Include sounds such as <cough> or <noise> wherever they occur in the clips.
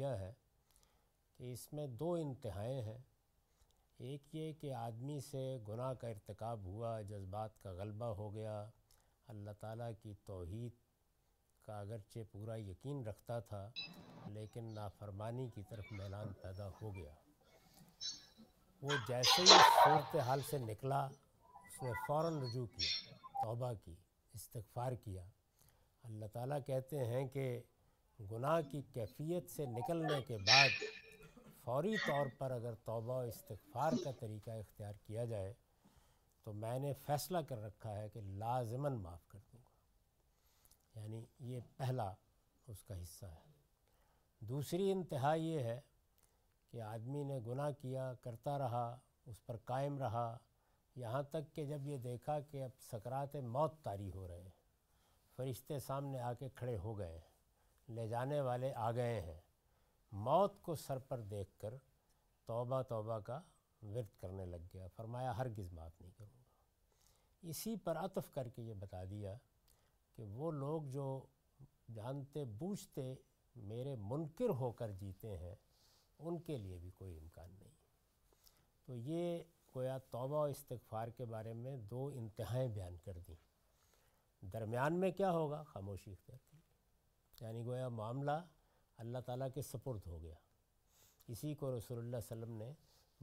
کیا ہے کہ اس میں دو انتہائیں ہیں۔ ایک یہ کہ آدمی سے گناہ کا ارتکاب ہوا، جذبات کا غلبہ ہو گیا۔ اللہ تعالیٰ کی توحید کا اگرچہ پورا یقین رکھتا تھا، لیکن نافرمانی کی طرف میلان پیدا ہو گیا۔ وہ جیسے ہی صورت حال سے نکلا، اس نے فوراً رجوع کیا، توبہ کی، استغفار کیا۔ اللہ تعالیٰ کہتے ہیں کہ گناہ کی کیفیت سے نکلنے کے بعد فوری طور پر اگر توبہ و استغفار کا طریقہ اختیار کیا جائے، تو میں نے فیصلہ کر رکھا ہے کہ لازماً معاف کر دوں گا۔ یعنی یہ پہلا اس کا حصہ ہے۔ دوسری انتہا یہ ہے کہ آدمی نے گناہ کیا، کرتا رہا، اس پر قائم رہا۔ یہاں تک کہ جب یہ دیکھا کہ اب سکرات موت طاری ہو رہے ہیں، فرشتے سامنے آ کے کھڑے ہو گئے ہیں۔ لے جانے والے آ گئے ہیں۔ موت کو سر پر دیکھ کر توبہ توبہ کا ورد کرنے لگ گیا۔ فرمایا، ہرگز معاف نہیں کروں گا۔ اسی پر عطف کر کے یہ بتا دیا کہ وہ لوگ جو جانتے، بوجھتے، میرے منکر ہو کر جیتے ہیں، ان کے لیے بھی کوئی امکان نہیں۔ تو یہ گویا توبہ و استغفار کے بارے میں دو انتہائیں بیان کر دیں۔ درمیان میں کیا ہوگا؟ خاموشی اختیار یعنی گویا معاملہ اللہ تعالیٰ کے سپرد ہو گیا۔ اسی کو رسول اللہ علیہ وسلم نے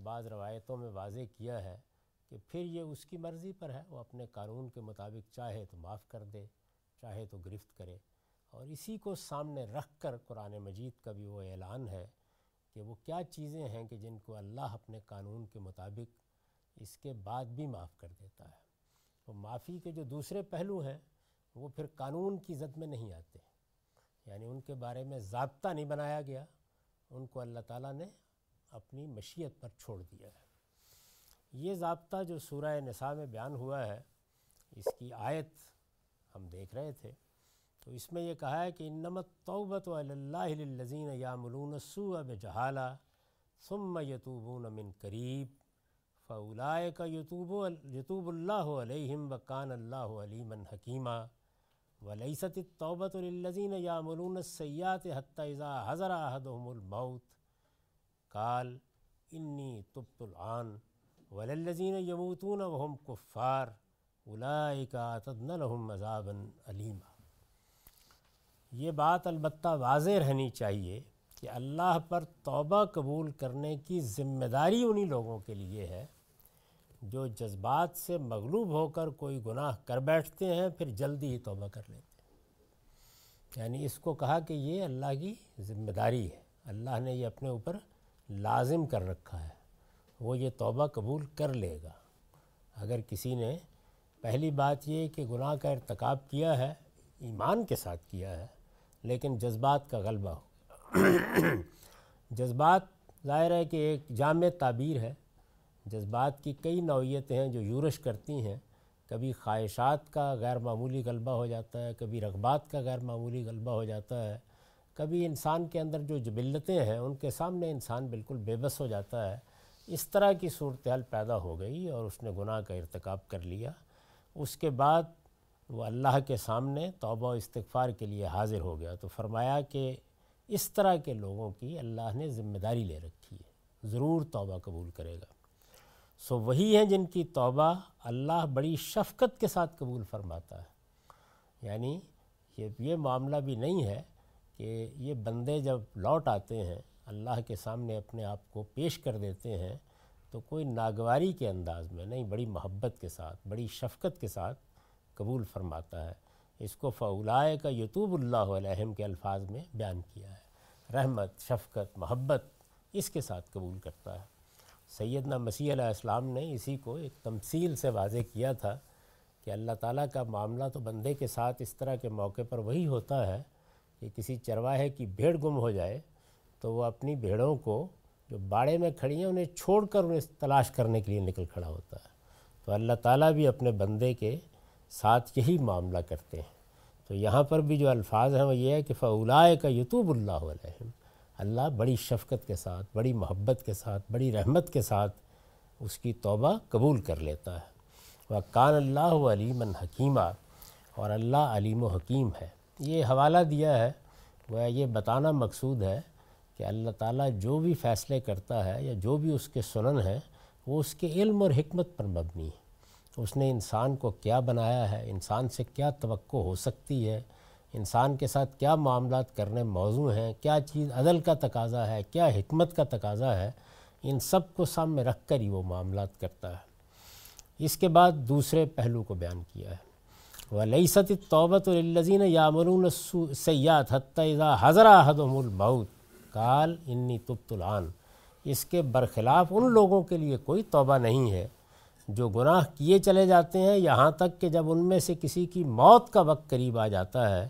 بعض روایتوں میں واضح کیا ہے کہ پھر یہ اس کی مرضی پر ہے، وہ اپنے قانون کے مطابق چاہے تو معاف کر دے، چاہے تو گرفت کرے۔ اور اسی کو سامنے رکھ کر قرآن مجید کا بھی وہ اعلان ہے کہ وہ کیا چیزیں ہیں کہ جن کو اللہ اپنے قانون کے مطابق اس کے بعد بھی معاف کر دیتا ہے۔ وہ معافی کے جو دوسرے پہلو ہیں، وہ پھر قانون کی زد میں نہیں آتے۔ یعنی ان کے بارے میں ضابطہ نہیں بنایا گیا، ان کو اللہ تعالیٰ نے اپنی مشیت پر چھوڑ دیا ہے۔ یہ ضابطہ جو سورہ نساء میں بیان ہوا ہے، اس کی آیت ہم دیکھ رہے تھے۔ تو اس میں یہ کہا ہے کہ انمت توبت و اللہ للذین یعملون السوء بجہالہ ثم یتوبون من قریب فاولائک یتوب یتوب اللہ علیہم وکان اللہ علیما حکیمہ ولیست التوبۃ للذین یعملون السیئات حتی اذا حضر احدهم الموت قال، انی تبت العان وللذین یموتون وهم کفار اولئک اعتدنا لهم عذابا علیما یہ بات البتہ واضح رہنی چاہیے کہ اللہ پر توبہ قبول کرنے کی ذمہ داری انہی لوگوں کے لیے ہے جو جذبات سے مغلوب ہو کر کوئی گناہ کر بیٹھتے ہیں، پھر جلدی ہی توبہ کر لیتے ہیں۔ یعنی اس کو کہا کہ یہ اللہ کی ذمہ داری ہے۔ اللہ نے یہ اپنے اوپر لازم کر رکھا ہے۔ وہ یہ توبہ قبول کر لے گا۔ اگر کسی نے پہلی بات یہ کہ گناہ کا ارتکاب کیا ہے، ایمان کے ساتھ کیا ہے، لیکن جذبات کا غلبہ ہو جذبات ظاہر ہے کہ ایک جامع تعبیر ہے۔ جذبات کی کئی نوعیتیں ہیں جو یورش کرتی ہیں۔ کبھی خواہشات کا غیر معمولی غلبہ ہو جاتا ہے، کبھی رغبات کا غیر معمولی غلبہ ہو جاتا ہے۔ کبھی انسان کے اندر جو جبلتیں ہیں، ان کے سامنے انسان بالکل بے بس ہو جاتا ہے۔ اس طرح کی صورتحال پیدا ہو گئی اور اس نے گناہ کا ارتکاب کر لیا۔ اس کے بعد وہ اللہ کے سامنے توبہ و استغفار کے لیے حاضر ہو گیا۔ تو فرمایا کہ اس طرح کے لوگوں کی اللہ نے ذمہ داری لے رکھی ہے۔ ضرور توبہ قبول کرے گا۔ سو وہی ہیں جن کی توبہ اللہ بڑی شفقت کے ساتھ قبول فرماتا ہے۔ یعنی یہ یہ معاملہ بھی نہیں ہے کہ یہ بندے جب لوٹ آتے ہیں، اللہ کے سامنے اپنے آپ کو پیش کر دیتے ہیں، تو کوئی ناگواری کے انداز میں نہیں، بڑی محبت کے ساتھ، بڑی شفقت کے ساتھ قبول فرماتا ہے۔ اس کو فولائے کا یتوب اللہ علیہم کے الفاظ میں بیان کیا ہے۔ رحمت، شفقت، محبت اس کے ساتھ قبول کرتا ہے۔ سیدنا مسیح علیہ السلام نے اسی کو ایک تمثیل سے واضح کیا تھا کہ اللہ تعالیٰ کا معاملہ تو بندے کے ساتھ اس طرح کے موقع پر وہی ہوتا ہے کہ کسی چرواہے کی بھیڑ گم ہو جائے تو وہ اپنی بھیڑوں کو جو باڑے میں کھڑی ہیں انہیں چھوڑ کر انہیں تلاش کرنے کے لیے نکل کھڑا ہوتا ہے۔ تو اللہ تعالیٰ بھی اپنے بندے کے ساتھ یہی معاملہ کرتے ہیں۔ تو یہاں پر بھی جو الفاظ ہیں وہ یہ ہے کہ فولائے کا یتوب اللہ علیہم اللہ بڑی شفقت کے ساتھ، بڑی محبت کے ساتھ، بڑی رحمت کے ساتھ اس کی توبہ قبول کر لیتا ہے۔ وہ کان اللہ علیم حکیمہ اور اللہ علیم و حکیم ہے۔ یہ حوالہ دیا ہے، وہ یہ بتانا مقصود ہے کہ اللہ تعالیٰ جو بھی فیصلے کرتا ہے یا جو بھی اس کے سنن ہے وہ اس کے علم اور حکمت پر مبنی۔ ہے اس نے انسان کو کیا بنایا ہے، انسان سے کیا توقع ہو سکتی ہے انسان کے ساتھ کیا معاملات کرنے موضوع ہیں، کیا چیز عدل کا تقاضا ہے، کیا حکمت کا تقاضا ہے، ان سب کو سامنے رکھ کر ہی وہ معاملات کرتا ہے۔ اس کے بعد دوسرے پہلو کو بیان کیا ہے۔ وہ لئیست توبۃ الزین یامرون سیات حتیٰ حضرہ حدم المعود کال انی تبت العان۔ اس کے برخلاف ان لوگوں کے لیے کوئی توبہ نہیں ہے جو گناہ کیے چلے جاتے ہیں، یہاں تک کہ جب ان میں سے کسی کی موت کا وقت قریب آ جاتا ہے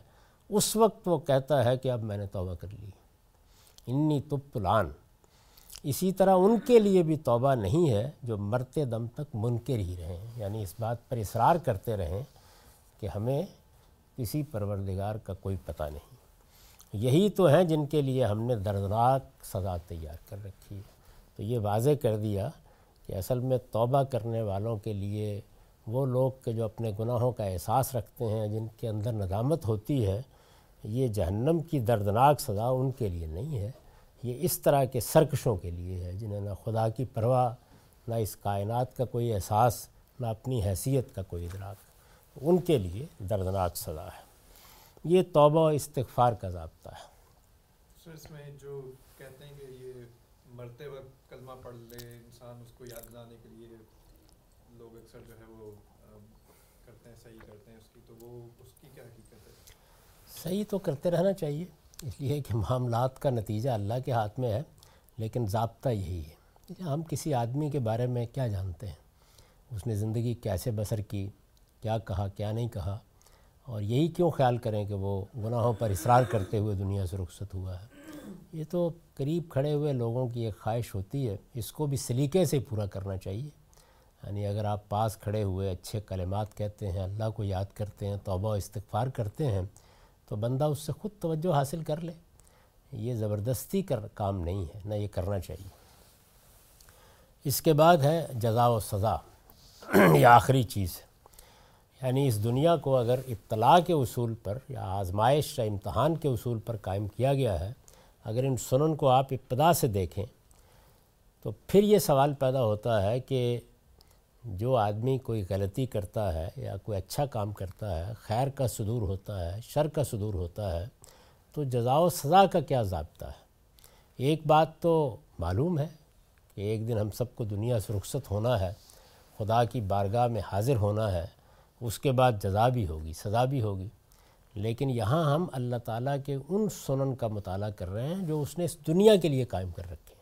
اس وقت وہ کہتا ہے کہ اب میں نے توبہ کر لی۔ انی تبت اسی طرح ان کے لیے بھی توبہ نہیں ہے جو مرتے دم تک منکر ہی رہیں۔ یعنی اس بات پر اصرار کرتے رہیں کہ ہمیں کسی پروردگار کا کوئی پتہ نہیں۔ یہی تو ہیں جن کے لیے ہم نے دردناک سزا تیار کر رکھی ہے۔ تو یہ واضح کر دیا کہ اصل میں توبہ کرنے والوں کے لیے وہ لوگ کے جو اپنے گناہوں کا احساس رکھتے ہیں، جن کے اندر ندامت ہوتی ہے یہ جہنم کی دردناک سزا ان کے لیے نہیں ہے، یہ اس طرح کے سرکشوں کے لیے ہے جنہیں نہ خدا کی پرواہ، نہ اس کائنات کا کوئی احساس، نہ اپنی حیثیت کا کوئی ادراک۔ ان کے لیے دردناک سزا ہے۔ یہ توبہ و استغفار کا ضابطہ ہے۔ سر اس میں جو کہتے ہیں کہ یہ مرتے وقت کلمہ پڑھ لے انسان، اس کو یاد دلانے کے لیے لوگ اکثر جو ہے وہ کرتے ہیں، صحیح کرتے ہیں اس کی، تو وہ اس کی کیا حقیقت صحیح تو کرتے رہنا چاہیے، اس لیے کہ معاملات کا نتیجہ اللہ کے ہاتھ میں ہے، لیکن ضابطہ یہی ہے۔ ہم کسی آدمی کے بارے میں کیا جانتے ہیں؟ اس نے زندگی کیسے بسر کی؟ کیا کہا، کیا نہیں کہا؟ اور یہی کیوں خیال کریں کہ وہ گناہوں پر اصرار کرتے ہوئے دنیا سے رخصت ہوا ہے؟ یہ تو قریب کھڑے ہوئے لوگوں کی ایک خواہش ہوتی ہے، اس کو بھی سلیقے سے پورا کرنا چاہیے۔ یعنی اگر آپ پاس کھڑے ہوئے اچھے کلمات کہتے ہیں، اللہ کو یاد کرتے ہیں، توبہ و استغفار کرتے ہیں تو بندہ اس سے خود توجہ حاصل کر لے۔ یہ زبردستی کر، کام نہیں ہے، نہ یہ کرنا چاہیے۔ اس کے بعد ہے جزا و سزا۔ یہ آخری چیز ہے۔ یعنی اس دنیا کو اگر اطلاع کے اصول پر یا آزمائش یا امتحان کے اصول پر قائم کیا گیا ہے، اگر ان سنن کو آپ ابتدا سے دیکھیں، تو پھر یہ سوال پیدا ہوتا ہے کہ جو آدمی کوئی غلطی کرتا ہے یا کوئی اچھا کام کرتا ہے، خیر کا صدور ہوتا ہے، شر کا صدور ہوتا ہے، تو جزا و سزا کا کیا ضابطہ ہے؟ ایک بات تو معلوم ہے کہ ایک دن ہم سب کو دنیا سے رخصت ہونا ہے، خدا کی بارگاہ میں حاضر ہونا ہے، اس کے بعد جزا بھی ہوگی، سزا بھی ہوگی۔ لیکن یہاں ہم اللہ تعالیٰ کے ان سنن کا مطالعہ کر رہے ہیں جو اس نے اس دنیا کے لیے قائم کر رکھے۔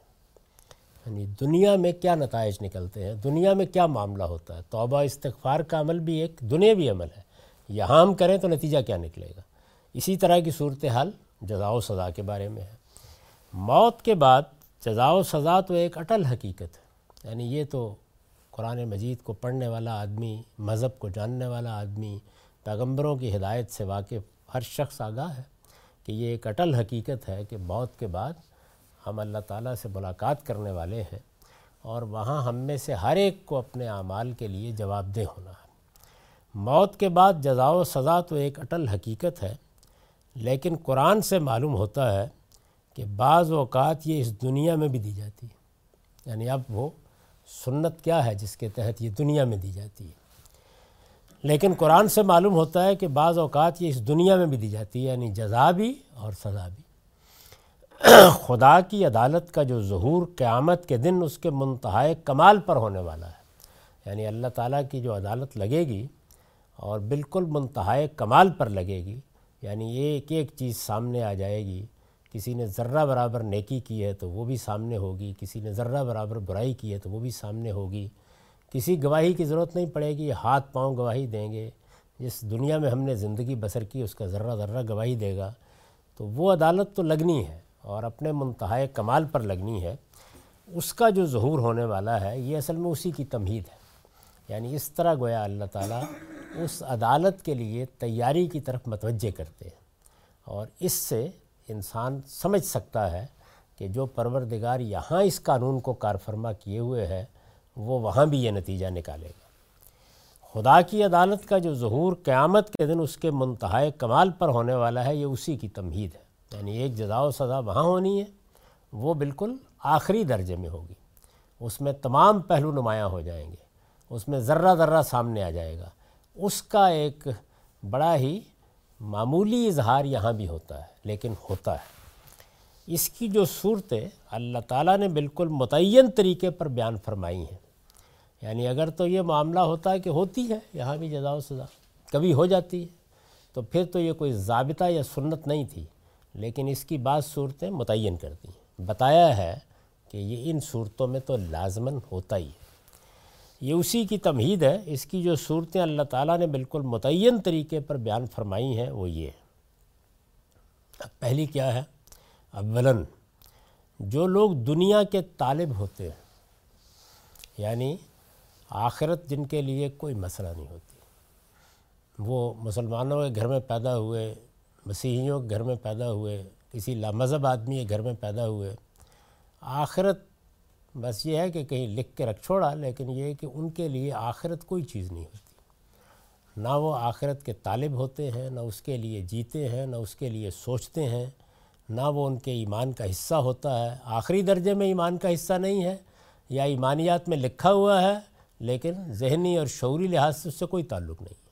یعنی دنیا میں کیا نتائج نکلتے ہیں؟ دنیا میں کیا معاملہ ہوتا ہے؟ توبہ، استغفار کا عمل بھی ایک دنیاوی عمل ہے۔ یہاں ہم کریں تو نتیجہ کیا نکلے گا؟ اسی طرح کی صورتحال جزا و سزا کے بارے میں ہے۔ موت کے بعد جزا و سزا تو ایک اٹل حقیقت ہے۔ یعنی یہ تو قرآن مجید کو پڑھنے والا آدمی، مذہب کو جاننے والا آدمی، پیغمبروں کی ہدایت سے واقف ہر شخص آگاہ ہے کہ یہ ایک اٹل حقیقت ہے کہ موت کے بعد ہم اللہ تعالیٰ سے ملاقات کرنے والے ہیں اور وہاں ہم میں سے ہر ایک کو اپنے اعمال کے لیے جواب دہ ہونا ہے۔ موت کے بعد جزا و سزا تو ایک اٹل حقیقت ہے، لیکن قرآن سے معلوم ہوتا ہے کہ بعض اوقات یہ اس دنیا میں بھی دی جاتی ہے۔ یعنی اب وہ سنت کیا ہے جس کے تحت یہ دنیا میں دی جاتی ہے۔ لیکن قرآن سے معلوم ہوتا ہے کہ بعض اوقات یہ اس دنیا میں بھی دی جاتی ہے یعنی جزا بھی اور سزا بھی۔ خدا کی عدالت کا جو ظہور قیامت کے دن اس کے منتہائے کمال پر ہونے والا ہے۔ یعنی اللہ تعالیٰ کی جو عدالت لگے گی اور بالکل منتہائے کمال پر لگے گی یعنی ایک ایک چیز سامنے آ جائے گی۔ کسی نے ذرہ برابر نیکی کی ہے تو وہ بھی سامنے ہوگی، کسی نے ذرہ برابر برائی کی ہے تو وہ بھی سامنے ہوگی۔ کسی گواہی کی ضرورت نہیں پڑے گی، ہاتھ پاؤں گواہی دیں گے۔ جس دنیا میں ہم نے زندگی بسر کی، اس کا ذرہ ذرہ گواہی دے گا۔ تو وہ عدالت تو لگنی ہے۔ اور اپنے منتہائے کمال پر لگنی ہے، اس کا جو ظہور ہونے والا ہے، یہ اصل میں اسی کی تمہید ہے۔ یعنی اس طرح گویا اللہ تعالیٰ اس عدالت کے لیے تیاری کی طرف متوجہ کرتے ہیں۔ اور اس سے انسان سمجھ سکتا ہے کہ جو پروردگار یہاں اس قانون کو کار فرما کیے ہوئے ہے، وہ وہاں بھی یہ نتیجہ نکالے گا۔ خدا کی عدالت کا جو ظہور قیامت کے دن اس کے منتہائے کمال پر ہونے والا ہے، یہ اسی کی تمہید ہے۔ یعنی ایک جزا و سزا وہاں ہونی ہے، وہ بالکل آخری درجے میں ہوگی۔ اس میں تمام پہلو نمایاں ہو جائیں گے، اس میں ذرہ ذرہ سامنے آ جائے گا۔ اس کا ایک بڑا ہی معمولی اظہار یہاں بھی ہوتا ہے، لیکن ہوتا ہے۔ اس کی جو صورتیں اللہ تعالیٰ نے بالکل متعین طریقے پر بیان فرمائی ہیں۔ یعنی اگر تو یہ معاملہ ہوتا ہے کہ ہوتی ہے، یہاں بھی جزا و سزا، کبھی ہو جاتی ہے، تو پھر تو یہ کوئی ضابطہ یا سنت نہیں تھی۔ لیکن اس کی بعض صورتیں متعین کرتی ہیں۔ بتایا ہے کہ یہ ان صورتوں میں تو لازماً ہوتا ہی ہے۔ یہ اسی کی تمہید ہے۔ اس کی جو صورتیں اللہ تعالیٰ نے بالکل متعین طریقے پر بیان فرمائی ہیں، وہ یہ پہلی کیا ہے؟ اولاً جو لوگ دنیا کے طالب ہوتے ہیں یعنی آخرت جن کے لیے کوئی مسئلہ نہیں ہوتی، وہ مسلمانوں کے گھر میں پیدا ہوئے مسیحیوں کے گھر میں پیدا ہوئے، کسی لامذہب آدمی کے گھر میں پیدا ہوئے۔ آخرت بس یہ ہے کہ کہیں لکھ کے رکھ چھوڑا، لیکن یہ کہ ان کے لیے آخرت کوئی چیز نہیں ہوتی۔ نہ وہ آخرت کے طالب ہوتے ہیں، نہ اس کے لیے جیتے ہیں، نہ اس کے لیے سوچتے ہیں، نہ وہ ان کے ایمان کا حصہ ہوتا ہے۔ آخری درجے میں ایمان کا حصہ نہیں ہے، یا ایمانیات میں لکھا ہوا ہے، لیکن ذہنی اور شعوری لحاظ سے اس سے کوئی تعلق نہیں۔ ہے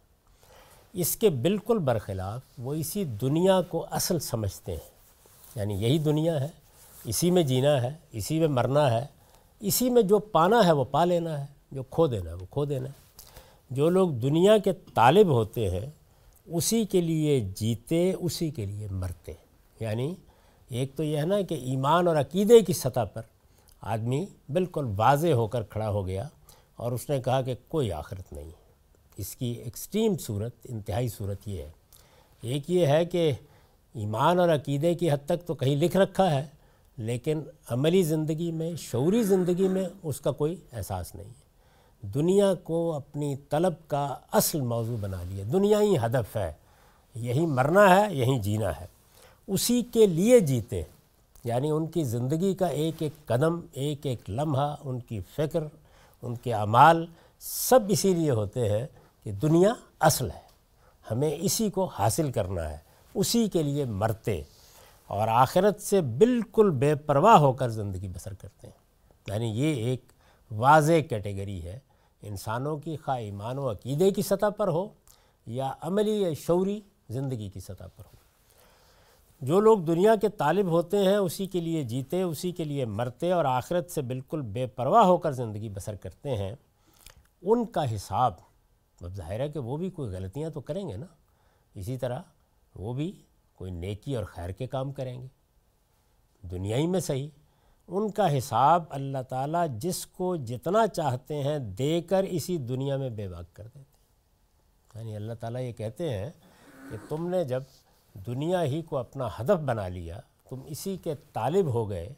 اس کے بالکل برخلاف وہ اسی دنیا کو اصل سمجھتے ہیں۔ یعنی یہی دنیا ہے، اسی میں جینا ہے، اسی میں مرنا ہے، اسی میں جو پانا ہے وہ پا لینا ہے، جو کھو دینا ہے وہ کھو دینا ہے۔ جو لوگ دنیا کے طالب ہوتے ہیں، اسی کے لیے جیتے، اسی کے لیے مرتے۔ یعنی ایک تو یہ ہے نا کہ ایمان اور عقیدے کی سطح پر آدمی بالکل واضح ہو کر کھڑا ہو گیا اور اس نے کہا کہ کوئی آخرت نہیں۔ اس کی ایکسٹریم صورت، انتہائی صورت یہ ہے۔ ایک یہ ہے کہ ایمان اور عقیدے کی حد تک تو کہیں لکھ رکھا ہے، لیکن عملی زندگی میں، شعوری زندگی میں اس کا کوئی احساس نہیں ہے۔ دنیا کو اپنی طلب کا اصل موضوع بنا لیا۔ دنیا ہی ہدف ہے، یہی مرنا ہے یہیں جینا ہے۔ اسی کے لیے جیتے یعنی ان کی زندگی کا ایک ایک قدم، ایک ایک لمحہ، ان کی فکر، ان کے اعمال سب اسی لیے ہوتے ہیں کہ دنیا اصل ہے، ہمیں اسی کو حاصل کرنا ہے، اسی کے لیے مرتے اور آخرت سے بالکل بے پرواہ ہو کر زندگی بسر کرتے ہیں۔ یعنی یہ ایک واضح کیٹیگری ہے، انسانوں کی خواہ ایمان و عقیدے کی سطح پر ہو یا عملی یا شعوری زندگی کی سطح پر ہو۔ جو لوگ دنیا کے طالب ہوتے ہیں، اسی کے لیے جیتے، اسی کے لیے مرتے اور آخرت سے بالکل بے پرواہ ہو کر زندگی بسر کرتے ہیں، ان کا حساب اب ظاہر ہے کہ وہ بھی کوئی غلطیاں تو کریں گے نا۔ اسی طرح وہ بھی کوئی نیکی اور خیر کے کام کریں گے۔ دنیا ہی میں صحیح، ان کا حساب اللہ تعالیٰ جس کو جتنا چاہتے ہیں دے کر اسی دنیا میں بے باک کر دیتے ہیں۔ یعنی اللہ تعالیٰ یہ کہتے ہیں کہ تم نے جب دنیا ہی کو اپنا ہدف بنا لیا، تم اسی کے طالب ہو گئے،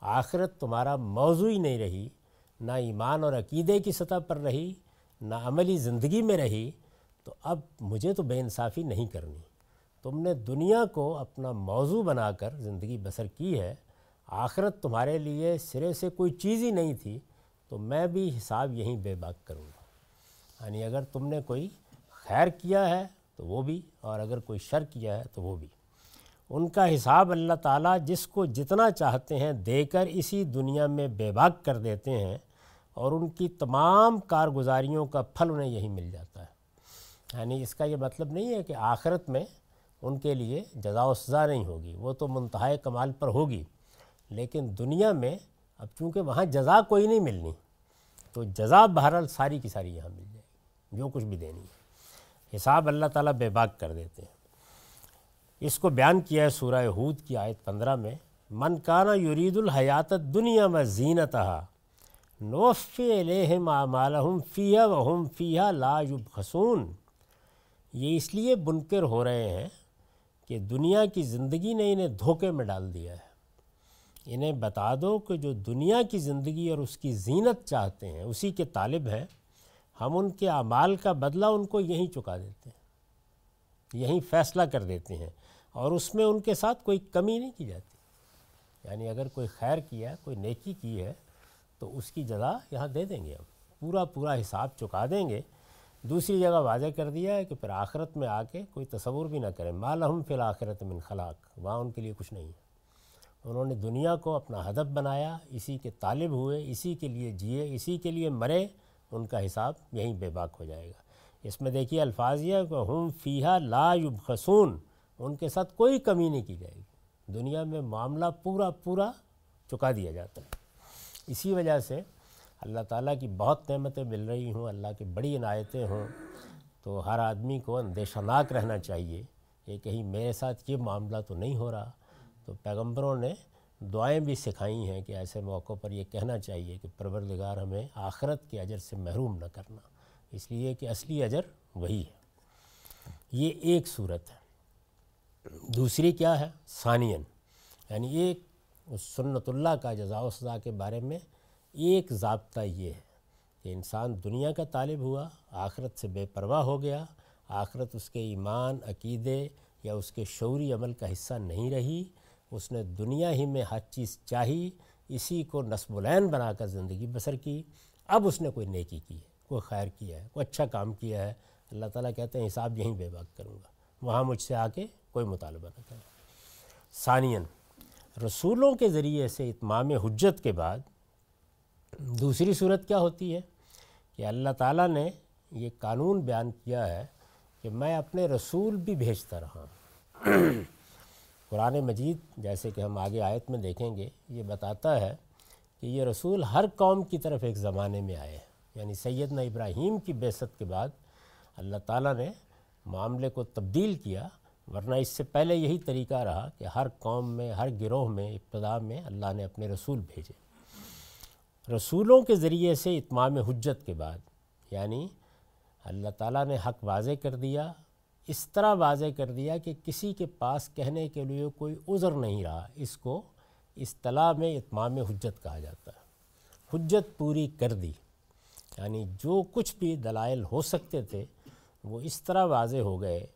آخرت تمہارا موضوع ہی نہیں رہی، نہ ایمان اور عقیدے کی سطح پر رہی نہ عملی زندگی میں رہی تو اب مجھے تو بے انصافی نہیں کرنی۔ تم نے دنیا کو اپنا موضوع بنا کر زندگی بسر کی ہے۔ آخرت تمہارے لیے سرے سے کوئی چیز ہی نہیں تھی، تو میں بھی حساب یہیں بے باک کروں گا۔ یعنی اگر تم نے کوئی خیر کیا ہے تو وہ بھی، اور اگر کوئی شر کیا ہے تو وہ بھی۔ ان کا حساب اللہ تعالیٰ جس کو جتنا چاہتے ہیں دے کر اسی دنیا میں بے باک کر دیتے ہیں۔ اور ان کی تمام کارگزاریوں کا پھل انہیں یہی مل جاتا ہے۔ یعنی اس کا یہ مطلب نہیں ہے کہ آخرت میں ان کے لیے جزا و سزا نہیں ہوگی، وہ تو منتہائے کمال پر ہوگی۔ لیکن دنیا میں اب چونکہ وہاں جزا کوئی نہیں ملنی، تو جزا بہرحال ساری کی ساری یہاں مل جائے گی، جو کچھ بھی دینی ہے۔ حساب اللہ تعالیٰ بے باک کر دیتے ہیں۔ اس کو بیان کیا ہے سورہ حود کی آیت پندرہ میں، من کانا یرید الحیات دنیا میں زینت نوف علیہم اعمالہم فیہ وہم فیہ لا یبخسون۔ یہ اس لیے بنکر ہو رہے ہیں کہ دنیا کی زندگی نے انہیں دھوکے میں ڈال دیا ہے۔ انہیں بتا دو کہ جو دنیا کی زندگی اور اس کی زینت چاہتے ہیں، اسی کے طالب ہیں۔ ہم ان کے اعمال کا بدلہ ان کو یہیں چکا دیتے ہیں، یہیں فیصلہ کر دیتے ہیں اور اس میں ان کے ساتھ کوئی کمی نہیں کی جاتی۔ یعنی اگر کوئی خیر کیا ہے کوئی نیکی کی ہے تو اس کی جزا یہاں دے دیں گے ہم۔ پورا پورا حساب چکا دیں گے۔ دوسری جگہ واضح کر دیا ہے کہ پھر آخرت میں آ کے کوئی تصور بھی نہ کرے مالحم فی الآخرت من خلاق۔ وہاں ان کے لیے کچھ نہیں ہے۔ انہوں نے دنیا کو اپنا ہدف بنایا، اسی کے طالب ہوئے، اسی کے لیے جیے، اسی کے لیے مرے۔ ان کا حساب یہیں بے باک ہو جائے گا۔ اس میں دیکھیے الفاظ یہ کہ ہم فیحہ لا یبخسون ان کے ساتھ کوئی کمی نہیں کی جائے گی۔ دنیا میں معاملہ پورا پورا چکا دیا جاتا ہے۔ اسی وجہ سے اللہ تعالیٰ کی بہت نعمتیں مل رہی ہوں، اللہ کی بڑی عنایتیں ہوں۔ تو ہر آدمی کو اندیشہ ناک رہنا چاہیے کہ کہیں میرے ساتھ یہ معاملہ تو نہیں ہو رہا۔ تو پیغمبروں نے دعائیں بھی سکھائی ہیں کہ ایسے موقعوں پر یہ کہنا چاہیے کہ پروردگار ہمیں آخرت کے اجر سے محروم نہ کرنا۔ اس لیے کہ اصلی اجر وہی ہے۔ یہ ایک صورت ہے۔ دوسری کیا ہے؟ ثانین۔ یعنی ایک اس سنت اللہ کا جزا و سزا کے بارے میں ایک ضابطہ یہ ہے کہ انسان دنیا کا طالب ہوا، آخرت سے بے پرواہ ہو گیا، آخرت اس کے ایمان، عقیدے یا اس کے شعوری عمل کا حصہ نہیں رہی، اس نے دنیا ہی میں ہر چیز چاہی، اسی کو نصب العین بنا کر زندگی بسر کی، اب اس نے کوئی نیکی کی ہے، کوئی خیر کیا ہے، کوئی اچھا کام کیا ہے۔ اللہ تعالیٰ کہتے ہیں حساب یہیں بے باک کروں گا، وہاں مجھ سے آ کے کوئی مطالبہ نہ کرے۔ ثانین رسولوں کے ذریعے سے اتمام حجت کے بعد دوسری صورت کیا ہوتی ہے کہ اللہ تعالیٰ نے یہ قانون بیان کیا ہے کہ میں اپنے رسول بھی بھیجتا رہا ہوں۔ قرآن مجید جیسے کہ ہم آگے آیت میں دیکھیں گے، یہ بتاتا ہے کہ یہ رسول ہر قوم کی طرف ایک زمانے میں آئے ہیں۔ یعنی سیدنا ابراہیم کی بیست کے بعد اللہ تعالیٰ نے معاملے کو تبدیل کیا ورنہ اس سے پہلے یہی طریقہ رہا کہ ہر قوم میں، ہر گروہ میں، ابتدا میں اللہ نے اپنے رسول بھیجے۔ رسولوں کے ذریعے سے اتمام حجت کے بعد یعنی اللہ تعالیٰ نے حق واضح کر دیا، اس طرح واضح کر دیا کہ کسی کے پاس کہنے کے لیے کوئی عذر نہیں رہا، اس کو اصطلاح میں اتمام حجت کہا جاتا ہے۔ حجت پوری کر دی یعنی جو کچھ بھی دلائل ہو سکتے تھے، وہ اس طرح واضح ہو گئے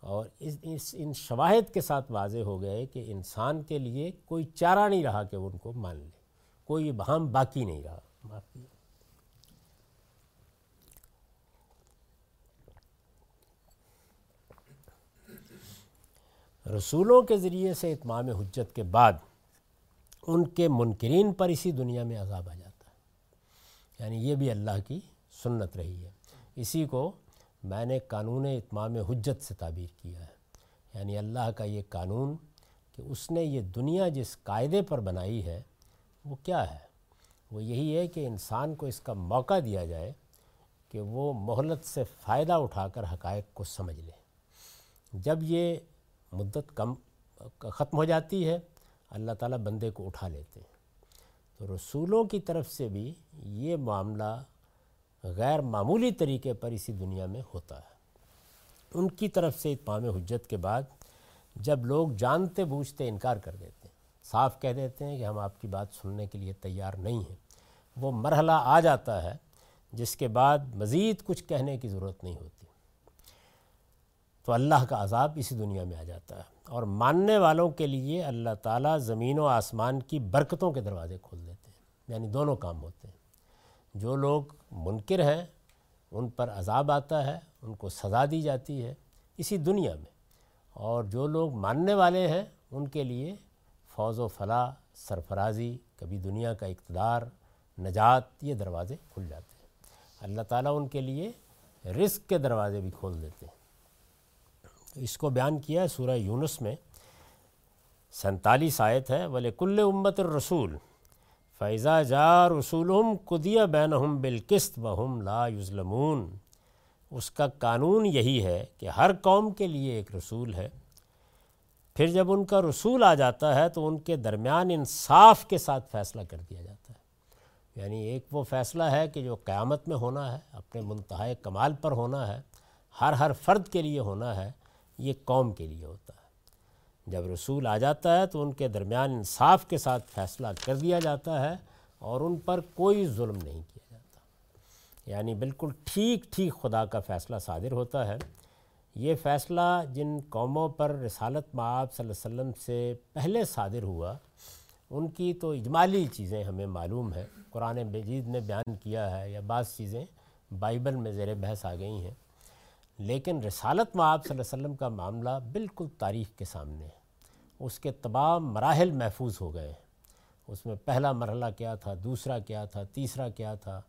اور اس اس ان شواہد کے ساتھ واضح ہو گئے کہ انسان کے لیے کوئی چارہ نہیں رہا کہ ان کو مان لے۔ کوئی بہام باقی نہیں رہا۔ باقی۔ رسولوں کے ذریعے سے اتمام حجت کے بعد ان کے منکرین پر اسی دنیا میں عذاب آ جاتا ہے۔ یعنی یہ بھی اللہ کی سنت رہی ہے۔ اسی کو میں نے قانون اتمام حجت سے تعبیر کیا ہے۔ یعنی اللہ کا یہ قانون کہ اس نے یہ دنیا جس قاعدے پر بنائی ہے، وہ کیا ہے؟ وہ یہی ہے کہ انسان کو اس کا موقع دیا جائے کہ وہ مہلت سے فائدہ اٹھا کر حقائق کو سمجھ لے۔ جب یہ مدت کم، ختم ہو جاتی ہے، اللہ تعالیٰ بندے کو اٹھا لیتے ہیں۔ تو رسولوں کی طرف سے بھی یہ معاملہ غیر معمولی طریقے پر اسی دنیا میں ہوتا ہے۔ ان کی طرف سے اتمام حجت کے بعد جب لوگ جانتے بوجھتے انکار کر دیتے ہیں، صاف کہہ دیتے ہیں کہ ہم آپ کی بات سننے کے لیے تیار نہیں ہیں۔ وہ مرحلہ آ جاتا ہے جس کے بعد مزید کچھ کہنے کی ضرورت نہیں ہوتی۔ تو اللہ کا عذاب اسی دنیا میں آ جاتا ہے اور ماننے والوں کے لیے اللہ تعالیٰ زمین و آسمان کی برکتوں کے دروازے کھول دیتے ہیں یعنی دونوں کام ہوتے ہیں۔ جو لوگ منکر ہیں، ان پر عذاب آتا ہے، ان کو سزا دی جاتی ہے اسی دنیا میں۔ اور جو لوگ ماننے والے ہیں، ان کے لیے فوز و فلاح، سرفرازی، کبھی دنیا کا اقتدار، نجات، یہ دروازے کھل جاتے ہیں۔ اللہ تعالیٰ ان کے لیے رزق کے دروازے بھی کھول دیتے ہیں۔ اس کو بیان کیا ہے سورہ یونس میں سنتالیس آیت ہے ولے کل امت الرسول فیضا جا رسول قدیہ بین ہم بالقست بہم لا یظلمون اس کا قانون یہی ہے کہ ہر قوم کے لیے ایک رسول ہے۔ پھر جب ان کا رسول آ جاتا ہے تو ان کے درمیان انصاف کے ساتھ فیصلہ کر دیا جاتا ہے۔ یعنی ایک وہ فیصلہ ہے کہ جو قیامت میں ہونا ہے، اپنے منتہا کمال پر ہونا ہے، ہر ہر فرد کے لیے ہونا ہے، یہ قوم کے لیے ہوتا ہے۔ جب رسول آ جاتا ہے تو ان کے درمیان انصاف کے ساتھ فیصلہ کر دیا جاتا ہے اور ان پر کوئی ظلم نہیں کیا جاتا۔ یعنی بالکل ٹھیک ٹھیک خدا کا فیصلہ صادر ہوتا ہے۔ یہ فیصلہ جن قوموں پر رسالت معاب صلی اللہ علیہ وسلم سے پہلے صادر ہوا، ان کی تو اجمالی چیزیں ہمیں معلوم ہے قرآن مجید نے بیان کیا ہے یا بعض چیزیں بائبل میں زیر بحث آ گئی ہیں۔ لیکن رسالت میں آپ صلی اللہ علیہ وسلم کا معاملہ بالکل تاریخ کے سامنے ہے۔ اس کے تمام مراحل محفوظ ہو گئے۔ ہیں اس میں پہلا مرحلہ کیا تھا، دوسرا کیا تھا، تیسرا کیا تھا،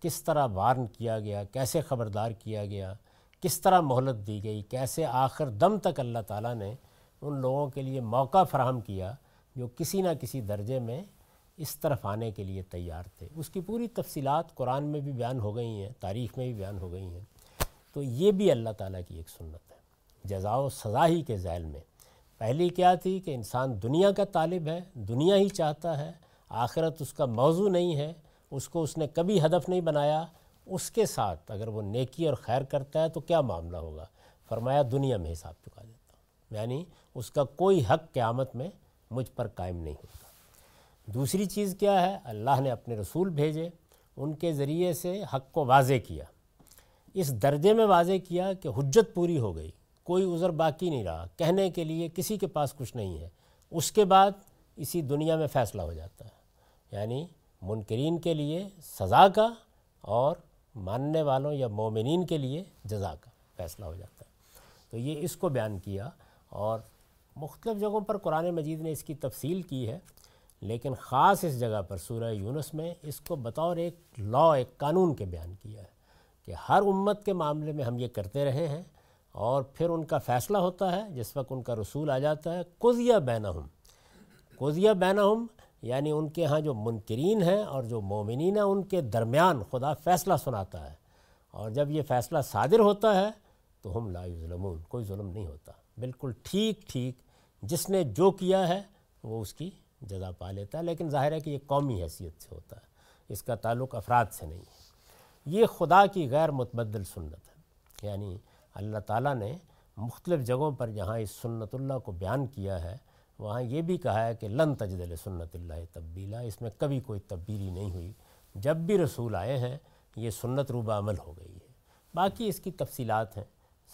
کس طرح وارن کیا گیا، کیسے خبردار کیا گیا، کس طرح مہلت دی گئی، کیسے آخر دم تک اللہ تعالیٰ نے ان لوگوں کے لیے موقع فراہم کیا جو کسی نہ کسی درجے میں اس طرف آنے کے لیے تیار تھے۔ اس کی پوری تفصیلات قرآن میں بھی بیان ہو گئی ہیں، تاریخ میں بھی بیان ہو گئی ہیں۔ تو یہ بھی اللہ تعالیٰ کی ایک سنت ہے۔ جزا و سزا ہی کے ذیل میں۔ پہلی کیا تھی کہ انسان دنیا کا طالب ہے، دنیا ہی چاہتا ہے، آخرت اس کا موضوع نہیں ہے، اس کو اس نے کبھی ہدف نہیں بنایا۔ اس کے ساتھ اگر وہ نیکی اور خیر کرتا ہے تو کیا معاملہ ہوگا؟ فرمایا، دنیا میں حساب چکا دیتا ہوں۔ یعنی اس کا کوئی حق قیامت میں مجھ پر قائم نہیں ہوتا۔ دوسری چیز کیا ہے؟ اللہ نے اپنے رسول بھیجے، ان کے ذریعے سے حق کو واضح کیا۔ اس درجے میں واضح کیا کہ حجت پوری ہو گئی۔ کوئی عذر باقی نہیں رہا۔ کہنے کے لیے کسی کے پاس کچھ نہیں ہے۔ اس کے بعد اسی دنیا میں فیصلہ ہو جاتا ہے۔ یعنی منکرین کے لیے سزا کا اور ماننے والوں یا مومنین کے لیے جزا کا فیصلہ ہو جاتا ہے۔ تو یہ اس کو بیان کیا اور مختلف جگہوں پر قرآن مجید نے اس کی تفصیل کی ہے، لیکن خاص اس جگہ پر سورہ یونس میں اس کو بطور ایک لا ایک قانون کے بیان کیا ہے کہ ہر امت کے معاملے میں ہم یہ کرتے رہے ہیں اور پھر ان کا فیصلہ ہوتا ہے، جس وقت ان کا رسول آ جاتا ہے قضیہ بینہم قضیہ بینہم یعنی ان کے ہاں جو منکرین ہیں اور جو مومنین ہیں، ان کے درمیان خدا فیصلہ سناتا ہے۔ اور جب یہ فیصلہ صادر ہوتا ہے، تو ہم لا ظلمون کوئی ظلم نہیں ہوتا۔ بالکل ٹھیک ٹھیک، جس نے جو کیا ہے، وہ اس کی جزا پا لیتا ہے۔ لیکن ظاہر ہے کہ یہ قومی حیثیت سے ہوتا ہے، اس کا تعلق افراد سے نہیں۔ ہے یہ خدا کی غیر متبدل سنت ہے۔ یعنی اللہ تعالیٰ نے مختلف جگہوں پر جہاں اس سنت اللہ کو بیان کیا ہے، وہاں یہ بھی کہا ہے کہ لن تجدل سنت اللہ تبدیلا، اس میں کبھی کوئی تبدیلی نہیں ہوئی۔ جب بھی رسول آئے ہیں، یہ سنت روبہ عمل ہو گئی ہے۔ باقی اس کی تفصیلات ہیں۔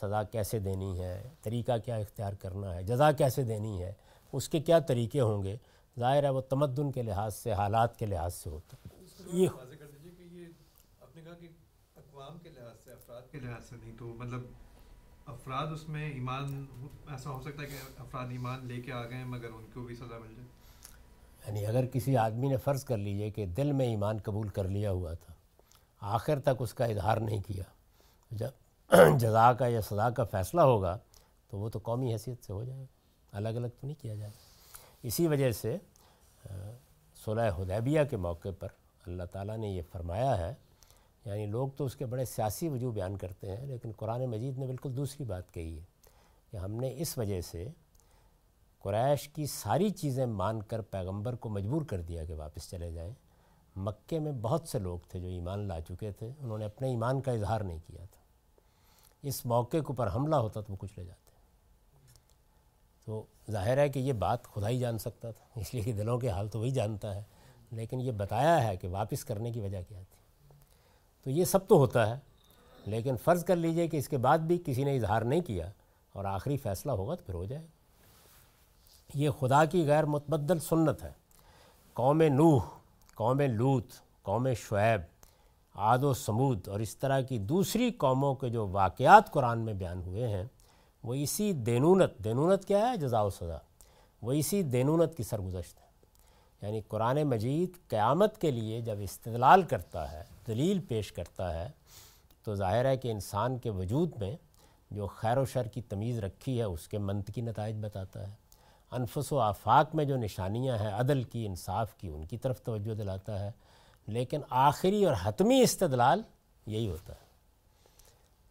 سزا کیسے دینی ہے، طریقہ کیا اختیار کرنا ہے، جزا کیسے دینی ہے، اس کے کیا طریقے ہوں گے؟ ظاہر ہے وہ تمدن کے لحاظ سے، حالات کے لحاظ سے ہوتا ہے یہ کہ اقوام کے لحاظ سے، افراد کے لحاظ سے نہیں، تو مطلب افراد اس میں ایمان، ایسا ہو سکتا ہے کہ افراد ایمان لے کے آ گئے ہیں مگر ان کو بھی سزا مل جائے۔ یعنی اگر کسی آدمی نے فرض کر لیجیے کہ دل میں ایمان قبول کر لیا ہوا تھا، آخر تک اس کا اظہار نہیں کیا، جب <clears throat> جزا کا یا سزا کا فیصلہ ہوگا تو وہ تو قومی حیثیت سے ہو جائے گا، الگ الگ تو نہیں کیا جائے اسی وجہ سے صلح حدیبیہ کے موقع پر اللہ تعالیٰ نے یہ فرمایا ہے یعنی لوگ تو اس کے بڑے سیاسی وجوہ بیان کرتے ہیں، لیکن قرآن مجید نے بالکل دوسری بات کہی ہے کہ ہم نے اس وجہ سے قریش کی ساری چیزیں مان کر پیغمبر کو مجبور کر دیا کہ واپس چلے جائیں۔ مکے میں بہت سے لوگ تھے جو ایمان لا چکے تھے، انہوں نے اپنے ایمان کا اظہار نہیں کیا تھا۔ اس موقع کے اوپر حملہ ہوتا تو وہ کچھ لے جاتے۔ تو ظاہر ہے کہ یہ بات خدا ہی جان سکتا تھا، اس لیے کہ دلوں کے حال تو وہی جانتا ہے، لیکن یہ بتایا ہے کہ واپس کرنے کی وجہ کیا تھی۔ تو یہ سب تو ہوتا ہے، لیکن فرض کر لیجیے کہ اس کے بعد بھی کسی نے اظہار نہیں کیا اور آخری فیصلہ ہوگا تو پھر ہو جائے۔ یہ خدا کی غیر متبدل سنت ہے۔ قوم نوح، قوم لوت قوم شعیب، عاد و سمود اور اس طرح کی دوسری قوموں کے جو واقعات قرآن میں بیان ہوئے ہیں، وہ اسی دینونت دینونت کیا ہے؟ جزا و سزا وہ اسی دینونت کی سرگزشت ہے۔ یعنی قرآن مجید قیامت کے لیے جب استدلال کرتا ہے، دلیل پیش کرتا ہے، تو ظاہر ہے کہ انسان کے وجود میں جو خیر و شر کی تمیز رکھی ہے، اس کے منطقی نتائج بتاتا ہے۔ انفس و آفاق میں جو نشانیاں ہیں، عدل کی، انصاف کی، ان کی طرف توجہ دلاتا ہے۔ لیکن آخری اور حتمی استدلال یہی ہوتا ہے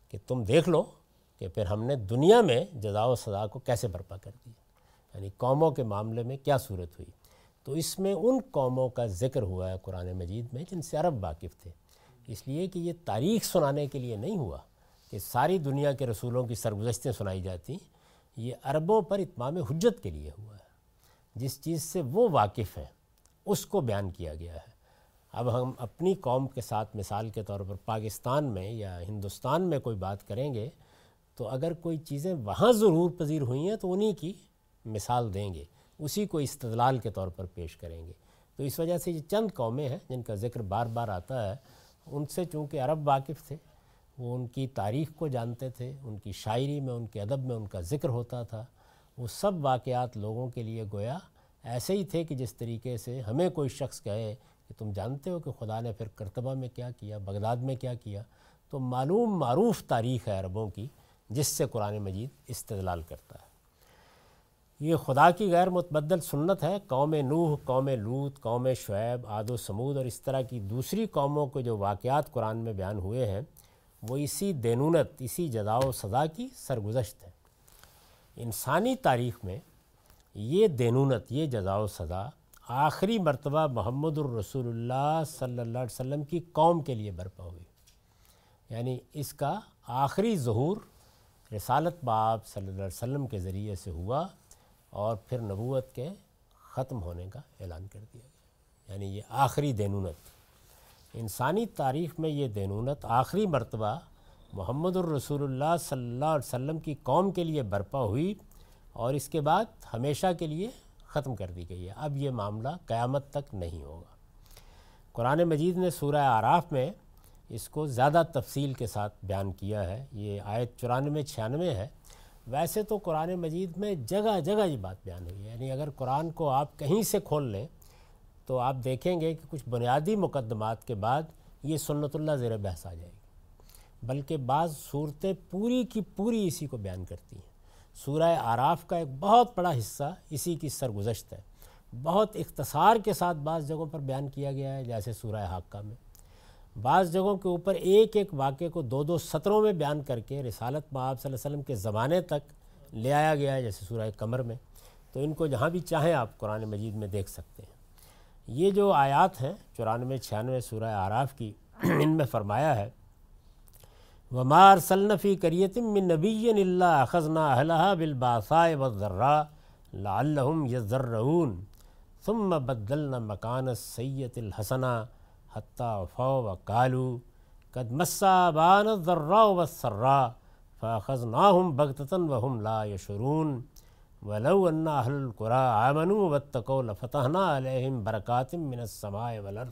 کہ تم دیکھ لو کہ پھر ہم نے دنیا میں جزا و سزا کو کیسے برپا کر دیا۔ یعنی قوموں کے معاملے میں کیا صورت ہوئی؟ تو اس میں ان قوموں کا ذکر ہوا ہے قرآن مجید میں جن سے عرب واقف تھے۔ اس لیے کہ یہ تاریخ سنانے کے لیے نہیں ہوا کہ ساری دنیا کے رسولوں کی سرگزشتیں سنائی جاتی، یہ عربوں پر اتمام حجت کے لیے ہوا ہے۔ جس چیز سے وہ واقف ہیں، اس کو بیان کیا گیا ہے۔ اب ہم اپنی قوم کے ساتھ مثال کے طور پر پاکستان میں یا ہندوستان میں کوئی بات کریں گے تو اگر کوئی چیزیں وہاں ضرور پذیر ہوئی ہیں تو انہی کی مثال دیں گے۔ اسی کو استدلال کے طور پر پیش کریں گے۔ تو اس وجہ سے یہ چند قومیں ہیں جن کا ذکر بار بار آتا ہے۔ ان سے چونکہ عرب واقف تھے، وہ ان کی تاریخ کو جانتے تھے، ان کی شاعری میں، ان کے ادب میں ان کا ذکر ہوتا تھا۔ وہ سب واقعات لوگوں کے لیے گویا ایسے ہی تھے کہ جس طریقے سے ہمیں کوئی شخص کہے کہ تم جانتے ہو کہ خدا نے پھر کرتبہ میں کیا کیا، بغداد میں کیا کیا۔ تو معلوم معروف تاریخ ہے عربوں کی، جس سے قرآن مجید استدلال کرتا ہے۔ یہ خدا کی غیر متبدل سنت ہے۔ قوم نوح، قوم لوت قوم شعیب، آد و سمود اور اس طرح کی دوسری قوموں کے جو واقعات قرآن میں بیان ہوئے ہیں، وہ اسی دینونت، اسی جزا و سزا کی سرگزشت ہے۔ انسانی تاریخ میں یہ دینونت، یہ جزا و سزا آخری مرتبہ محمد الرسول اللہ صلی اللہ علیہ وسلم کی قوم کے لیے برپا ہوئی۔ یعنی اس کا آخری ظہور رسالت باب صلی اللہ علیہ وسلم کے ذریعے سے ہوا۔ اور پھر نبوت کے ختم ہونے کا اعلان کر دیا گیا۔ یعنی یہ آخری دینونت۔ انسانی تاریخ میں یہ دینونت آخری مرتبہ محمد الرسول اللہ صلی اللہ علیہ وسلم کی قوم کے لیے برپا ہوئی اور اس کے بعد ہمیشہ کے لیے ختم کر دی گئی ہے۔ اب یہ معاملہ قیامت تک نہیں ہوگا۔ قرآن مجید نے سورہ آراف میں اس کو زیادہ تفصیل کے ساتھ بیان کیا ہے۔ یہ آیت چورانوے چھیانوے ہے۔ ویسے تو قرآن مجید میں جگہ جگہ یہ بات بیان ہوئی ہے۔ یعنی اگر قرآن کو آپ کہیں سے کھول لیں تو آپ دیکھیں گے کہ کچھ بنیادی مقدمات کے بعد یہ سنت اللہ زیر بحث آ جائے گی۔ بلکہ بعض صورتیں پوری کی پوری اسی کو بیان کرتی ہیں۔ سورہ آراف کا ایک بہت بڑا حصہ اسی کی سرگزشت ہے۔ بہت اختصار کے ساتھ بعض جگہوں پر بیان کیا گیا ہے، جیسے سورہ حاقہ میں۔ بعض جگہوں کے اوپر ایک ایک واقعے کو دو دو سطروں میں بیان کر کے رسالت مآب صلی اللہ علیہ وسلم کے زمانے تک لے آیا گیا ہے، جیسے سورہ کمر میں۔ تو ان کو جہاں بھی چاہیں آپ قرآن مجید میں دیکھ سکتے ہیں۔ یہ جو آیات ہیں، چورانوے، چھیانوے سورہ آراف کی <clears throat> ان میں فرمایا ہے ومار صنفی کریتم من نبی اللہ خزنا اہلہ بالباسائے وضرا لعلہم یزرعون ثم بدلنا مکان سید الحسنہ حتیٰ فو و کالو قد مسا بان ذرا و سرا فاخذ ناہم بغتن و ہم لا یشرون ولو ان اہل القرا آمنوا واتقوا لفتحنا علیہم برکات من السماء والارض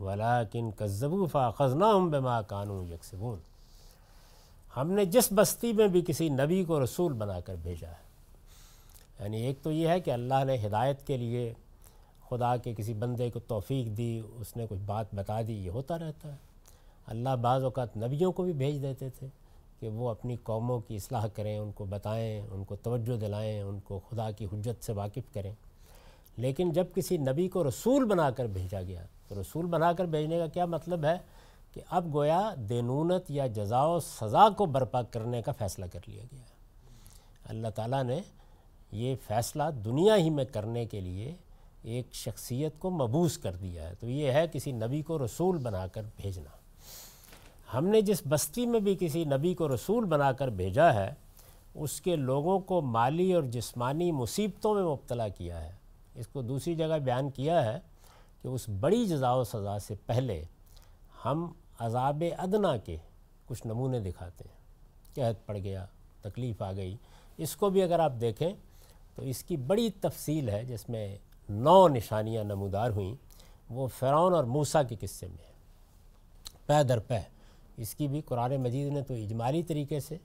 ولكن كذبوا فاخذناهم بما كانوا يكسبون۔ ہم نے جس بستی میں بھی کسی نبی کو رسول بنا کر بھیجا ہے۔ یعنی ایک تو یہ ہے کہ اللہ نے ہدایت کے لیے خدا کے کسی بندے کو توفیق دی، اس نے کچھ بات بتا دی، یہ ہوتا رہتا ہے۔ اللہ بعض اوقات نبیوں کو بھی بھیج دیتے تھے کہ وہ اپنی قوموں کی اصلاح کریں، ان کو بتائیں، ان کو توجہ دلائیں، ان کو خدا کی حجت سے واقف کریں۔ لیکن جب کسی نبی کو رسول بنا کر بھیجا گیا، تو رسول بنا کر بھیجنے کا کیا مطلب ہے؟ کہ اب گویا دینونت یا جزا و سزا کو برپا کرنے کا فیصلہ کر لیا گیا۔ اللہ تعالیٰ نے یہ فیصلہ دنیا ہی میں کرنے کے لیے ایک شخصیت کو مبوس کر دیا ہے۔ تو یہ ہے کسی نبی کو رسول بنا کر بھیجنا۔ ہم نے جس بستی میں بھی کسی نبی کو رسول بنا کر بھیجا ہے، اس کے لوگوں کو مالی اور جسمانی مصیبتوں میں مبتلا کیا ہے۔ اس کو دوسری جگہ بیان کیا ہے کہ اس بڑی جزا و سزا سے پہلے ہم عذاب ادنا کے کچھ نمونے دکھاتے ہیں۔ قحط پڑ گیا، تکلیف آ گئی۔ اس کو بھی اگر آپ دیکھیں تو اس کی بڑی تفصیل ہے، جس میں نو نشانیاں نمودار ہوئیں، وہ فرعون اور موسیٰ کے قصے میں پہ در پہ اس کی بھی قرآن مجید نے تو اجمالی طریقے سے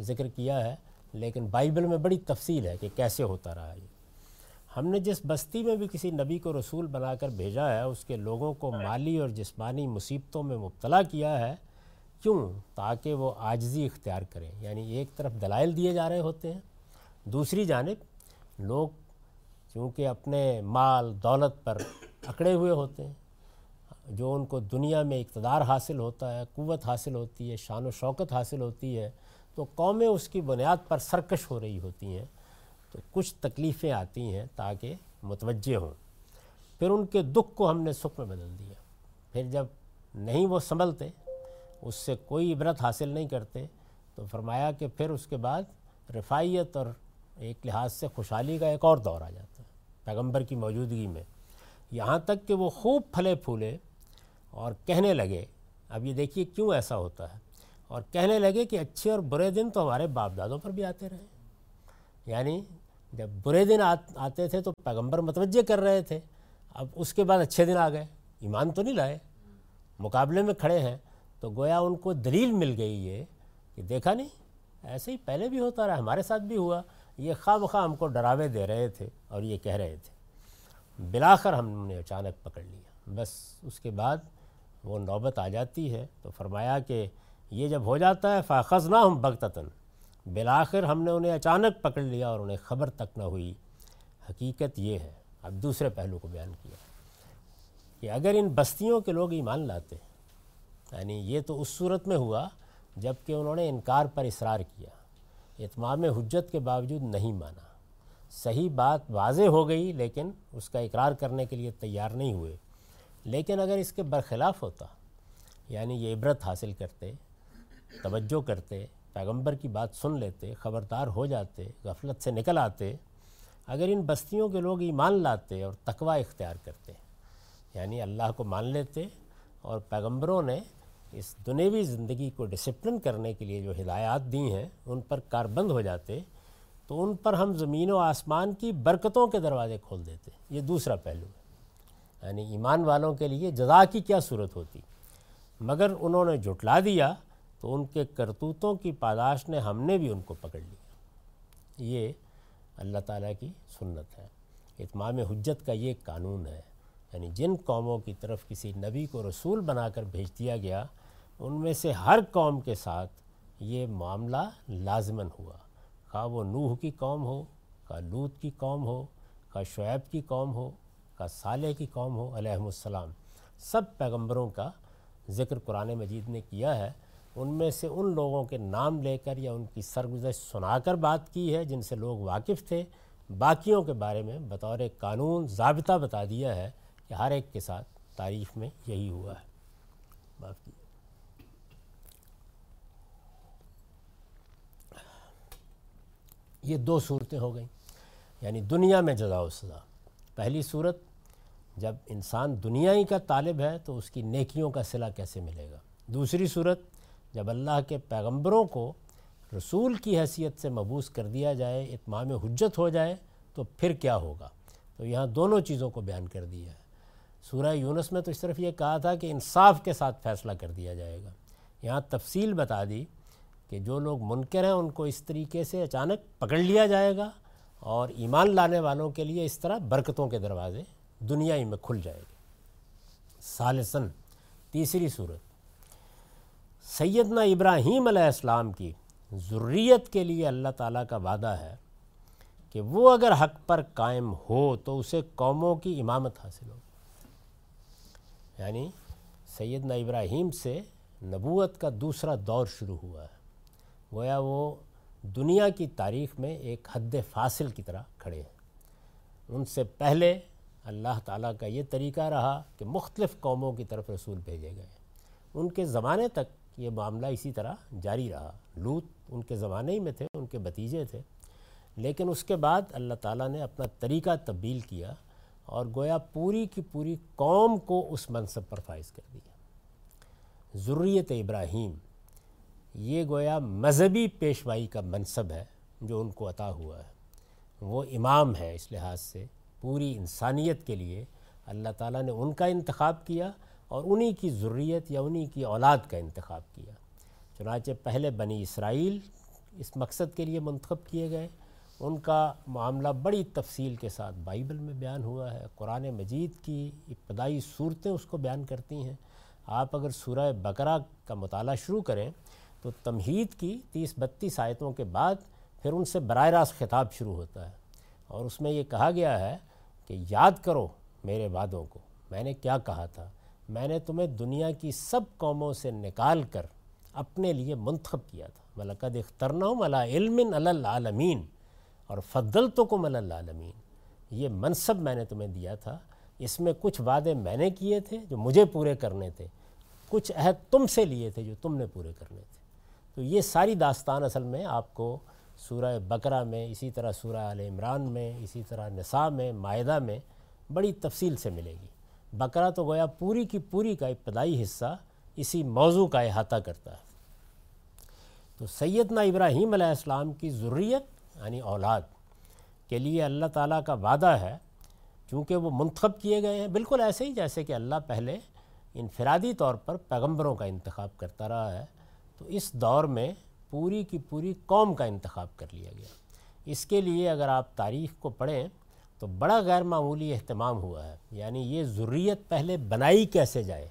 ذکر کیا ہے، لیکن بائبل میں بڑی تفصیل ہے کہ کیسے ہوتا رہا یہ۔ ہم نے جس بستی میں بھی کسی نبی کو رسول بنا کر بھیجا ہے، اس کے لوگوں کو مالی اور جسمانی مصیبتوں میں مبتلا کیا ہے، کیوں؟ تاکہ وہ آجزی اختیار کریں۔ یعنی ایک طرف دلائل دیے جا رہے ہوتے ہیں، دوسری جانب لوگ کیونکہ اپنے مال، دولت پر اکڑے ہوئے ہوتے ہیں۔ جو ان کو دنیا میں اقتدار حاصل ہوتا ہے، قوت حاصل ہوتی ہے، شان و شوکت حاصل ہوتی ہے، تو قومیں اس کی بنیاد پر سرکش ہو رہی ہوتی ہیں۔ تو کچھ تکلیفیں آتی ہیں تاکہ متوجہ ہوں۔ پھر ان کے دکھ کو ہم نے سکھ میں بدل دیا۔ پھر جب نہیں وہ سنبھلتے، اس سے کوئی عبرت حاصل نہیں کرتے، تو فرمایا کہ پھر اس کے بعد رفائیت اور ایک لحاظ سے خوشحالی کا ایک اور دور آ جاتا پیغمبر کی موجودگی میں، یہاں تک کہ وہ خوب پھلے پھولے اور کہنے لگے، اب یہ دیکھیے کیوں ایسا ہوتا ہے؟ اور کہنے لگے کہ اچھے اور برے دن تو ہمارے باپ دادوں پر بھی آتے رہے۔ یعنی جب برے دن آتے تھے تو پیغمبر متوجہ کر رہے تھے، اب اس کے بعد اچھے دن آ گئے۔ ایمان تو نہیں لائے، مقابلے میں کھڑے ہیں۔ تو گویا ان کو دلیل مل گئی یہ کہ دیکھا نہیں، ایسے ہی پہلے بھی ہوتا رہا، ہمارے ساتھ بھی ہوا۔ یہ خواہ بخواہ ہم کو ڈراوے دے رہے تھے اور یہ کہہ رہے تھے۔ بلاخر ہم نے اچانک پکڑ لیا۔ بس اس کے بعد وہ نوبت آ جاتی ہے تو فرمایا کہ یہ جب ہو جاتا ہے فاخذ نہ ہم بغتتاً۔ بلاخر ہم نے انہیں اچانک پکڑ لیا اور انہیں خبر تک نہ ہوئی۔ حقیقت یہ ہے۔ اب دوسرے پہلو کو بیان کیا۔ کہ اگر ان بستیوں کے لوگ ایمان لاتے یعنی یہ تو اس صورت میں ہوا جبکہ انہوں نے انکار پر اصرار کیا۔ اتمام حجت کے باوجود نہیں مانا۔ صحیح بات واضح ہو گئی، لیکن اس کا اقرار کرنے کے لیے تیار نہیں ہوئے۔ لیکن اگر اس کے برخلاف ہوتا یعنی یہ عبرت حاصل کرتے، توجہ کرتے، پیغمبر کی بات سن لیتے، خبردار ہو جاتے، غفلت سے نکل آتے، اگر ان بستیوں کے لوگ ایمان لاتے اور تقوی اختیار کرتے یعنی اللہ کو مان لیتے اور پیغمبروں نے اس دنیوی زندگی کو ڈسپلن کرنے کے لیے جو ہدایات دی ہیں، ان پر کاربند ہو جاتے، تو ان پر ہم زمین و آسمان کی برکتوں کے دروازے کھول دیتے۔ یہ دوسرا پہلو ہے۔ یعنی ایمان والوں کے لیے جزا کی کیا صورت ہوتی۔ مگر انہوں نے جھٹلا دیا، تو ان کے کرتوتوں کی پاداش نے ہم نے بھی ان کو پکڑ لیا۔ یہ اللہ تعالیٰ کی سنت ہے۔ اتمام حجت کا یہ قانون ہے۔ یعنی جن قوموں کی طرف کسی نبی کو رسول بنا کر بھیج دیا گیا ان میں سے ہر قوم کے ساتھ یہ معاملہ لازمن ہوا۔ خواہ وہ نوح کی قوم ہو، کا لوت کی قوم ہو، کا شعیب کی قوم ہو، کا صالح کی قوم ہو علیہ السلام۔ سب پیغمبروں کا ذکر قرآن مجید نے کیا ہے۔ ان میں سے ان لوگوں کے نام لے کر یا ان کی سرگزش سنا کر بات کی ہے جن سے لوگ واقف تھے۔ باقیوں کے بارے میں بطور قانون ضابطہ بتا دیا ہے کہ ہر ایک کے ساتھ تاریخ میں یہی ہوا ہے۔ باقی یہ دو صورتیں ہو گئیں۔ یعنی دنیا میں جزا و سزا۔ پہلی صورت، جب انسان دنیا ہی کا طالب ہے تو اس کی نیکیوں کا صلہ کیسے ملے گا؟ دوسری صورت، جب اللہ کے پیغمبروں کو رسول کی حیثیت سے مبوس کر دیا جائے، اتمام حجت ہو جائے، تو پھر کیا ہوگا؟ تو یہاں دونوں چیزوں کو بیان کر دیا ہے۔ سورہ یونس میں تو اس طرف یہ کہا تھا کہ انصاف کے ساتھ فیصلہ کر دیا جائے گا۔ یہاں تفصیل بتا دی کہ جو لوگ منکر ہیں ان کو اس طریقے سے اچانک پکڑ لیا جائے گا اور ایمان لانے والوں کے لیے اس طرح برکتوں کے دروازے دنیا ہی میں کھل جائے گے سالسن تیسری صورت، سیدنا ابراہیم علیہ السلام کی ضروریت کے لیے اللہ تعالیٰ کا وعدہ ہے کہ وہ اگر حق پر قائم ہو تو اسے قوموں کی امامت حاصل ہو یعنی سیدنا ابراہیم سے نبوت کا دوسرا دور شروع ہوا ہے۔ گویا وہ دنیا کی تاریخ میں ایک حد فاصل کی طرح کھڑے ہیں۔ ان سے پہلے اللہ تعالیٰ کا یہ طریقہ رہا کہ مختلف قوموں کی طرف رسول بھیجے گئے۔ ان کے زمانے تک یہ معاملہ اسی طرح جاری رہا۔ لوت ان کے زمانے ہی میں تھے، ان کے بتیجے تھے۔ لیکن اس کے بعد اللہ تعالیٰ نے اپنا طریقہ تبدیل کیا اور گویا پوری کی پوری قوم کو اس منصب پر فائز کر دیا۔ ضروریت ابراہیم یہ گویا مذہبی پیشوائی کا منصب ہے جو ان کو عطا ہوا ہے۔ وہ امام ہے اس لحاظ سے پوری انسانیت کے لیے اللہ تعالیٰ نے ان کا انتخاب کیا اور انہی کی ضروریت یا انہی کی اولاد کا انتخاب کیا۔ چنانچہ پہلے بنی اسرائیل اس مقصد کے لیے منتخب کیے گئے۔ ان کا معاملہ بڑی تفصیل کے ساتھ بائبل میں بیان ہوا ہے۔ قرآن مجید کی ابتدائی صورتیں اس کو بیان کرتی ہیں۔ آپ اگر سورہ بقرہ کا مطالعہ شروع کریں تو تمہید کی تیس بتیس آیتوں کے بعد پھر ان سے براہ راست خطاب شروع ہوتا ہے۔ اور اس میں یہ کہا گیا ہے کہ یاد کرو میرے وعدوں کو۔ میں نے کیا کہا تھا؟ میں نے تمہیں دنیا کی سب قوموں سے نکال کر اپنے لیے منتخب کیا تھا۔ ملکد اخترنا ملا علم العالمین اور فضل تو کو العالمین یہ منصب میں نے تمہیں دیا تھا۔ اس میں کچھ وعدے میں نے کیے تھے جو مجھے پورے کرنے تھے۔ کچھ عہد تم سے لیے تھے جو تم نے پورے کرنے تھے۔ تو یہ ساری داستان اصل میں آپ کو سورہ بقرہ میں، اسی طرح سورہ عال عمران میں، اسی طرح نساء میں معاہدہ میں بڑی تفصیل سے ملے گی۔ بقرہ تو گویا پوری کی پوری کا ابتدائی حصہ اسی موضوع کا احاطہ کرتا ہے۔ تو سیدنا ابراہیم علیہ السلام کی ضروریت یعنی اولاد کے لیے اللہ تعالیٰ کا وعدہ ہے، چونکہ وہ منتخب کیے گئے ہیں، بالکل ایسے ہی جیسے کہ اللہ پہلے انفرادی طور پر پیغمبروں کا انتخاب کرتا رہا ہے۔ تو اس دور میں پوری کی پوری قوم کا انتخاب کر لیا گیا۔ اس کے لیے اگر آپ تاریخ کو پڑھیں تو بڑا غیر معمولی اہتمام ہوا ہے۔ یعنی یہ ضروریت پہلے بنائی کیسے جائے؟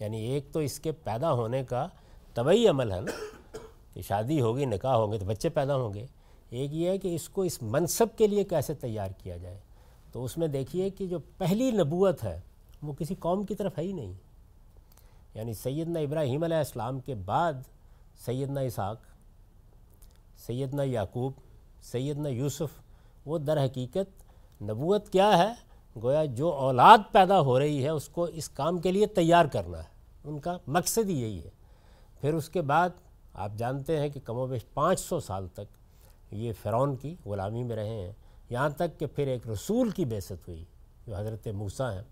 یعنی ایک تو اس کے پیدا ہونے کا طبعی عمل ہے نا۔ کہ شادی ہوگی، نکاح ہوں گے تو بچے پیدا ہوں گے۔ ایک یہ ہے کہ اس کو اس منصب کے لیے کیسے تیار کیا جائے؟ تو اس میں دیکھیے کہ جو پہلی نبوت ہے وہ کسی قوم کی طرف ہے ہی نہیں۔ یعنی سیدنا ابراہیم علیہ السلام کے بعد سیدنا اسحاق، سیدنا یعقوب، سیدنا یوسف، وہ در حقیقت نبوت کیا ہے؟ گویا جو اولاد پیدا ہو رہی ہے، اس کو اس کام کے لیے تیار کرنا ہے۔ ان کا مقصد ہی یہی ہے۔ پھر اس کے بعد آپ جانتے ہیں کہ کم و بیش پانچ سو سال تک یہ فرعون کی غلامی میں رہے ہیں۔ یہاں تک کہ پھر ایک رسول کی بیست ہوئی، جو حضرت موسیٰ ہیں۔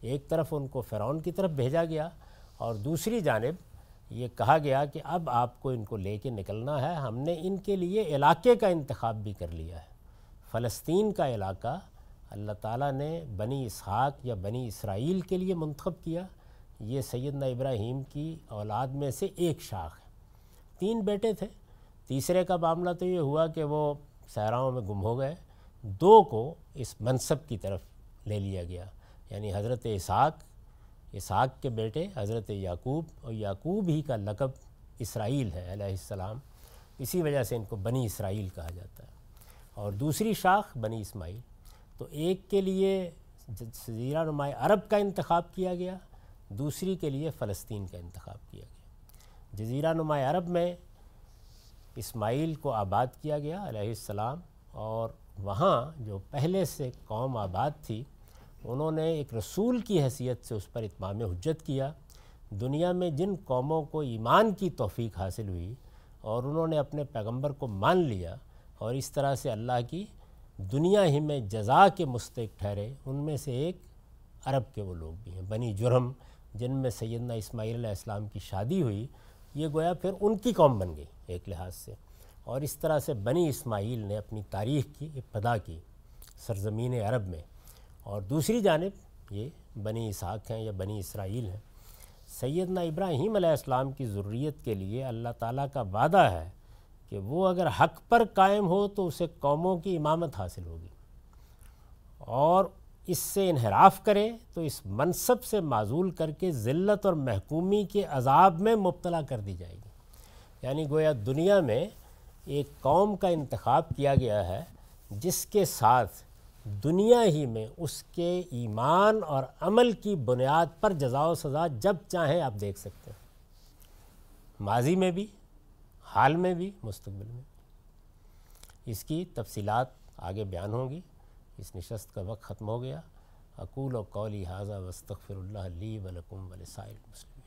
ایک طرف ان کو فرعون کی طرف بھیجا گیا اور دوسری جانب یہ کہا گیا کہ اب آپ کو ان کو لے کے نکلنا ہے، ہم نے ان کے لیے علاقے کا انتخاب بھی کر لیا ہے۔ فلسطین کا علاقہ اللہ تعالیٰ نے بنی اسحاق یا بنی اسرائیل کے لیے منتخب کیا۔ یہ سیدنا ابراہیم کی اولاد میں سے ایک شاخ ہے۔ تین بیٹے تھے۔ تیسرے کا معاملہ تو یہ ہوا کہ وہ صحراؤں میں گم ہو گئے۔ دو کو اس منصب کی طرف لے لیا گیا۔ یعنی حضرت اسحاق اسحاق کے بیٹے، حضرت یعقوب، اور یعقوب ہی کا لقب اسرائیل ہے علیہ السلام۔ اسی وجہ سے ان کو بنی اسرائیل کہا جاتا ہے۔ اور دوسری شاخ بنی اسماعیل۔ تو ایک کے لیے جزیرہ نمائے عرب کا انتخاب کیا گیا، دوسری کے لیے فلسطین کا انتخاب کیا گیا۔ جزیرہ نمائے عرب میں اسماعیل کو آباد کیا گیا علیہ السلام، اور وہاں جو پہلے سے قوم آباد تھی انہوں نے ایک رسول کی حیثیت سے اس پر اتمام حجت کیا۔ دنیا میں جن قوموں کو ایمان کی توفیق حاصل ہوئی اور انہوں نے اپنے پیغمبر کو مان لیا اور اس طرح سے اللہ کی دنیا ہی میں جزا کے مستق ٹھہرے، ان میں سے ایک عرب کے وہ لوگ بھی ہیں، بنی جرم، جن میں سیدنا اسماعیل علیہ السلام کی شادی ہوئی۔ یہ گویا پھر ان کی قوم بن گئی ایک لحاظ سے۔ اور اس طرح سے بنی اسماعیل نے اپنی تاریخ کی ابتدا کی سرزمین عرب میں۔ اور دوسری جانب، یہ بنی اسحاق ہیں یا بنی اسرائیل ہیں، سیدنا ابراہیم علیہ السلام کی ضروریت کے لیے اللہ تعالیٰ کا وعدہ ہے کہ وہ اگر حق پر قائم ہو تو اسے قوموں کی امامت حاصل ہوگی۔ اور اس سے انحراف کرے تو اس منصب سے معذول کر کے ذلت اور محکومی کے عذاب میں مبتلا کر دی جائے گی۔ یعنی گویا دنیا میں ایک قوم کا انتخاب کیا گیا ہے جس کے ساتھ دنیا ہی میں اس کے ایمان اور عمل کی بنیاد پر جزا و سزا جب چاہیں آپ دیکھ سکتے ہیں۔ ماضی میں بھی، حال میں بھی، مستقبل میں۔ اس کی تفصیلات آگے بیان ہوں گی۔ اس نشست کا وقت ختم ہو گیا۔ اقول و قولی حاضہ وستغفر اللہ لی ولکم ولسائل مسلم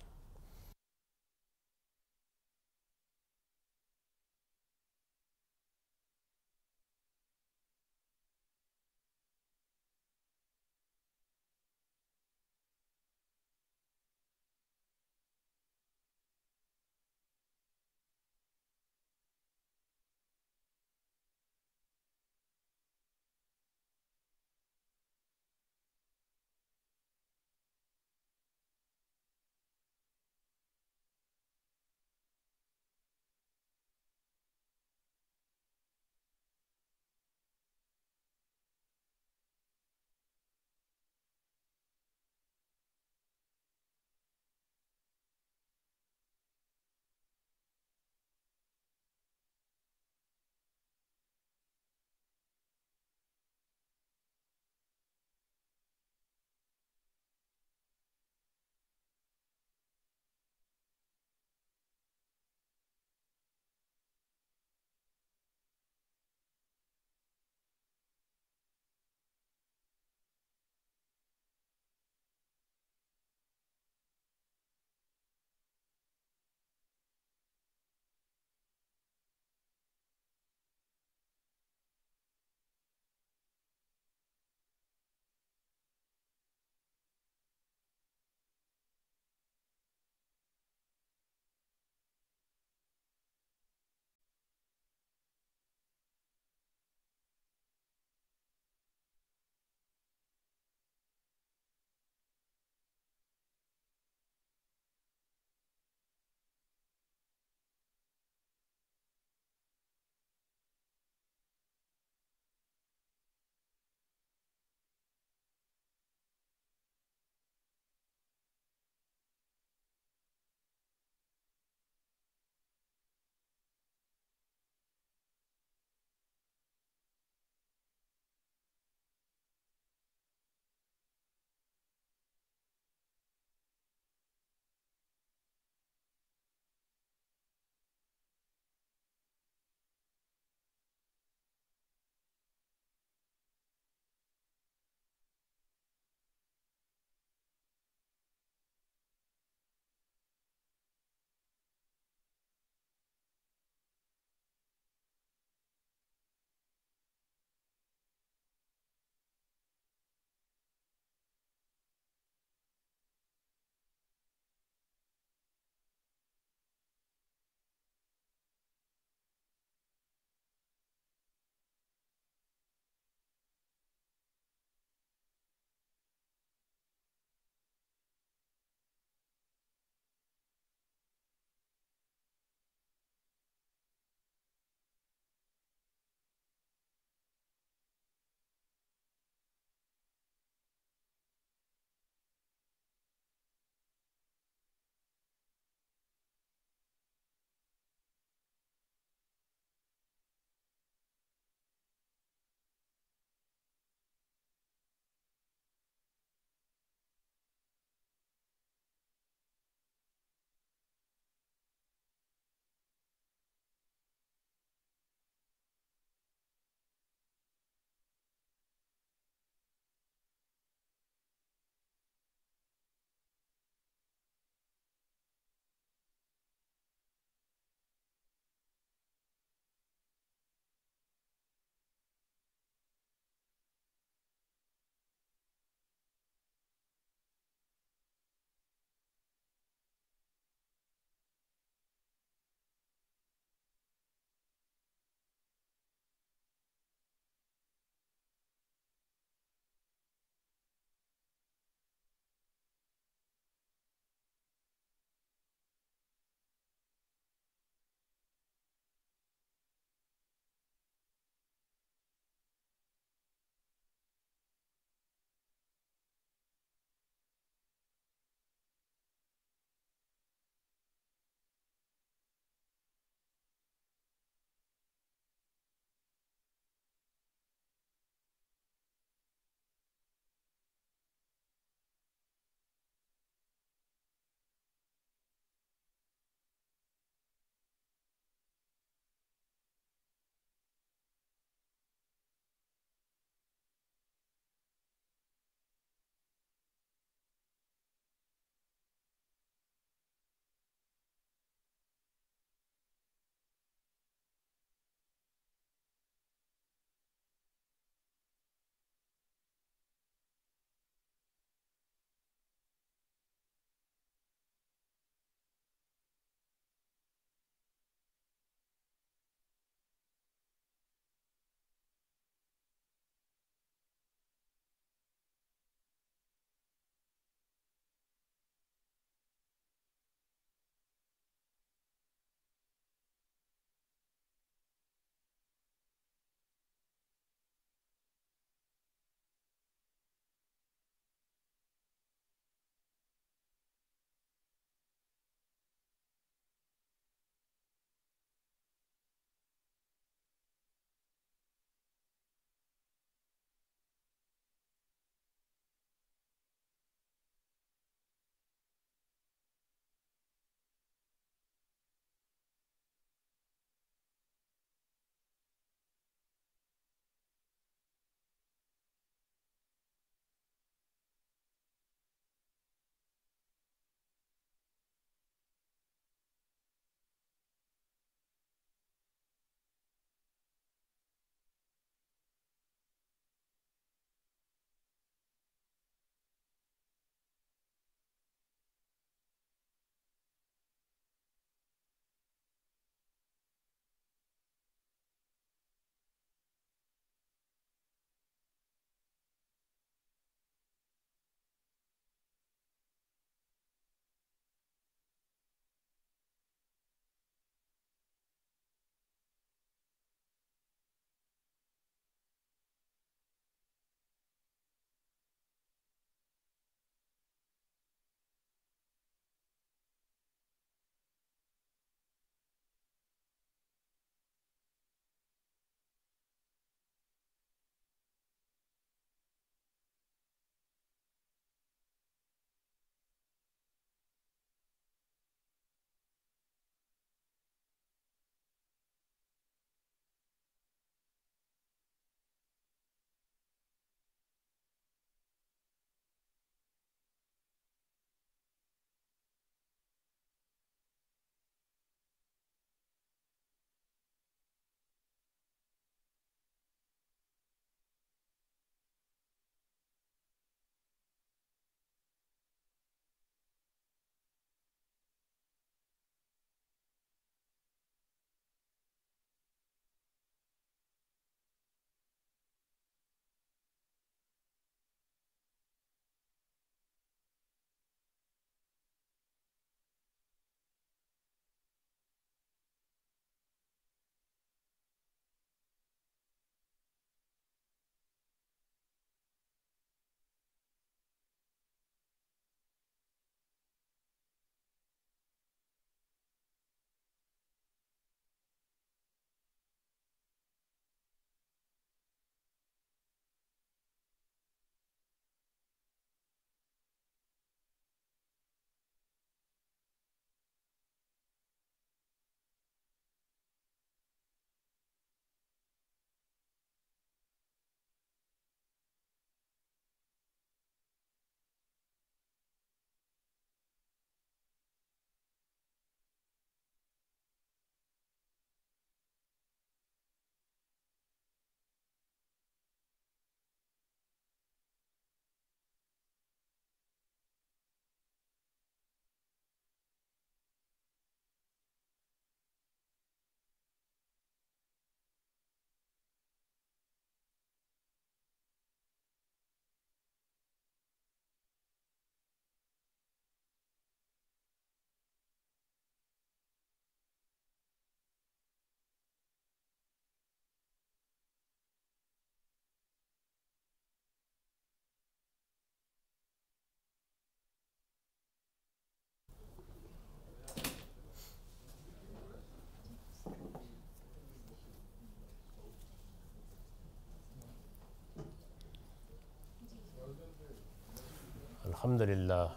الحمد للہ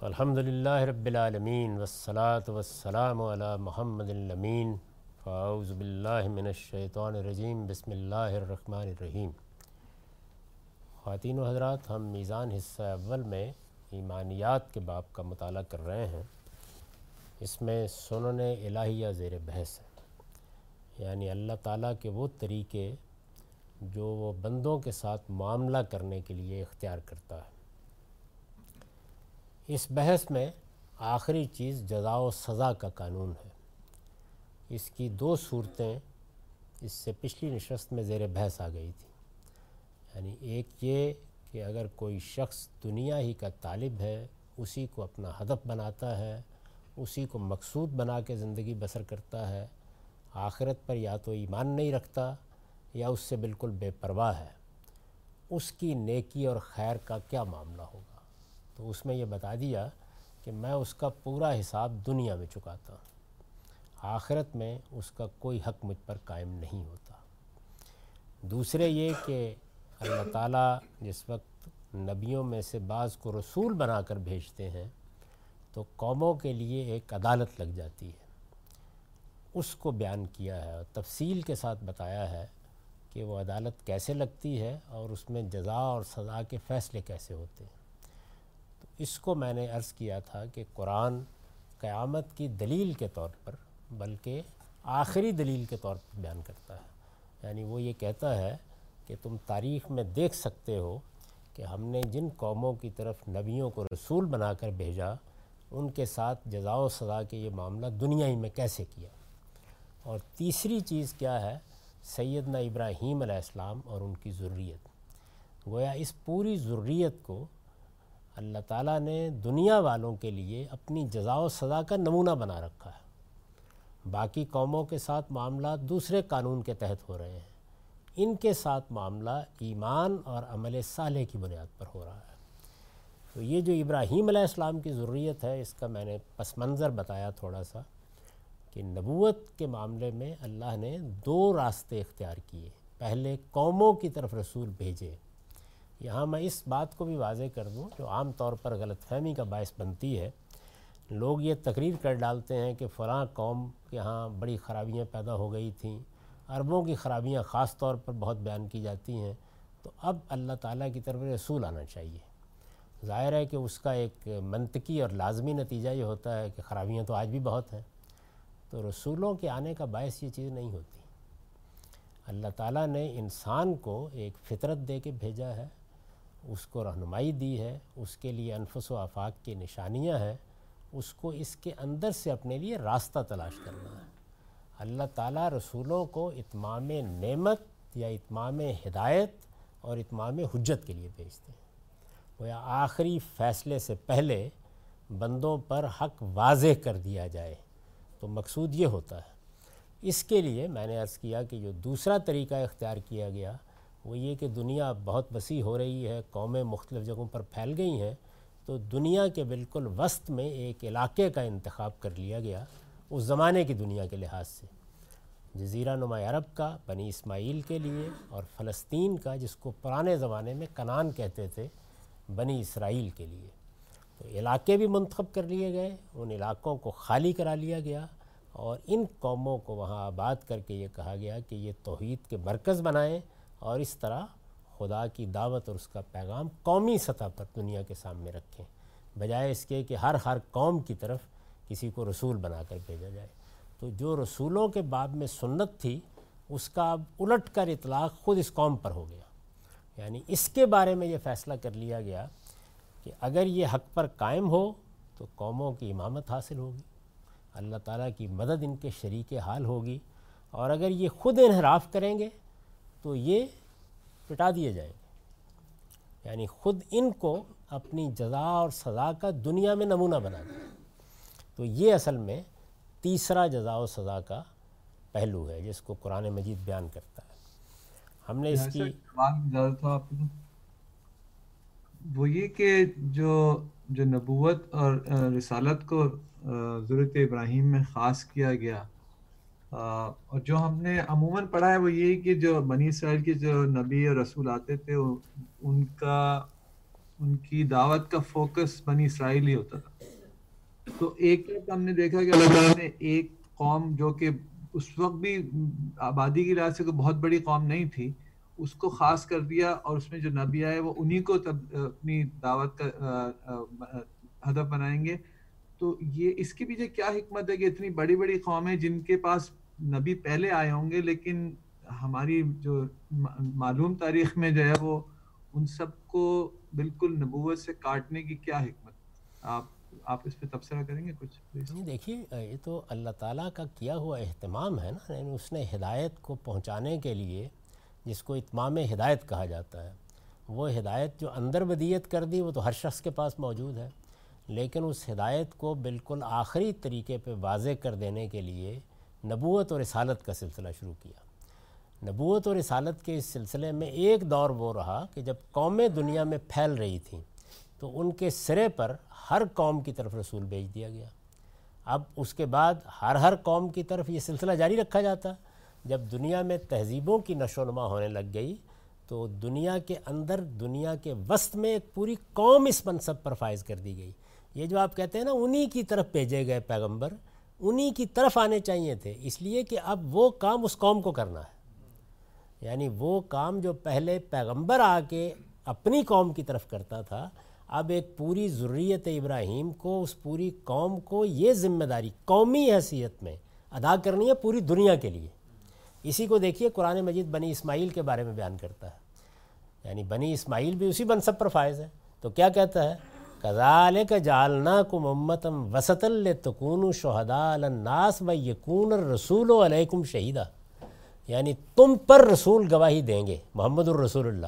الحمد للہ رب العالمین والصلاة والسلام علی محمد الامین۔ فاعوذ باللہ من الشیطان الرجیم، بسم اللہ الرحمن الرحیم۔ خواتین و حضرات، ہم میزان حصہ اول میں ایمانیات کے باب کا مطالعہ کر رہے ہیں۔ اس میں سنن الہیہ زیر بحث ہے۔ یعنی اللہ تعالیٰ کے وہ طریقے جو وہ بندوں کے ساتھ معاملہ کرنے کے لیے اختیار کرتا ہے۔ اس بحث میں آخری چیز جزا و سزا کا قانون ہے۔ اس کی دو صورتیں اس سے پچھلی نشست میں زیر بحث آ گئی تھی۔ یعنی ایک یہ کہ اگر کوئی شخص دنیا ہی کا طالب ہے، اسی کو اپنا ہدف بناتا ہے، اسی کو مقصود بنا کے زندگی بسر کرتا ہے، آخرت پر یا تو ایمان نہیں رکھتا یا اس سے بالکل بے پرواہ ہے، اس کی نیکی اور خیر کا کیا معاملہ ہوگا؟ تو اس میں یہ بتا دیا کہ میں اس کا پورا حساب دنیا میں چکاتا۔ ہوں آخرت میں اس کا کوئی حق مجھ پر قائم نہیں ہوتا۔ دوسرے یہ کہ اللہ تعالیٰ جس وقت نبیوں میں سے بعض کو رسول بنا کر بھیجتے ہیں، تو قوموں کے لیے ایک عدالت لگ جاتی ہے۔ اس کو بیان کیا ہے اور تفصیل کے ساتھ بتایا ہے کہ وہ عدالت کیسے لگتی ہے اور اس میں جزا اور سزا کے فیصلے کیسے ہوتے ہیں۔ تو اس کو میں نے عرض کیا تھا کہ قرآن قیامت کی دلیل کے طور پر بلکہ آخری دلیل کے طور پر بیان کرتا ہے۔ یعنی وہ یہ کہتا ہے کہ تم تاریخ میں دیکھ سکتے ہو کہ ہم نے جن قوموں کی طرف نبیوں کو رسول بنا کر بھیجا، ان کے ساتھ جزا و سزا کے یہ معاملہ دنیا ہی میں کیسے کیا؟ اور تیسری چیز کیا ہے سیدنا ابراہیم علیہ السلام اور ان کی ضروریت گویا اس پوری ضروریت کو اللہ تعالیٰ نے دنیا والوں کے لیے اپنی جزا و سزا کا نمونہ بنا رکھا ہے۔ باقی قوموں کے ساتھ معاملات دوسرے قانون کے تحت ہو رہے ہیں۔ ان کے ساتھ معاملہ ایمان اور عمل صالح کی بنیاد پر ہو رہا ہے۔ تو یہ جو ابراہیم علیہ السلام کی ضروریت ہے، اس کا میں نے پس منظر بتایا تھوڑا سا۔ کہ نبوت کے معاملے میں اللہ نے دو راستے اختیار کیے۔ پہلے قوموں کی طرف رسول بھیجے۔ یہاں میں اس بات کو بھی واضح کر دوں جو عام طور پر غلط فہمی کا باعث بنتی ہے۔ لوگ یہ تقریر کر ڈالتے ہیں کہ فلاں قوم کے ہاں بڑی خرابیاں پیدا ہو گئی تھیں۔ عربوں کی خرابیاں خاص طور پر بہت بیان کی جاتی ہیں۔ تو اب اللہ تعالیٰ کی طرف رسول آنا چاہیے۔ ظاہر ہے کہ اس کا ایک منطقی اور لازمی نتیجہ یہ ہوتا ہے کہ خرابیاں تو آج بھی بہت ہیں۔ تو رسولوں کے آنے کا باعث یہ چیز نہیں ہوتی۔ اللہ تعالیٰ نے انسان کو ایک فطرت دے کے بھیجا ہے، اس کو رہنمائی دی ہے، اس کے لیے انفس و آفاق کی نشانیاں ہیں، اس کو اس کے اندر سے اپنے لیے راستہ تلاش کرنا ہے۔ اللہ تعالیٰ رسولوں کو اتمام نعمت یا اتمام ہدایت اور اتمام حجت کے لیے بھیجتے ہیں۔ یا آخری فیصلے سے پہلے بندوں پر حق واضح کر دیا جائے۔ تو مقصود یہ ہوتا ہے۔ اس کے لیے میں نے عرض کیا کہ جو دوسرا طریقہ اختیار کیا گیا وہ یہ کہ دنیا بہت وسیع ہو رہی ہے، قومیں مختلف جگہوں پر پھیل گئی ہیں، تو دنیا کے بالکل وسط میں ایک علاقے کا انتخاب کر لیا گیا اس زمانے کی دنیا کے لحاظ سے۔ جزیرہ نما عرب کا، بنی اسماعیل کے لیے اور فلسطین کا، جس کو پرانے زمانے میں کنان کہتے تھے، بنی اسرائیل کے لیے۔ تو علاقے بھی منتخب کر لیے گئے، ان علاقوں کو خالی کرا لیا گیا اور ان قوموں کو وہاں آباد کر کے یہ کہا گیا کہ یہ توحید کے مرکز بنائیں اور اس طرح خدا کی دعوت اور اس کا پیغام قومی سطح پر دنیا کے سامنے رکھیں، بجائے اس کے کہ ہر ہر قوم کی طرف کسی کو رسول بنا کر بھیجا جائے۔ تو جو رسولوں کے باب میں سنت تھی، اس کا اب الٹ کر اطلاق خود اس قوم پر ہو گیا۔ یعنی اس کے بارے میں یہ فیصلہ کر لیا گیا کہ اگر یہ حق پر قائم ہو تو قوموں کی امامت حاصل ہوگی اللہ تعالیٰ کی مدد ان کے شریک حال ہوگی اور اگر یہ خود انحراف کریں گے تو یہ پٹا دیے جائیں گے۔ یعنی خود ان کو اپنی جزا اور سزا کا دنیا میں نمونہ بنا دیں۔ تو یہ اصل میں تیسرا جزا و سزا کا پہلو ہے جس کو قرآن مجید بیان کرتا ہے۔ ہم نے اس کی وہ یہ کہ جو جو نبوت اور رسالت کو ضرورت ابراہیم میں خاص کیا گیا اور جو ہم نے عموماً پڑھا ہے وہ یہی کہ جو بنی اسرائیل کے جو نبی اور رسول آتے تھے ان کا، ان کی دعوت کا فوکس بنی اسرائیل ہی ہوتا تھا۔ تو ایک طرف ہم نے دیکھا کہ اللہ تعالیٰ نے ایک قوم جو کہ اس وقت بھی آبادی کی لحاظ سے کوئی بہت بڑی قوم نہیں تھی اس کو خاص کر دیا اور اس میں جو نبی آئے وہ انہی کو تب اپنی دعوت کا ہدف بنائیں گے۔ تو یہ اس کے پیچھے کیا حکمت ہے کہ اتنی بڑی بڑی قومیں جن کے پاس نبی پہلے آئے ہوں گے، لیکن ہماری جو معلوم تاریخ میں جو ہے وہ ان سب کو بالکل نبوت سے کاٹنے کی کیا حکمت؟ آپ آپ اس پہ تبصرہ کریں گے کچھ؟ دیکھیے یہ تو اللہ تعالیٰ کا کیا ہوا اہتمام ہے نا یعنی اس نے ہدایت کو پہنچانے کے لیے جس کو اتمام ہدایت کہا جاتا ہے، وہ ہدایت جو اندر بدیت کر دی، وہ تو ہر شخص کے پاس موجود ہے۔ لیکن اس ہدایت کو بالکل آخری طریقے پہ واضح کر دینے کے لیے نبوت اور رسالت کا سلسلہ شروع کیا۔ نبوت اور رسالت کے اس سلسلے میں ایک دور وہ رہا کہ جب قومیں دنیا میں پھیل رہی تھیں، تو ان کے سرے پر ہر قوم کی طرف رسول بھیج دیا گیا۔ اب اس کے بعد ہر ہر قوم کی طرف یہ سلسلہ جاری رکھا جاتا۔ جب دنیا میں تہذیبوں کی نشو و نما ہونے لگ گئی تو دنیا کے اندر، دنیا کے وسط میں ایک پوری قوم اس منصب پر فائز کر دی گئی۔ یہ جو آپ کہتے ہیں نا، انہی کی طرف بھیجے گئے پیغمبر، انہی کی طرف آنے چاہیے تھے۔ اس لیے کہ اب وہ کام اس قوم کو کرنا ہے۔ یعنی وہ کام جو پہلے پیغمبر آ کے اپنی قوم کی طرف کرتا تھا، اب ایک پوری ضروریت ابراہیم کو، اس پوری قوم کو یہ ذمہ داری قومی حیثیت میں ادا کرنی ہے پوری دنیا کے لیے۔ اسی کو دیکھیے قرآن مجید بنی اسماعیل کے بارے میں بیان کرتا ہے۔ یعنی بنی اسماعیل بھی اسی منصب پر فائز ہے۔ تو کیا کہتا ہے؟ کزال کا جالنا کو محمتم وسط التکون شہدا الناس و یقون الرسول و علیکم شہیدہ یعنی تم پر رسول گواہی دیں گے محمد الرسول اللہ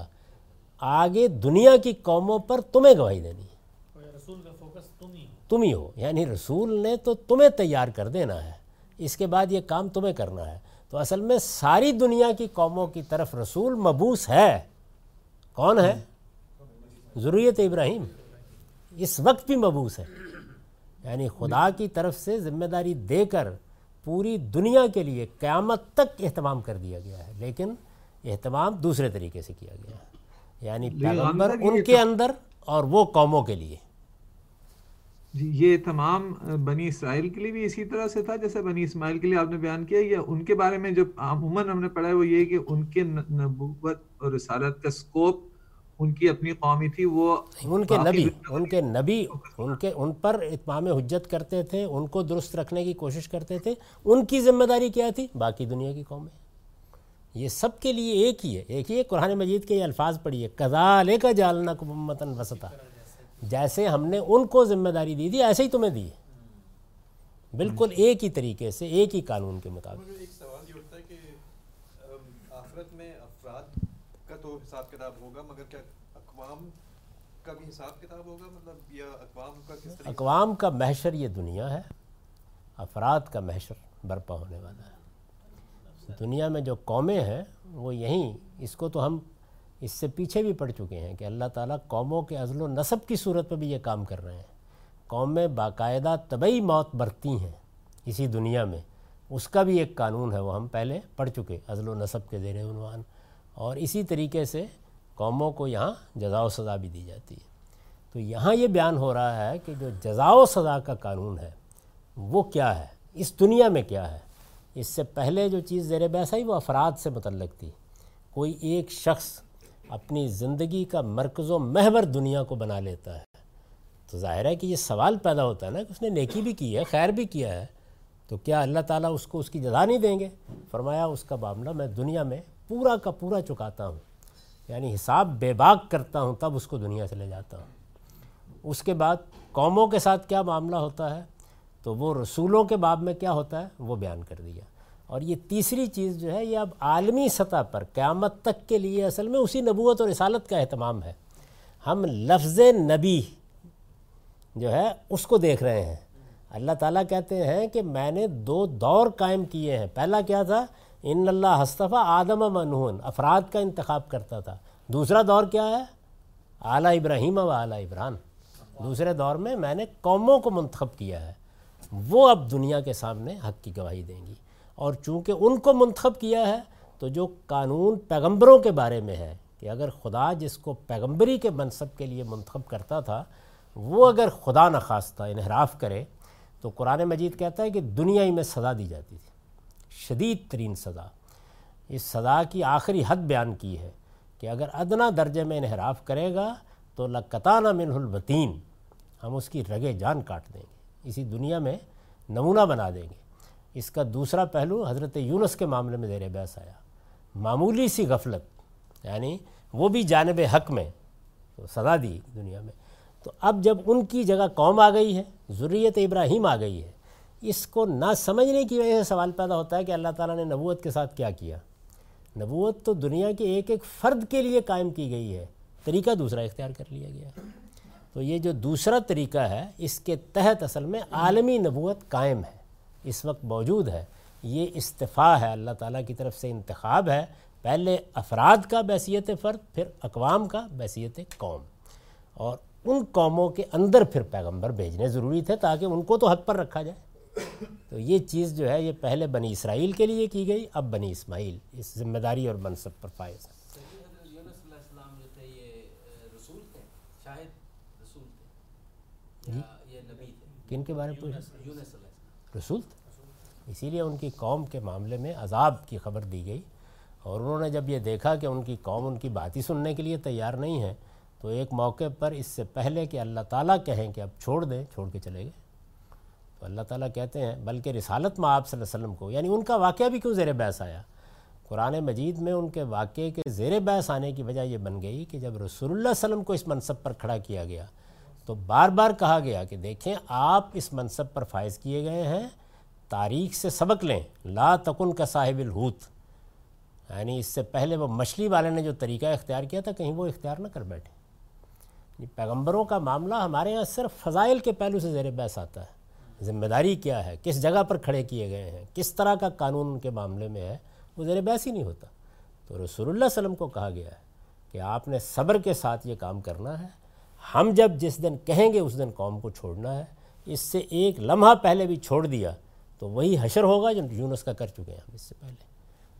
آگے دنیا کی قوموں پر تمہیں گواہی دینی ہے۔ تم ہی ہو۔ یعنی رسول نے تو تمہیں تیار کر دینا ہے۔ اس کے بعد یہ کام تمہیں کرنا ہے۔ تو اصل میں ساری دنیا کی قوموں کی طرف رسول مبوس ہے۔ کون ہے؟ ضروریت ابراہیم۔ اس وقت بھی مبوس ہے۔ یعنی خدا کی طرف سے ذمہ داری دے کر پوری دنیا کے لیے قیامت تک اہتمام کر دیا گیا ہے۔ لیکن اہتمام دوسرے طریقے سے کیا گیا ہے۔ یعنی پیغمبر ان کے اندر اور وہ قوموں کے لیے۔ جی یہ تمام بنی اسرائیل کے لیے بھی اسی طرح سے تھا جیسے بنی اسماعیل کے لیے آپ نے بیان کیا یا ان کے بارے میں جو عموماً ہم نے پڑھا ہے وہ یہ کہ ان کے نبوت اور رسالت کا سکوپ ان کی اپنی قومی تھی وہ ان کے نبی ان کے نبی ان کے ان پر اتمام حجت کرتے تھے ان کو درست رکھنے کی کوشش کرتے تھے ان کی ذمہ داری کیا تھی؟ باقی دنیا کی قومیں۔ یہ سب کے لیے ایک ہی ہے ایک ہی ہے قرآن مجید کے یہ الفاظ پڑھیے کزال کا جالنا کو ممتن وسطہ جیسے ہم نے ان کو ذمہ داری دی تھی ایسے ہی تمہیں دی۔ بالکل ایک ہی طریقے سے ایک ہی قانون کے مطابق۔ ایک سوال یہ ہوتا ہے کہ آخرت میں افراد کا تو حساب کتاب ہوگا مگر کیا اقوام کا بھی حساب کتاب ہوگا؟ مطلب یا اقوام کا کس طریقے اقوام کا محشر یہ دنیا ہے افراد کا محشر برپا ہونے والا ہے۔ دنیا میں جو قومیں ہیں وہ یہیں اس کو تو ہم اس سے پیچھے بھی پڑ چکے ہیں کہ اللہ تعالیٰ قوموں کے عزل و نصب کی صورت پہ بھی یہ کام کر رہے ہیں۔ قومیں باقاعدہ طبعی موت برتی ہیں اسی دنیا میں۔ اس کا بھی ایک قانون ہے، وہ ہم پہلے پڑھ چکے، عزل و نصب کے زیر عنوان۔ اور اسی طریقے سے قوموں کو یہاں جزا و سزا بھی دی جاتی ہے۔ تو یہاں یہ بیان ہو رہا ہے کہ جو جزا و سزا کا قانون ہے، وہ کیا ہے؟ اس دنیا میں کیا ہے؟ اس سے پہلے جو چیز زیر بحث آئی، وہ افراد سے متعلق تھی۔ کوئی ایک شخص اپنی زندگی کا مرکز و محور دنیا کو بنا لیتا ہے۔ تو ظاہر ہے کہ یہ سوال پیدا ہوتا ہے نا کہ اس نے نیکی بھی کی ہے، خیر بھی کیا ہے۔ تو کیا اللہ تعالیٰ اس کو اس کی جزا نہیں دیں گے؟ فرمایا، اس کا معاملہ میں دنیا میں پورا کا پورا چکاتا ہوں۔ یعنی حساب بے باک کرتا ہوں، تب اس کو دنیا سے لے جاتا ہوں۔ اس کے بعد قوموں کے ساتھ کیا معاملہ ہوتا ہے؟ تو وہ رسولوں کے باب میں کیا ہوتا ہے؟ وہ بیان کر دیا۔ اور یہ تیسری چیز جو ہے، یہ اب عالمی سطح پر، قیامت تک کے لیے اصل میں اسی نبوت اور رسالت کا اہتمام ہے۔ ہم لفظ نبی جو ہے، اس کو دیکھ رہے ہیں۔ اللہ تعالیٰ کہتے ہیں کہ میں نے دو دور قائم کیے ہیں۔ پہلا کیا تھا؟ ان اللہ حصطفیٰ آدم منہون، افراد کا انتخاب کرتا تھا۔ دوسرا دور کیا ہے؟ اعلیٰ ابراہیم و اعلیٰ ابران دوسرے دور میں میں نے قوموں کو منتخب کیا ہے۔ وہ اب دنیا کے سامنے حق کی گواہی دیں گی۔ اور چونکہ ان کو منتخب کیا ہے، تو جو قانون پیغمبروں کے بارے میں ہے کہ اگر خدا جس کو پیغمبری کے منصب کے لیے منتخب کرتا تھا، وہ اگر خدا نخواستہ انحراف کرے، تو قرآن مجید کہتا ہے کہ دنیا ہی میں سزا دی جاتی تھی۔ شدید ترین سزا۔ اس سزا کی آخری حد بیان کی ہے کہ اگر ادنا درجے میں انحراف کرے گا، تو لقطانہ من البتین ہم اس کی رگے جان کاٹ دیں گے۔ اسی دنیا میں نمونہ بنا دیں گے۔ اس کا دوسرا پہلو حضرت یونس کے معاملے میں زیر بحث آیا۔ معمولی سی غفلت یعنی وہ بھی جانب حق میں، تو سزا دی دنیا میں۔ تو اب جب ان کی جگہ قوم آ گئی ہے ضروریت ابراہیم آ گئی ہے، اس کو نہ سمجھنے کی وجہ سے سوال پیدا ہوتا ہے کہ اللہ تعالیٰ نے نبوت کے ساتھ کیا کیا۔ نبوت تو دنیا کے ایک ایک فرد کے لیے قائم کی گئی ہے، طریقہ دوسرا اختیار کر لیا گیا۔ ہے تو یہ جو دوسرا طریقہ ہے، اس کے تحت اصل میں عالمی نبوت قائم ہے۔ اس وقت موجود ہے۔ یہ استفاع ہے اللہ تعالیٰ کی طرف سے انتخاب ہے۔ پہلے افراد کا بحثیت فرد پھر اقوام کا بحثیت قوم۔ اور ان قوموں کے اندر پھر پیغمبر بھیجنے ضروری تھے تاکہ ان کو تو حق پر رکھا جائے۔ تو یہ چیز جو ہے یہ پہلے بنی اسرائیل کے لیے کی گئی اب بنی اسماعیل۔ اس ذمہ داری اور منصب پر فائز ہے۔ جی۔ کن کے بارے میں رسول اسی لیے ان کی قوم کے معاملے میں عذاب کی خبر دی گئی۔ اور انہوں نے جب یہ دیکھا کہ ان کی قوم ان کی بات ہی سننے کے لیے تیار نہیں ہے، تو ایک موقع پر اس سے پہلے کہ اللہ تعالیٰ کہیں کہ اب چھوڑ دیں، چھوڑ کے چلے گئے۔ تو اللہ تعالیٰ کہتے ہیں، بلکہ رسالت میں آپ صلی اللہ علیہ وسلم کو یعنی ان کا واقعہ بھی کیوں زیر بحث آیا؟ قرآن مجید میں ان کے واقعے کے زیر بحث آنے کی وجہ یہ بن گئی کہ جب رسول اللہ علیہ وسلم کو اس منصب پر کھڑا کیا گیا تو بار بار کہا گیا کہ دیکھیں، آپ اس منصب پر فائز کیے گئے ہیں۔ تاریخ سے سبق لیں۔ لا تکن کا صاحب الحوت۔ یعنی اس سے پہلے وہ مچھلی والے نے جو طریقہ اختیار کیا تھا، کہیں وہ اختیار نہ کر بیٹھے۔ یعنی پیغمبروں کا معاملہ ہمارے یہاں صرف فضائل کے پہلو سے زیر بحث آتا ہے۔ ذمہ داری کیا ہے؟ کس جگہ پر کھڑے کیے گئے ہیں؟ کس طرح کا قانون ان کے معاملے میں ہے؟ وہ زیر بحث ہی نہیں ہوتا۔ تو رسول اللہ علیہ وسلم کو کہا گیا ہے کہ آپ نے صبر کے ساتھ یہ کام کرنا ہے۔ ہم جب جس دن کہیں گے اس دن قوم کو چھوڑنا ہے اس سے ایک لمحہ پہلے بھی چھوڑ دیا تو وہی حشر ہوگا جو یونس کا کر چکے ہیں ہم اس سے پہلے۔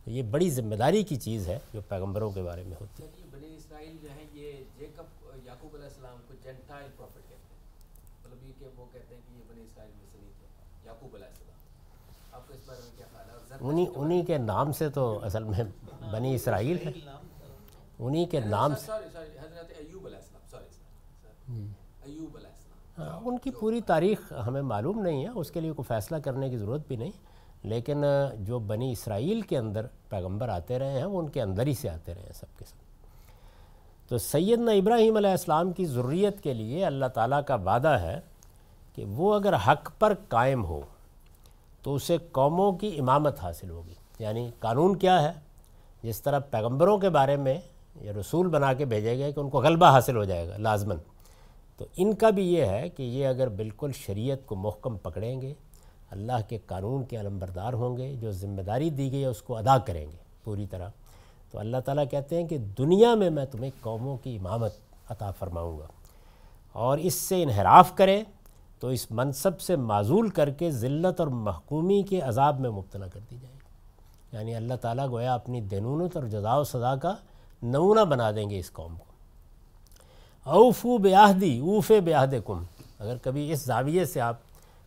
تو یہ بڑی ذمہ داری کی چیز ہے جو پیغمبروں کے بارے میں ہوتی ہے۔ بنی اسرائیل جو ہیں یہ جیکب یعقوب علیہ السلام کو جنٹائل پروفٹ کہتے ہیں۔ مطلب یہ کہ وہ کہتے ہیں کہ یہ بنی اسرائیل میں سے نہیں تھے یعقوب علیہ السلام۔ آپ کو اس بارے میں کیا خیال ہے؟ انہی انہی کے نام سے تو <laughs> اصل میں بنی اسرائیل ہے۔ انہی کے نام سے حضرت ایوب علیہ السلام سوری ایوب علیہ السلام ہاں، ان کی پوری تاریخ ہمیں معلوم نہیں ہے اس کے لیے کوئی فیصلہ کرنے کی ضرورت بھی نہیں۔ لیکن جو بنی اسرائیل کے اندر پیغمبر آتے رہے ہیں وہ ان کے اندر ہی سے آتے رہے ہیں سب کے سب۔ تو سیدنا ابراہیم علیہ السلام کی ضروریت کے لیے اللہ تعالیٰ کا وعدہ ہے کہ وہ اگر حق پر قائم ہو تو اسے قوموں کی امامت حاصل ہوگی۔ یعنی قانون کیا ہے؟ جس طرح پیغمبروں کے بارے میں یہ رسول بنا کے بھیجے گئے کہ ان کو غلبہ حاصل ہو جائے گا لازمن تو ان کا بھی یہ ہے کہ یہ اگر بالکل شریعت کو محکم پکڑیں گے، اللہ کے قانون کے علمبردار ہوں گے، جو ذمہ داری دی گئی ہے، اس کو ادا کریں گے پوری طرح، تو اللہ تعالیٰ کہتے ہیں کہ دنیا میں میں تمہیں قوموں کی امامت عطا فرماؤں گا اور اس سے انحراف کرے تو اس منصب سے معذول کر کے ذلت اور محکومی کے عذاب میں مبتلا کر دی جائے گی۔ یعنی اللہ تعالیٰ گویا اپنی دینونت اور جزا و سزا کا نمونہ بنا دیں گے اس قوم کو۔ اوفو بیاہدی اوف بیاہد کم اگر کبھی اس زاویے سے آپ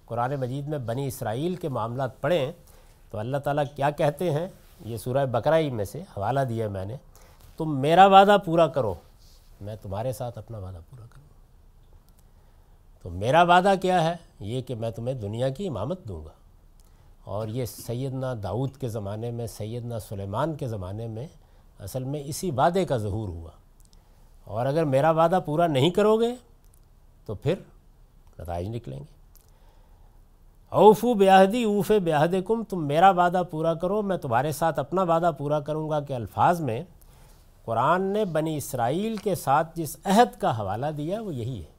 قرآن مجید میں بنی اسرائیل کے معاملات پڑھیں، تو اللہ تعالیٰ کیا کہتے ہیں؟ یہ سورہ بقرہ میں سے حوالہ دیا میں نے۔ تم میرا وعدہ پورا کرو، میں تمہارے ساتھ اپنا وعدہ پورا کروں۔ تو میرا وعدہ کیا ہے؟ یہ کہ میں تمہیں دنیا کی امامت دوں گا۔ اور یہ سیدنا داؤد کے زمانے میں، سیدنا سلیمان کے زمانے میں اصل میں اسی وعدے کا ظہور ہوا۔ اور اگر میرا وعدہ پورا نہیں کرو گے تو پھر نتائج نکلیں گے۔ اوفو بیاہدی اوف بیاہد کم تم میرا وعدہ پورا کرو، میں تمہارے ساتھ اپنا وعدہ پورا کروں گا کہ الفاظ میں قرآن نے بنی اسرائیل کے ساتھ جس عہد کا حوالہ دیا وہ یہی ہے۔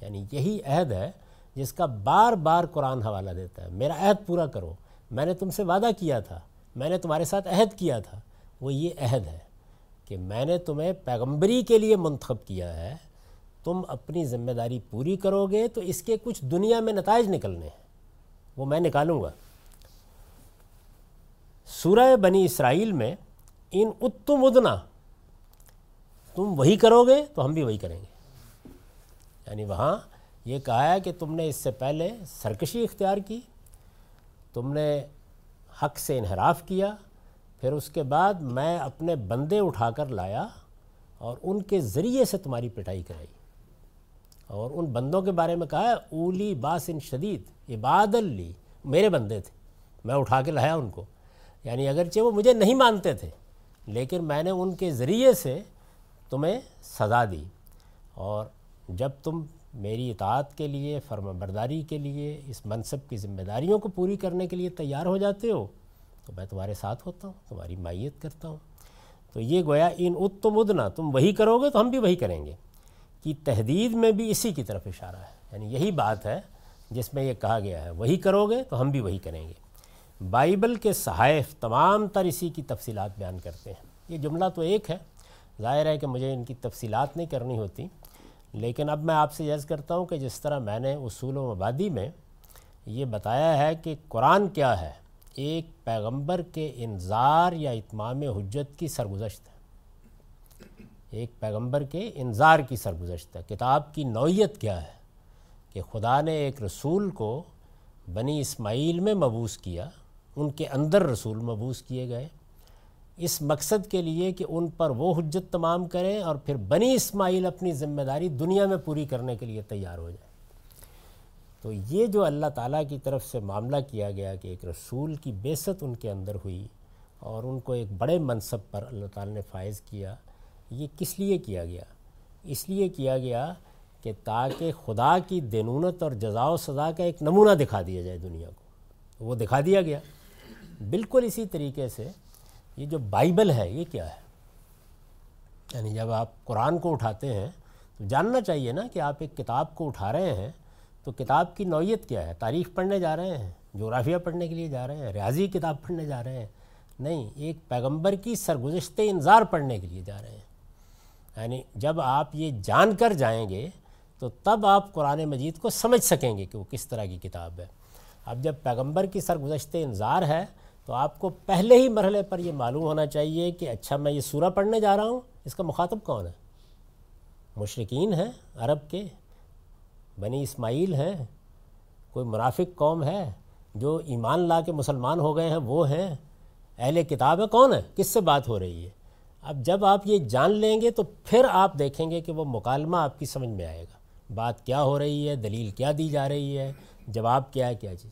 یعنی یہی عہد ہے جس کا بار بار قرآن حوالہ دیتا ہے۔ میرا عہد پورا کرو۔ میں نے تم سے وعدہ کیا تھا۔ میں نے تمہارے ساتھ عہد کیا تھا۔ وہ یہ عہد ہے۔ کہ میں نے تمہیں پیغمبری کے لیے منتخب کیا ہے، تم اپنی ذمہ داری پوری کرو گے تو اس کے کچھ دنیا میں نتائج نکلنے ہیں۔ وہ میں نکالوں گا۔ سورہ بنی اسرائیل میں ان اتم ادنا تم وہی کرو گے تو ہم بھی وہی کریں گے۔ یعنی وہاں یہ کہا ہے کہ تم نے اس سے پہلے سرکشی اختیار کی، تم نے حق سے انحراف کیا پھر اس کے بعد میں اپنے بندے اٹھا کر لایا اور ان کے ذریعے سے تمہاری پٹائی کرائی۔ اور ان بندوں کے بارے میں کہا ہے، اولی باسن شدید عباد لی، میرے بندے تھے۔ میں اٹھا کے لایا ان کو۔ یعنی اگرچہ وہ مجھے نہیں مانتے تھے، لیکن میں نے ان کے ذریعے سے تمہیں سزا دی۔ اور جب تم میری اطاعت کے لیے فرما برداری کے لیے، اس منصب کی ذمہ داریوں کو پوری کرنے کے لیے تیار ہو جاتے ہو تو میں تمہارے ساتھ ہوتا ہوں، تمہاری مائیت کرتا ہوں۔ تو یہ گویا ان اتم ادنا تم وہی کرو گے تو ہم بھی وہی کریں گے۔ کہ تحدید میں بھی اسی کی طرف اشارہ ہے۔ یعنی یہی بات ہے جس میں یہ کہا گیا ہے، وہی کرو گے تو ہم بھی وہی کریں گے۔ بائبل کے صحائف تمام تر اسی کی تفصیلات بیان کرتے ہیں۔ یہ جملہ تو ایک ہے، ظاہر ہے کہ مجھے ان کی تفصیلات نہیں کرنی ہوتی۔ لیکن اب میں آپ سے یز کرتا ہوں کہ جس طرح میں نے اصول و مبادی میں یہ بتایا ہے کہ قرآن کیا ہے ایک پیغمبر کے انظار یا اتمام حجت کی سرگزشت ہے۔ ایک پیغمبر کے انظار کی سرگزشت ہے۔ کتاب کی نوعیت کیا ہے؟ کہ خدا نے ایک رسول کو بنی اسماعیل میں مبوس کیا، ان کے اندر رسول مبوس کیے گئے۔ اس مقصد کے لیے کہ ان پر وہ حجت تمام کریں اور پھر بنی اسماعیل اپنی ذمہ داری دنیا میں پوری کرنے کے لیے تیار ہو جائے تو یہ جو اللہ تعالیٰ کی طرف سے معاملہ کیا گیا کہ ایک رسول کی بیست ان کے اندر ہوئی اور ان کو ایک بڑے منصب پر اللہ تعالیٰ نے فائز کیا، یہ کس لیے کیا گیا؟ اس لیے کیا گیا کہ تاکہ خدا کی دینونت اور جزا و سزا کا ایک نمونہ دکھا دیا جائے دنیا کو۔ وہ دکھا دیا گیا۔ بالکل اسی طریقے سے یہ جو بائبل ہے، یہ کیا ہے؟ یعنی جب آپ قرآن کو اٹھاتے ہیں تو جاننا چاہیے نا کہ آپ ایک کتاب کو اٹھا رہے ہیں تو کتاب کی نوعیت کیا ہے؟ تاریخ پڑھنے جا رہے ہیں، جغرافیہ پڑھنے کے لیے جا رہے ہیں، ریاضی کتاب پڑھنے جا رہے ہیں۔ نہیں، ایک پیغمبر کی سرگزشت انظار پڑھنے کے لیے جا رہے ہیں۔ یعنی جب آپ یہ جان کر جائیں گے تو تب آپ قرآن مجید کو سمجھ سکیں گے کہ وہ کس طرح کی کتاب ہے۔ اب جب پیغمبر کی سرگزشت انظار ہے تو آپ کو پہلے ہی مرحلے پر یہ معلوم ہونا چاہیے کہ اچھا میں یہ سورہ پڑھنے جا رہا ہوں، اس کا مخاطب کون ہے؟ مشرقین ہیں عرب کے۔ بنی اسماعیل ہیں، کوئی منافق قوم ہے جو ایمان لا کے مسلمان ہو گئے ہیں، وہ ہیں۔ اہل کتاب ہے کون ہے کس سے بات ہو رہی ہے؟ اب جب آپ یہ جان لیں گے تو پھر آپ دیکھیں گے کہ وہ مکالمہ آپ کی سمجھ میں آئے گا۔ بات کیا ہو رہی ہے؟ دلیل کیا دی جا رہی ہے؟ جواب کیا ہے؟ کیا چیز؟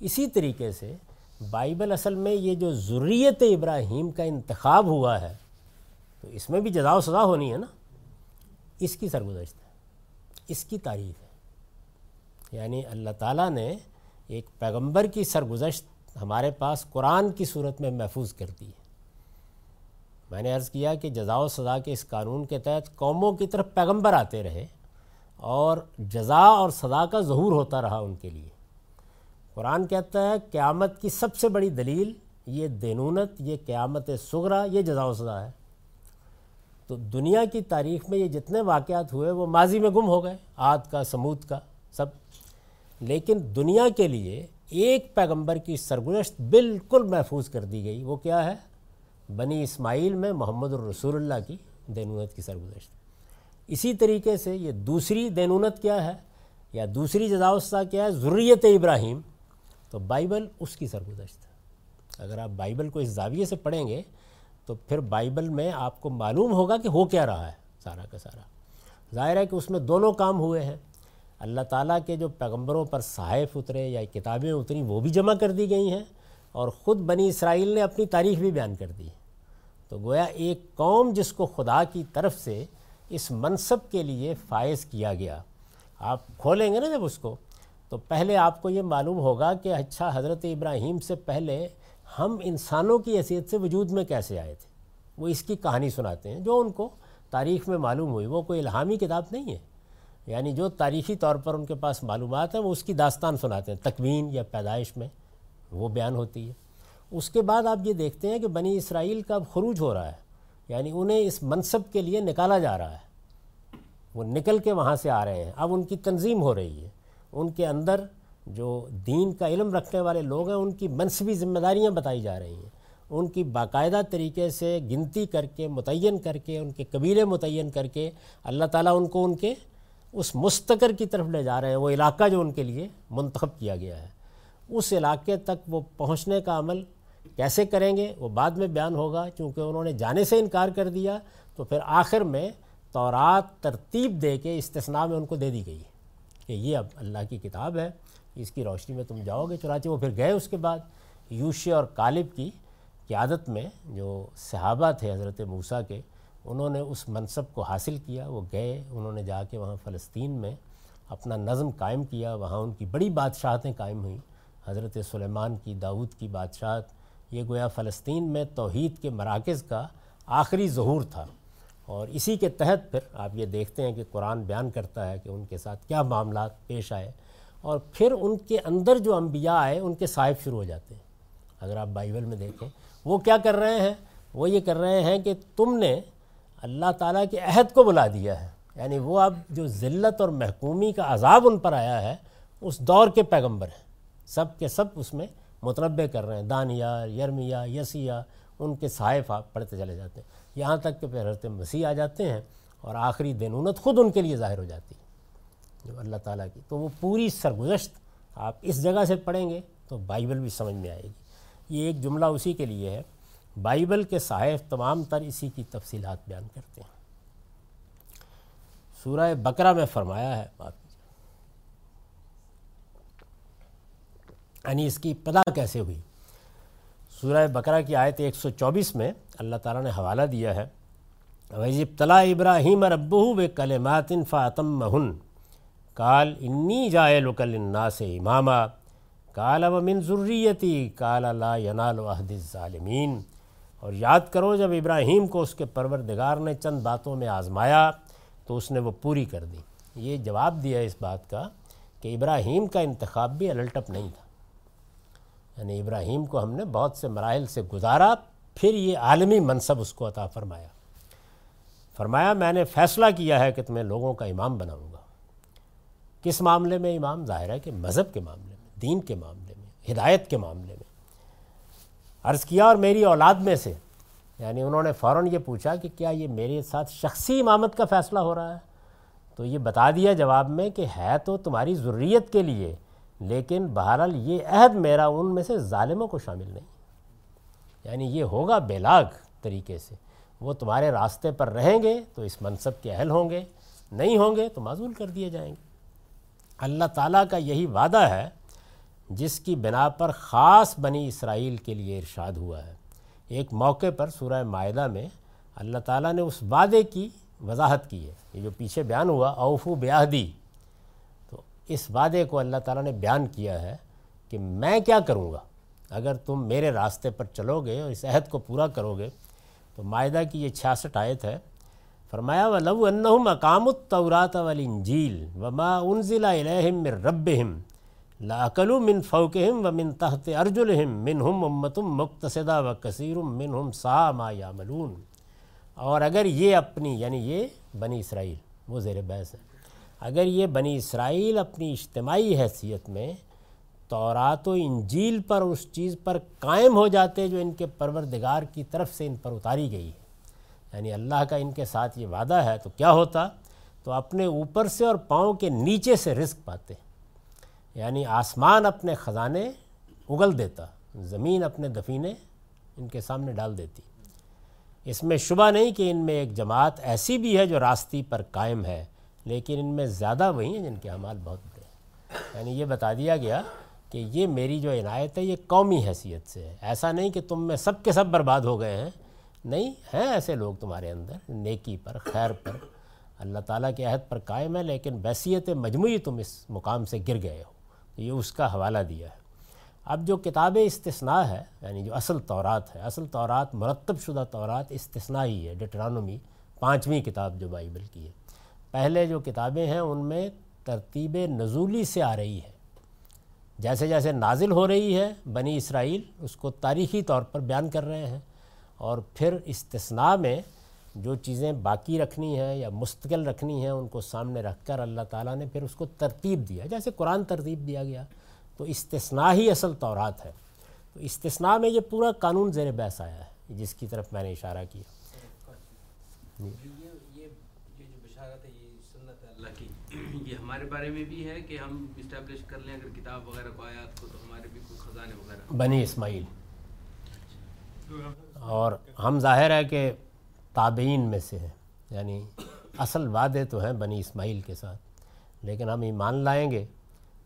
اسی طریقے سے بائبل اصل میں یہ جو ضروریت ابراہیم کا انتخاب ہوا ہے، تو اس میں بھی جزا و سزا ہونی ہے نا؟ اس کی سرگزشت ہے، اس کی تعریف ہے۔ یعنی اللہ تعالیٰ نے ایک پیغمبر کی سرگزشت ہمارے پاس قرآن کی صورت میں محفوظ کر دی ہے۔ میں نے عرض کیا کہ جزا و سزا کے اس قانون کے تحت قوموں کی طرف پیغمبر آتے رہے اور جزا اور سزا کا ظہور ہوتا رہا ان کے لیے۔ قرآن کہتا ہے قیامت کی سب سے بڑی دلیل یہ دینونت، یہ قیامت سغرا یہ جزا و سزا ہے۔ تو دنیا کی تاریخ میں یہ جتنے واقعات ہوئے وہ ماضی میں گم ہو گئے، آد کا، سمود کا، سب لیکن دنیا کے لیے ایک پیغمبر کی سرگزشت بالکل محفوظ کر دی گئی۔ وہ کیا ہے؟ بنی اسماعیل میں محمد الرسول اللہ کی دینونت کی سرگزشت۔ اسی طریقے سے یہ دوسری دینونت کیا ہے؟ یا دوسری جزاوسہ کیا ہے؟ ضروریت ابراہیم۔ تو بائبل اس کی سرگزشت۔ ہے اگر آپ بائبل کو اس زاویے سے پڑھیں گے تو پھر بائبل میں آپ کو معلوم ہوگا کہ ہو کیا رہا ہے سارا کا سارا۔ ظاہر ہے کہ اس میں دونوں کام ہوئے ہیں۔ اللہ تعالیٰ کے جو پیغمبروں پر صحائف اترے یا کتابیں اتریں، وہ بھی جمع کر دی گئی ہیں اور خود بنی اسرائیل نے اپنی تاریخ بھی بیان کر دی۔ تو گویا ایک قوم جس کو خدا کی طرف سے اس منصب کے لیے فائز کیا گیا۔ آپ کھولیں گے نا جب اس کو، تو پہلے آپ کو یہ معلوم ہوگا کہ اچھا حضرت ابراہیم سے پہلے ہم انسانوں کی حیثیت سے وجود میں کیسے آئے تھے؟ وہ اس کی کہانی سناتے ہیں، جو ان کو تاریخ میں معلوم ہوئی۔ وہ کوئی الہامی کتاب نہیں ہے۔ یعنی جو تاریخی طور پر ان کے پاس معلومات ہیں، وہ اس کی داستان سناتے ہیں۔ تکوین یا پیدائش میں وہ بیان ہوتی ہے۔ اس کے بعد آپ یہ دیکھتے ہیں کہ بنی اسرائیل کا اب خروج ہو رہا ہے۔ یعنی انہیں اس منصب کے لیے نکالا جا رہا ہے۔ وہ نکل کے وہاں سے آ رہے ہیں۔ اب ان کی تنظیم ہو رہی ہے۔ ان کے اندر جو دین کا علم رکھنے والے لوگ ہیں، ان کی منصبی ذمہ داریاں بتائی جا رہی ہیں۔ ان کی باقاعدہ طریقے سے گنتی کر کے، متعین کر کے، ان کے قبیلے متعین کر کے اللہ تعالیٰ ان کو ان کے اس مستقر کی طرف لے جا رہے ہیں، وہ علاقہ جو ان کے لیے منتخب کیا گیا ہے۔ اس علاقے تک وہ پہنچنے کا عمل کیسے کریں گے، وہ بعد میں بیان ہوگا۔ چونکہ انہوں نے جانے سے انکار کر دیا، تو پھر آخر میں تورات ترتیب دے کے استثناء میں ان کو دے دی گئی کہ یہ اب اللہ کی کتاب ہے، اس کی روشنی میں تم جاؤ گے۔ چنانچہ وہ پھر گئے اس کے بعد یوشے اور کالب کی قیادت میں جو صحابہ تھے حضرت موسیٰ کے انہوں نے اس منصب کو حاصل کیا، وہ گئے، انہوں نے جا کے وہاں فلسطین میں اپنا نظم قائم کیا، وہاں ان کی بڑی بادشاہتیں قائم ہوئیں، حضرت سلیمان کی داود کی بادشاہت۔ یہ گویا فلسطین میں توحید کے مراکز کا آخری ظہور تھا۔ اور اسی کے تحت پھر آپ یہ دیکھتے ہیں کہ قرآن بیان کرتا ہے کہ ان کے ساتھ کیا معاملات پیش آئے۔ اور پھر ان کے اندر جو انبیاء آئے، ان کے صاحب شروع ہو جاتے ہیں۔ اگر آپ بائبل میں دیکھیں، وہ کیا کر رہے ہیں؟ وہ یہ کر رہے ہیں کہ تم نے اللہ تعالیٰ کے عہد کو بلا دیا ہے۔ یعنی وہ اب جو ذلت اور محکومی کا عذاب ان پر آیا ہے، اس دور کے پیغمبر ہیں۔ سب کے سب اس میں متنبع کر رہے ہیں۔ دانیہ، یرمیا، یسیہ، ان کے صحائف آپ پڑھتے چلے جاتے ہیں۔ یہاں تک کہ پھر حضرت مسیح آ جاتے ہیں اور آخری دینونت خود ان کے لیے ظاہر ہو جاتی ہے۔ جو اللہ تعالیٰ کی، تو وہ پوری سرگزشت آپ اس جگہ سے پڑھیں گے تو بائبل بھی سمجھ میں آئے گی۔ یہ ایک جملہ اسی کے لیے ہے۔ بائبل کے صحائف تمام تر اسی کی تفصیلات بیان کرتے ہیں۔ سورہ بقرہ میں فرمایا ہے بات۔ یعنی اس کی پدا کیسے ہوئی؟ سورہ بقرہ کی آیت ایک سو چوبیس میں اللہ تعالیٰ نے حوالہ دیا ہے ویزب طلا ابراہیم ربو و کلمات فاطم مہن کال انی جائے لکل سے امامہ کال و من ضروریتی کال لا ینال عہد اور یاد کرو، جب ابراہیم کو اس کے پروردگار نے چند باتوں میں آزمایا تو اس نے وہ پوری کر دی۔ یہ جواب دیا اس بات کا کہ ابراہیم کا انتخاب بھی الٹپ نہیں تھا۔ یعنی ابراہیم کو ہم نے بہت سے مراحل سے گزارا، پھر یہ عالمی منصب اس کو عطا فرمایا۔ فرمایا، میں نے فیصلہ کیا ہے کہ تمہیں لوگوں کا امام بناؤں گا۔ کس معاملے میں امام؟ ظاہر ہے کہ مذہب کے معاملے میں، دین کے معاملے میں، ہدایت کے معاملے میں۔ عرض کیا اور میری اولاد میں سے۔ یعنی انہوں نے فوراً یہ پوچھا کہ کیا یہ میرے ساتھ شخصی امامت کا فیصلہ ہو رہا ہے؟ تو یہ بتا دیا جواب میں کہ ہے تو تمہاری ضروریت کے لیے، لیکن بہرحال یہ عہد میرا ان میں سے ظالموں کو شامل نہیں۔ یعنی یہ ہوگا بیلاگ طریقے سے۔ وہ تمہارے راستے پر رہیں گے تو اس منصب کے اہل ہوں گے، نہیں ہوں گے تو معذول کر دیے جائیں گے۔ اللہ تعالیٰ کا یہی وعدہ ہے جس کی بنا پر خاص بنی اسرائیل کے لیے ارشاد ہوا ہے۔ ایک موقع پر سورہ معاہدہ میں اللہ تعالیٰ نے اس وعدے کی وضاحت کی ہے۔ یہ جو پیچھے بیان ہوا، اوفو بیاہدی۔ تو اس وعدے کو اللہ تعالیٰ نے بیان کیا ہے کہ میں کیا کروں گا؟ اگر تم میرے راستے پر چلو گے اور اس عہد کو پورا کرو گے، تو معاہدہ کی یہ چھیاسٹھ آیت ہے۔ فرمایا و لو انہم اقام التورات والانجیل وما انزل الیہم من ربہم لاقلو من فوقہم و من تحت ارجلہم، منہم امتم مقتصدہ و کثیر منہم سا ما یعملون۔ اور اگر یہ اپنی یعنی یہ بنی اسرائیل، وہ زیر بحث ہے۔ اگر یہ بنی اسرائیل اپنی اجتماعی حیثیت میں تورات و انجیل پر اس چیز پر قائم ہو جاتے، جو ان کے پروردگار کی طرف سے ان پر اتاری گئی ہے یعنی اللہ کا ان کے ساتھ یہ وعدہ ہے، تو کیا ہوتا؟ تو اپنے اوپر سے اور پاؤں کے نیچے سے رزق پاتے۔ یعنی آسمان اپنے خزانے اگل دیتا، زمین اپنے دفینے ان کے سامنے ڈال دیتی۔ اس میں شبہ نہیں کہ ان میں ایک جماعت ایسی بھی ہے جو راستی پر قائم ہے، لیکن ان میں زیادہ وہی ہیں جن کے اعمال بہت بڑے ہیں۔ یعنی یہ بتا دیا گیا کہ یہ میری جو عنایت ہے، یہ قومی حیثیت سے ہے۔ ایسا نہیں کہ تم میں سب کے سب برباد ہو گئے ہیں۔ نہیں، ہیں ایسے لوگ تمہارے اندر، نیکی پر، خیر پر۔ اللہ تعالیٰ کے عہد پر قائم ہے لیکن بیسیت مجموعی تم اس مقام سے گر گئے ہو۔ یہ اس کا حوالہ دیا ہے۔ اب جو کتاب استثناء ہے یعنی جو اصل طورات ہے، اصل طورات مرتب شدہ طورات استثناء ہی ہے ڈٹرانومی پانچویں کتاب جو بائبل کی ہے۔ پہلے جو کتابیں ہیں، ان میں ترتیب نزولی سے آ رہی ہے۔ جیسے جیسے نازل ہو رہی ہے، بنی اسرائیل اس کو تاریخی طور پر بیان کر رہے ہیں اور پھر استثناء میں جو چیزیں باقی رکھنی ہیں یا مستقل رکھنی ہیں ان کو سامنے رکھ کر اللہ تعالیٰ نے پھر اس کو ترتیب دیا۔ جیسے قرآن ترتیب دیا گیا تو استثناء ہی اصل طورات ہے۔ تو استثناء میں یہ پورا قانون زیر بحث آیا ہے جس کی طرف میں نے اشارہ کیا۔ یہ یہ یہ جو بشارت ہے یہ سنت ہے اللہ کی۔ یہ ہمارے بارے میں بھی ہے کہ ہم اسٹیبلش کر لیں اگر کتاب وغیرہ کو آیات کو تو ہمارے بھی کوئی خزانے وغیرہ۔ بنی اسماعیل۔ اور ہم ظاہر ہے کہ تابعین میں سے ہیں۔ یعنی اصل وعدے تو ہیں بنی اسماعیل کے ساتھ لیکن ہم ایمان لائیں گے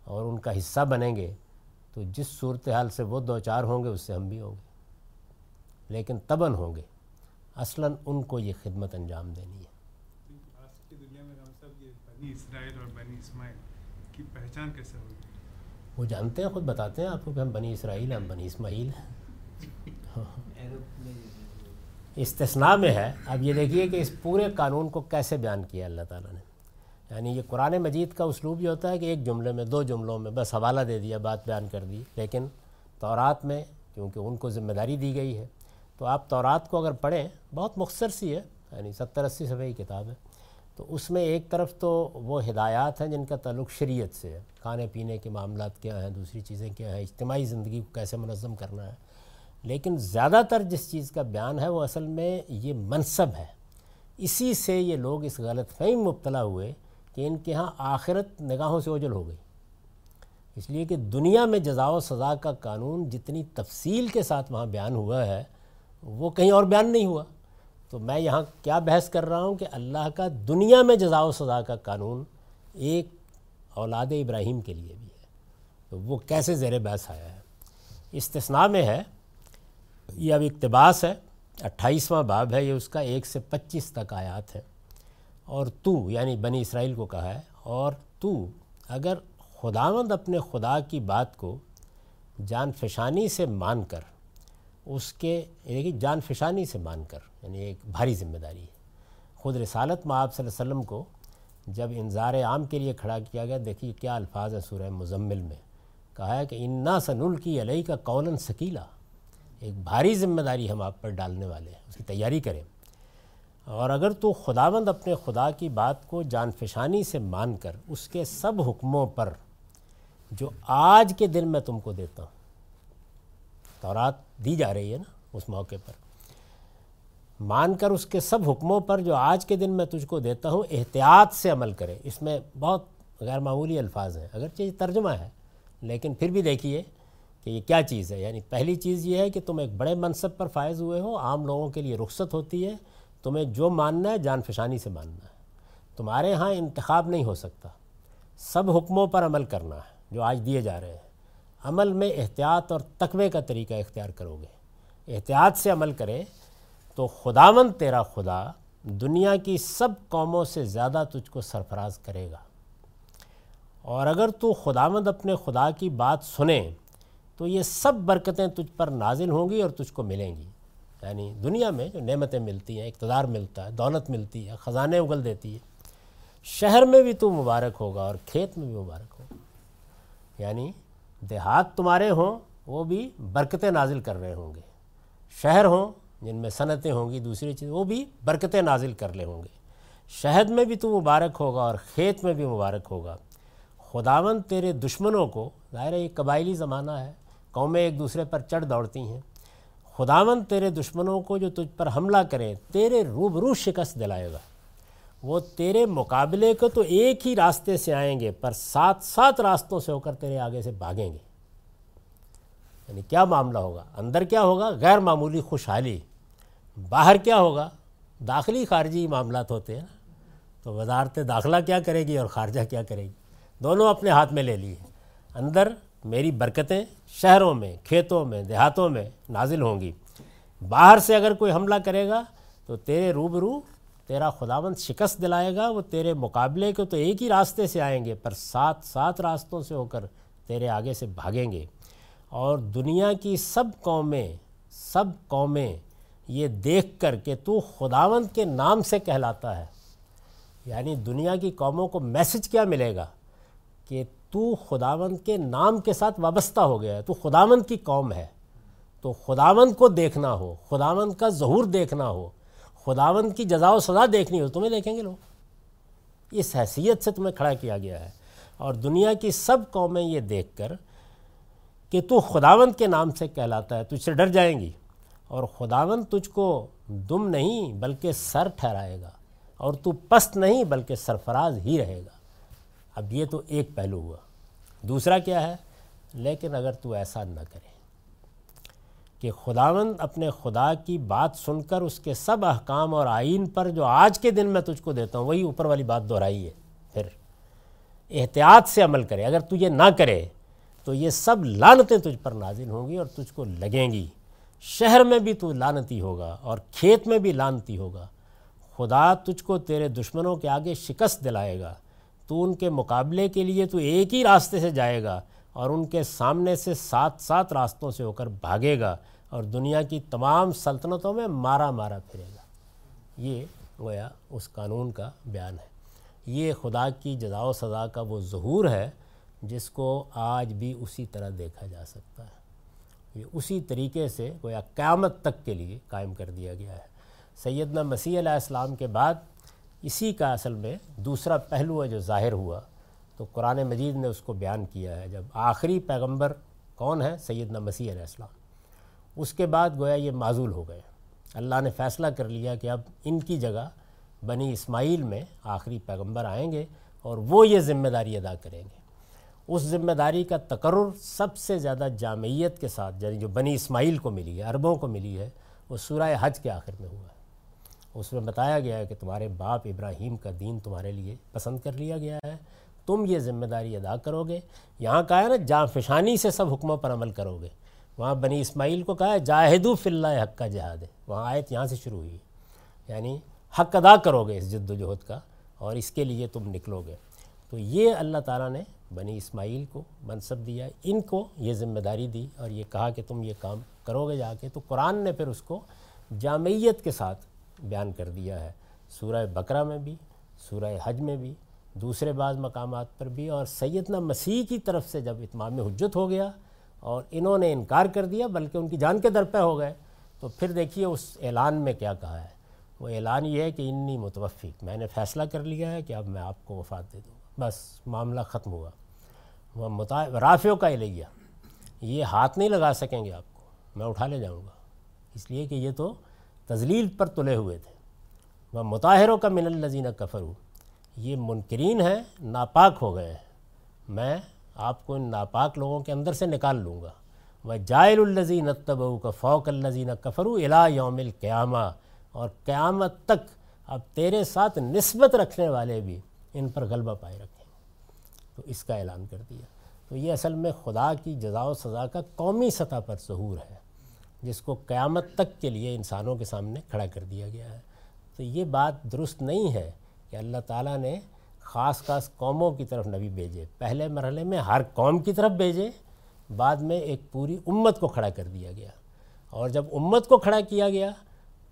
اور ان کا حصہ بنیں گے تو جس صورتحال سے وہ دو چار ہوں گے اس سے ہم بھی ہوں گے۔ لیکن تباً ہوں گے۔ اصلاً ان کو یہ خدمت انجام دینی ہے۔ آج کی دنیا میں ہم سب یہ بنی اسرائیل اور بنی اسماعیل کی پہچان کیسے ہوگی؟ وہ جانتے ہیں خود بتاتے ہیں آپ کو کہ ہم بنی اسرائیل ہیں ہم بنی اسماعیل ہیں۔ استثناء میں ہے۔ اب یہ دیکھیے کہ اس پورے قانون کو کیسے بیان کیا اللہ تعالیٰ نے۔ یعنی یہ قرآن مجید کا اسلوب یہ ہوتا ہے کہ ایک جملے میں، دو جملوں میں بس حوالہ دے دیا، بات بیان کر دی۔ لیکن تورات میں، کیونکہ ان کو ذمہ داری دی گئی ہے، تو آپ تورات کو اگر پڑھیں، بہت مختصر سی ہے یعنی ستر اسی صفحے کی کتاب ہے۔ تو اس میں ایک طرف تو وہ ہدایات ہیں جن کا تعلق شریعت سے ہے۔ کھانے پینے کے معاملات کیا ہیں، دوسری چیزیں کیا ہیں، اجتماعی زندگی کو کیسے منظم کرنا ہے۔ لیکن زیادہ تر جس چیز کا بیان ہے وہ اصل میں یہ منصب ہے۔ اسی سے یہ لوگ اس غلط فہم مبتلا ہوئے کہ ان کے ہاں آخرت نگاہوں سے اوجل ہو گئی۔ اس لیے کہ دنیا میں جزا و سزا کا قانون جتنی تفصیل کے ساتھ وہاں بیان ہوا ہے، وہ کہیں اور بیان نہیں ہوا۔ تو میں یہاں کیا بحث کر رہا ہوں کہ اللہ کا دنیا میں جزا و سزا کا قانون ایک اولاد ابراہیم کے لیے بھی ہے۔ تو وہ کیسے زیر بحث آیا ہے؟ استثناء میں ہے یہ اب اقتباس ہے، اٹھائیسواں باب ہے، یہ اس کا ایک سے پچیس تک آیات ہے۔ اور تو یعنی بنی اسرائیل کو کہا ہے، اور تو، اگر خداوند اپنے خدا کی بات کو جان فشانی سے مان کر، اس کے یعنی جان فشانی سے مان کر یعنی ایک بھاری ذمہ داری ہے۔ خود رسالت میں آپ صلی اللہ علیہ وسلم کو جب انظار عام کے لیے کھڑا کیا گیا، دیکھیے کیا الفاظ ہیں سورہ مزمل میں۔ کہا ہے کہ انا سن کی علیہ کا قول سکیلا ایک بھاری ذمہ داری ہم آپ پر ڈالنے والے ہیں، اس کی تیاری کریں۔ اور اگر تو خداوند اپنے خدا کی بات کو جان فشانی سے مان کر اس کے سب حکموں پر جو آج کے دن میں تم کو دیتا ہوں، تورات دی جا رہی ہے نا اس موقع پر، مان کر اس کے سب حکموں پر جو آج کے دن میں تجھ کو دیتا ہوں، احتیاط سے عمل کرے۔ اس میں بہت غیر معمولی الفاظ ہیں، اگرچہ یہ ترجمہ ہے، لیکن پھر بھی دیکھیے۔ کہ یہ کیا چیز ہے؟ یعنی پہلی چیز یہ ہے کہ تم ایک بڑے منصب پر فائز ہوئے ہو، عام لوگوں کے لیے رخصت ہوتی ہے، تمہیں جو ماننا ہے جان فشانی سے ماننا ہے۔ تمہارے ہاں انتخاب نہیں ہو سکتا۔ سب حکموں پر عمل کرنا ہے، جو آج دیے جا رہے ہیں۔ عمل میں احتیاط اور تقوے کا طریقہ اختیار کرو گے۔ احتیاط سے عمل کرے تو خداوند تیرا خدا دنیا کی سب قوموں سے زیادہ تجھ کو سرفراز کرے گا۔ اور اگر تو خداوند اپنے خدا کی بات سنے تو یہ سب برکتیں تجھ پر نازل ہوں گی اور تجھ کو ملیں گی۔ یعنی دنیا میں جو نعمتیں ملتی ہیں، اقتدار ملتا ہے، دولت ملتی ہے، خزانے اگل دیتی ہے، شہر میں بھی تو مبارک ہوگا اور کھیت میں بھی مبارک ہوگا۔ یعنی دیہات تمہارے ہوں، وہ بھی برکتیں نازل کر رہے ہوں گے۔ شہر ہوں، جن میں صنعتیں ہوں گی، دوسری چیز، وہ بھی برکتیں نازل کر لے ہوں گے۔ شہد میں بھی تو مبارک ہوگا اور کھیت میں بھی مبارک ہوگا۔ خداون تیرے دشمنوں کو، ظاہر ہے یہ قبائلی زمانہ ہے قومیں ایک دوسرے پر چڑھ دوڑتی ہیں۔ خداون تیرے دشمنوں کو جو تجھ پر حملہ کریں تیرے روبرو شکست دلائے گا۔ وہ تیرے مقابلے کو تو ایک ہی راستے سے آئیں گے، پر سات سات راستوں سے ہو کر تیرے آگے سے بھاگیں گے۔ یعنی کیا معاملہ ہوگا؟ اندر کیا ہوگا؟ غیر معمولی خوشحالی۔ باہر کیا ہوگا؟ داخلی خارجی معاملات ہوتے ہیں تو وزارت داخلہ کیا کرے گی اور خارجہ کیا کرے گی؟ دونوں اپنے ہاتھ میں لے لیے۔ اندر میری برکتیں شہروں میں، کھیتوں میں، دیہاتوں میں نازل ہوں گی۔ باہر سے اگر کوئی حملہ کرے گا تو تیرے روبرو تیرا خداوند شکست دلائے گا، وہ تیرے مقابلے کو تو ایک ہی راستے سے آئیں گے، پر سات سات راستوں سے ہو کر تیرے آگے سے بھاگیں گے۔ اور دنیا کی سب قومیں سب قومیں یہ دیکھ کر کہ تو خداوند کے نام سے کہلاتا ہے۔ یعنی دنیا کی قوموں کو میسج کیا ملے گا کہ تو خداوند کے نام کے ساتھ وابستہ ہو گیا ہے، تو خداوند کی قوم ہے۔ تو خداوند کو دیکھنا ہو، خداوند کا ظہور دیکھنا ہو، خداوند کی جزا و سزا دیکھنی ہو، تمہیں دیکھیں گے لوگ۔ اس حیثیت سے تمہیں کھڑا کیا گیا ہے۔ اور دنیا کی سب قومیں یہ دیکھ کر کہ تو خداوند کے نام سے کہلاتا ہے، تجھ سے ڈر جائیں گی۔ اور خداوند تجھ کو دم نہیں بلکہ سر ٹھہرائے گا۔ اور تو پست نہیں بلکہ سرفراز ہی رہے گا۔ اب یہ تو ایک پہلو ہوا۔ دوسرا کیا ہے؟ لیکن اگر تو ایسا نہ کرے کہ خداوند اپنے خدا کی بات سن کر اس کے سب احکام اور آئین پر جو آج کے دن میں تجھ کو دیتا ہوں، وہی اوپر والی بات دہرائی ہے۔ پھر احتیاط سے عمل کرے۔ اگر تو یہ نہ کرے تو یہ سب لانتیں تجھ پر نازل ہوں گی اور تجھ کو لگیں گی۔ شہر میں بھی تو لانتی ہوگا اور کھیت میں بھی لانتی ہوگا۔ خدا تجھ کو تیرے دشمنوں کے آگے شکست دلائے گا۔ تو ان کے مقابلے کے لیے تو ایک ہی راستے سے جائے گا اور ان کے سامنے سے سات سات راستوں سے ہو کر بھاگے گا اور دنیا کی تمام سلطنتوں میں مارا مارا پھرے گا۔ یہ گویا اس قانون کا بیان ہے۔ یہ خدا کی جزا و سزا کا وہ ظہور ہے جس کو آج بھی اسی طرح دیکھا جا سکتا ہے۔ یہ اسی طریقے سے گویا قیامت تک کے لیے قائم کر دیا گیا ہے۔ سیدنا مسیح علیہ السلام کے بعد اسی کا اصل میں دوسرا پہلو ہے جو ظاہر ہوا، تو قرآن مجید نے اس کو بیان کیا ہے جب آخری پیغمبر کون ہے؟ سیدنا مسیح علیہ السلام۔ اس کے بعد گویا یہ معذول ہو گئے۔ اللہ نے فیصلہ کر لیا کہ اب ان کی جگہ بنی اسماعیل میں آخری پیغمبر آئیں گے اور وہ یہ ذمہ داری ادا کریں گے۔ اس ذمہ داری کا تقرر سب سے زیادہ جامعیت کے ساتھ یعنی جو بنی اسماعیل کو ملی ہے، عربوں کو ملی ہے، وہ سورہ حج کے آخر میں ہوا۔ ہے اس میں بتایا گیا ہے کہ تمہارے باپ ابراہیم کا دین تمہارے لیے پسند کر لیا گیا ہے۔ تم یہ ذمہ داری ادا کرو گے یہاں کہا ہے نا جاں فشانی سے سب حکموں پر عمل کرو گے وہاں بنی اسماعیل کو کہا ہے، جاہدو فی اللہ حق کا جہاد ہے۔ وہاں آیت یہاں سے شروع ہوئی۔ یعنی حق ادا کرو گے اس جد و جہد کا اور اس کے لیے تم نکلو گے تو یہ اللہ تعالیٰ نے بنی اسماعیل کو منصب دیا، ان کو یہ ذمہ داری دی اور یہ کہا کہ تم یہ کام کرو گے جا کے۔ تو قرآن نے پھر اس کو جامعیت کے ساتھ بیان کر دیا ہے۔ سورہ بقرہ میں بھی، سورہ حج میں بھی، دوسرے بعض مقامات پر بھی۔ اور سیدنا مسیح کی طرف سے جب اتمام حجت ہو گیا اور انہوں نے انکار کر دیا، بلکہ ان کی جان کے در پہ ہو گئے، تو پھر دیکھیے اس اعلان میں کیا کہا ہے۔ وہ اعلان یہ ہے کہ انی متوفق میں نے فیصلہ کر لیا ہے کہ اب میں آپ کو وفات دے دوں بس معاملہ ختم ہوا۔ وہ متا رافیوں کا الیہ یہ ہاتھ نہیں لگا سکیں گے آپ کو، میں اٹھا لے جاؤں گا۔ اس لیے کہ یہ تو تزلیل پر تلے ہوئے تھے۔ وہ مطاہروں کا من الزین کفرو یہ منکرین ہیں، ناپاک ہو گئے ہیں۔ میں آپ کو ان ناپاک لوگوں کے اندر سے نکال لوں گا۔ وہ جائل الزین اتبو کا فوق الزین کفرو الا یوم القیامہ۔ اور قیامت تک اب تیرے ساتھ نسبت رکھنے والے بھی ان پر غلبہ پائے رکھیں۔ تو اس کا اعلان کر دیا۔ تو یہ اصل میں خدا کی جزا و سزا کا قومی سطح پر ظہور ہے۔ جس کو قیامت تک کے لیے انسانوں کے سامنے کھڑا کر دیا گیا ہے۔ تو یہ بات درست نہیں ہے کہ اللہ تعالیٰ نے خاص خاص قوموں کی طرف نبی بھیجے۔ پہلے مرحلے میں ہر قوم کی طرف بھیجے، بعد میں ایک پوری امت کو کھڑا کر دیا گیا۔ اور جب امت کو کھڑا کیا گیا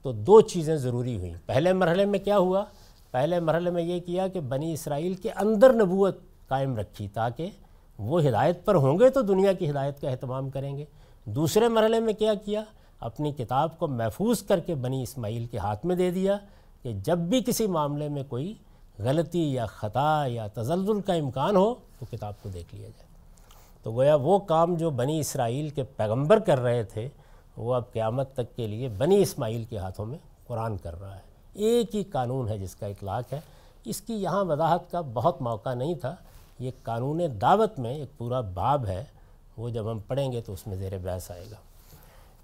تو دو چیزیں ضروری ہوئیں۔ پہلے مرحلے میں کیا ہوا؟ پہلے مرحلے میں یہ کیا کہ بنی اسرائیل کے اندر نبوت قائم رکھی تاکہ وہ ہدایت پر ہوں گے تو دنیا کی ہدایت کا اہتمام کریں گے۔ دوسرے مرحلے میں کیا کیا؟ اپنی کتاب کو محفوظ کر کے بنی اسماعیل کے ہاتھ میں دے دیا کہ جب بھی کسی معاملے میں کوئی غلطی یا خطا یا تزلزل کا امکان ہو تو کتاب کو دیکھ لیا جائے۔ تو گویا وہ کام جو بنی اسرائیل کے پیغمبر کر رہے تھے، وہ اب قیامت تک کے لیے بنی اسماعیل کے ہاتھوں میں قرآن کر رہا ہے۔ ایک ہی قانون ہے جس کا اطلاق ہے۔ اس کی یہاں وضاحت کا بہت موقع نہیں تھا۔ یہ قانون دعوت میں ایک پورا باب ہے۔ وہ جب ہم پڑھیں گے تو اس میں زیر بحث آئے گا۔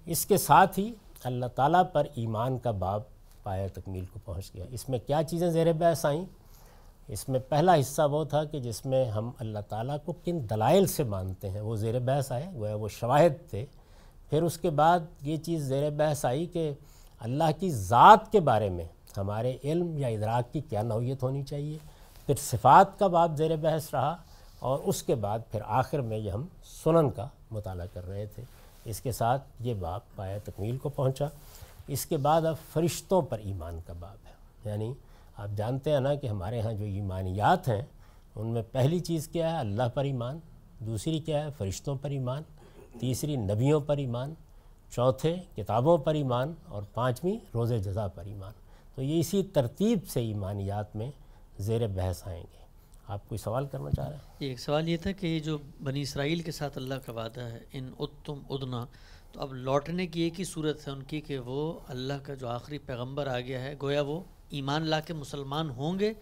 اس کے ساتھ ہی اللہ تعالیٰ پر ایمان کا باب پایا تکمیل کو پہنچ گیا۔ اس میں کیا چیزیں زیر بحث آئیں؟ اس میں پہلا حصہ وہ تھا کہ جس میں ہم اللہ تعالیٰ کو کن دلائل سے مانتے ہیں، وہ زیر بحث آئے، گویا وہ شواہد تھے۔ پھر اس کے بعد یہ چیز زیر بحث آئی کہ اللہ کی ذات کے بارے میں ہمارے علم یا ادراک کی کیا نوعیت ہونی چاہیے۔ پھر صفات کا باب زیر بحث رہا۔ اور اس کے بعد پھر آخر میں یہ ہم سنن کا مطالعہ کر رہے تھے۔ اس کے ساتھ یہ باب پایا تکمیل کو پہنچا۔ اس کے بعد اب فرشتوں پر ایمان کا باب ہے۔ یعنی آپ جانتے ہیں نا کہ ہمارے ہاں جو ایمانیات ہیں، ان میں پہلی چیز کیا ہے؟ اللہ پر ایمان، دوسری کیا ہے؟ فرشتوں پر ایمان، تیسری نبیوں پر ایمان، چوتھے کتابوں پر ایمان، اور پانچویں روز جزا پر ایمان۔ تو یہ اسی ترتیب سے ایمانیات میں زیر بحث آئیں گے۔ آپ کوئی سوال کرنا چاہ رہے ہیں؟ ایک سوال یہ تھا کہ یہ جو بنی اسرائیل کے ساتھ اللہ کا وعدہ ہے ان اتم ادنا تو اب لوٹنے کی ایک ہی صورت ہے ان کی کہ وہ اللہ کا جو آخری پیغمبر آ گیا ہے گویا وہ ایمان لا کے مسلمان ہوں گے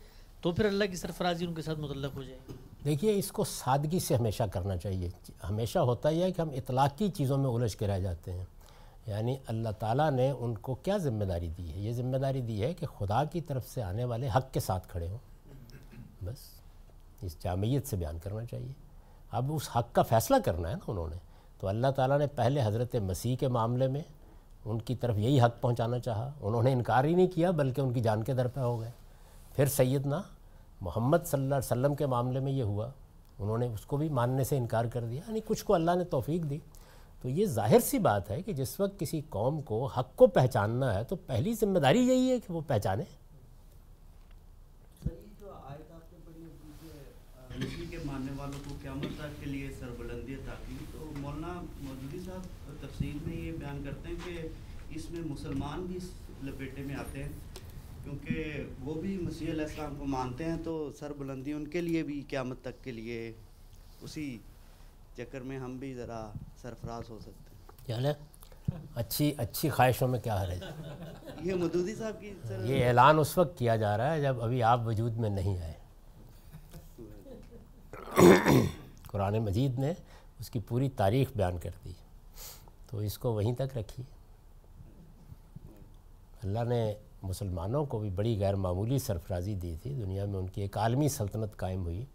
تو پھر اللہ کی سرفرازی ان کے ساتھ متعلق ہو جائے گی۔ دیکھیے اس کو سادگی سے ہمیشہ کرنا چاہیے۔ ہمیشہ ہوتا یہ ہے کہ ہم اطلاقی چیزوں میں الجھ کے رہ جاتے ہیں۔ یعنی اللہ تعالیٰ نے ان کو کیا ذمہ داری دی ہے؟ یہ ذمہ داری دی ہے کہ خدا کی طرف سے آنے والے حق کے ساتھ کھڑے ہوں۔ بس۔ اس جامعیت سے بیان کرنا چاہیے۔ اب اس حق کا فیصلہ کرنا ہے نا انہوں نے۔ تو اللہ تعالیٰ نے پہلے حضرت مسیح کے معاملے میں ان کی طرف یہی حق پہنچانا چاہا۔ انہوں نے انکار ہی نہیں کیا، بلکہ ان کی جان کے در پہ ہو گئے۔ پھر سیدنا محمد صلی اللہ علیہ وسلم کے معاملے میں یہ ہوا۔ انہوں نے اس کو بھی ماننے سے انکار کر دیا یعنی کچھ کو اللہ نے توفیق دی۔ تو یہ ظاہر سی بات ہے کہ جس وقت کسی قوم کو حق کو پہچاننا ہے، تو پہلی ذمہ داری یہی ہے کہ وہ پہچانے کے ماننے والوں کو قیامت تک کے لیے سربلندی عطا کی۔ تو مولانا مودودی صاحب تفصیل میں یہ بیان کرتے ہیں کہ اس میں مسلمان بھی اس لپیٹے میں آتے ہیں کیونکہ وہ بھی مسیح علیہ السلام کو مانتے ہیں تو سر بلندی ان کے لیے بھی قیامت تک کے لیے اسی چکر میں ہم بھی ذرا سرفراز ہو سکتے ہیں۔ کیا ہے اچھی اچھی خواہشوں میں کیا ہے؟ یہ مدودی صاحب کی یہ اعلان اس وقت کیا جا رہا ہے جب ابھی آپ وجود میں نہیں آئے۔ قرآن مجید نے اس کی پوری تاریخ بیان کر دی۔ تو اس کو وہیں تک رکھیے۔ اللہ نے مسلمانوں کو بھی بڑی غیر معمولی سرفرازی دی تھی۔ دنیا میں ان کی ایک عالمی سلطنت قائم ہوئی۔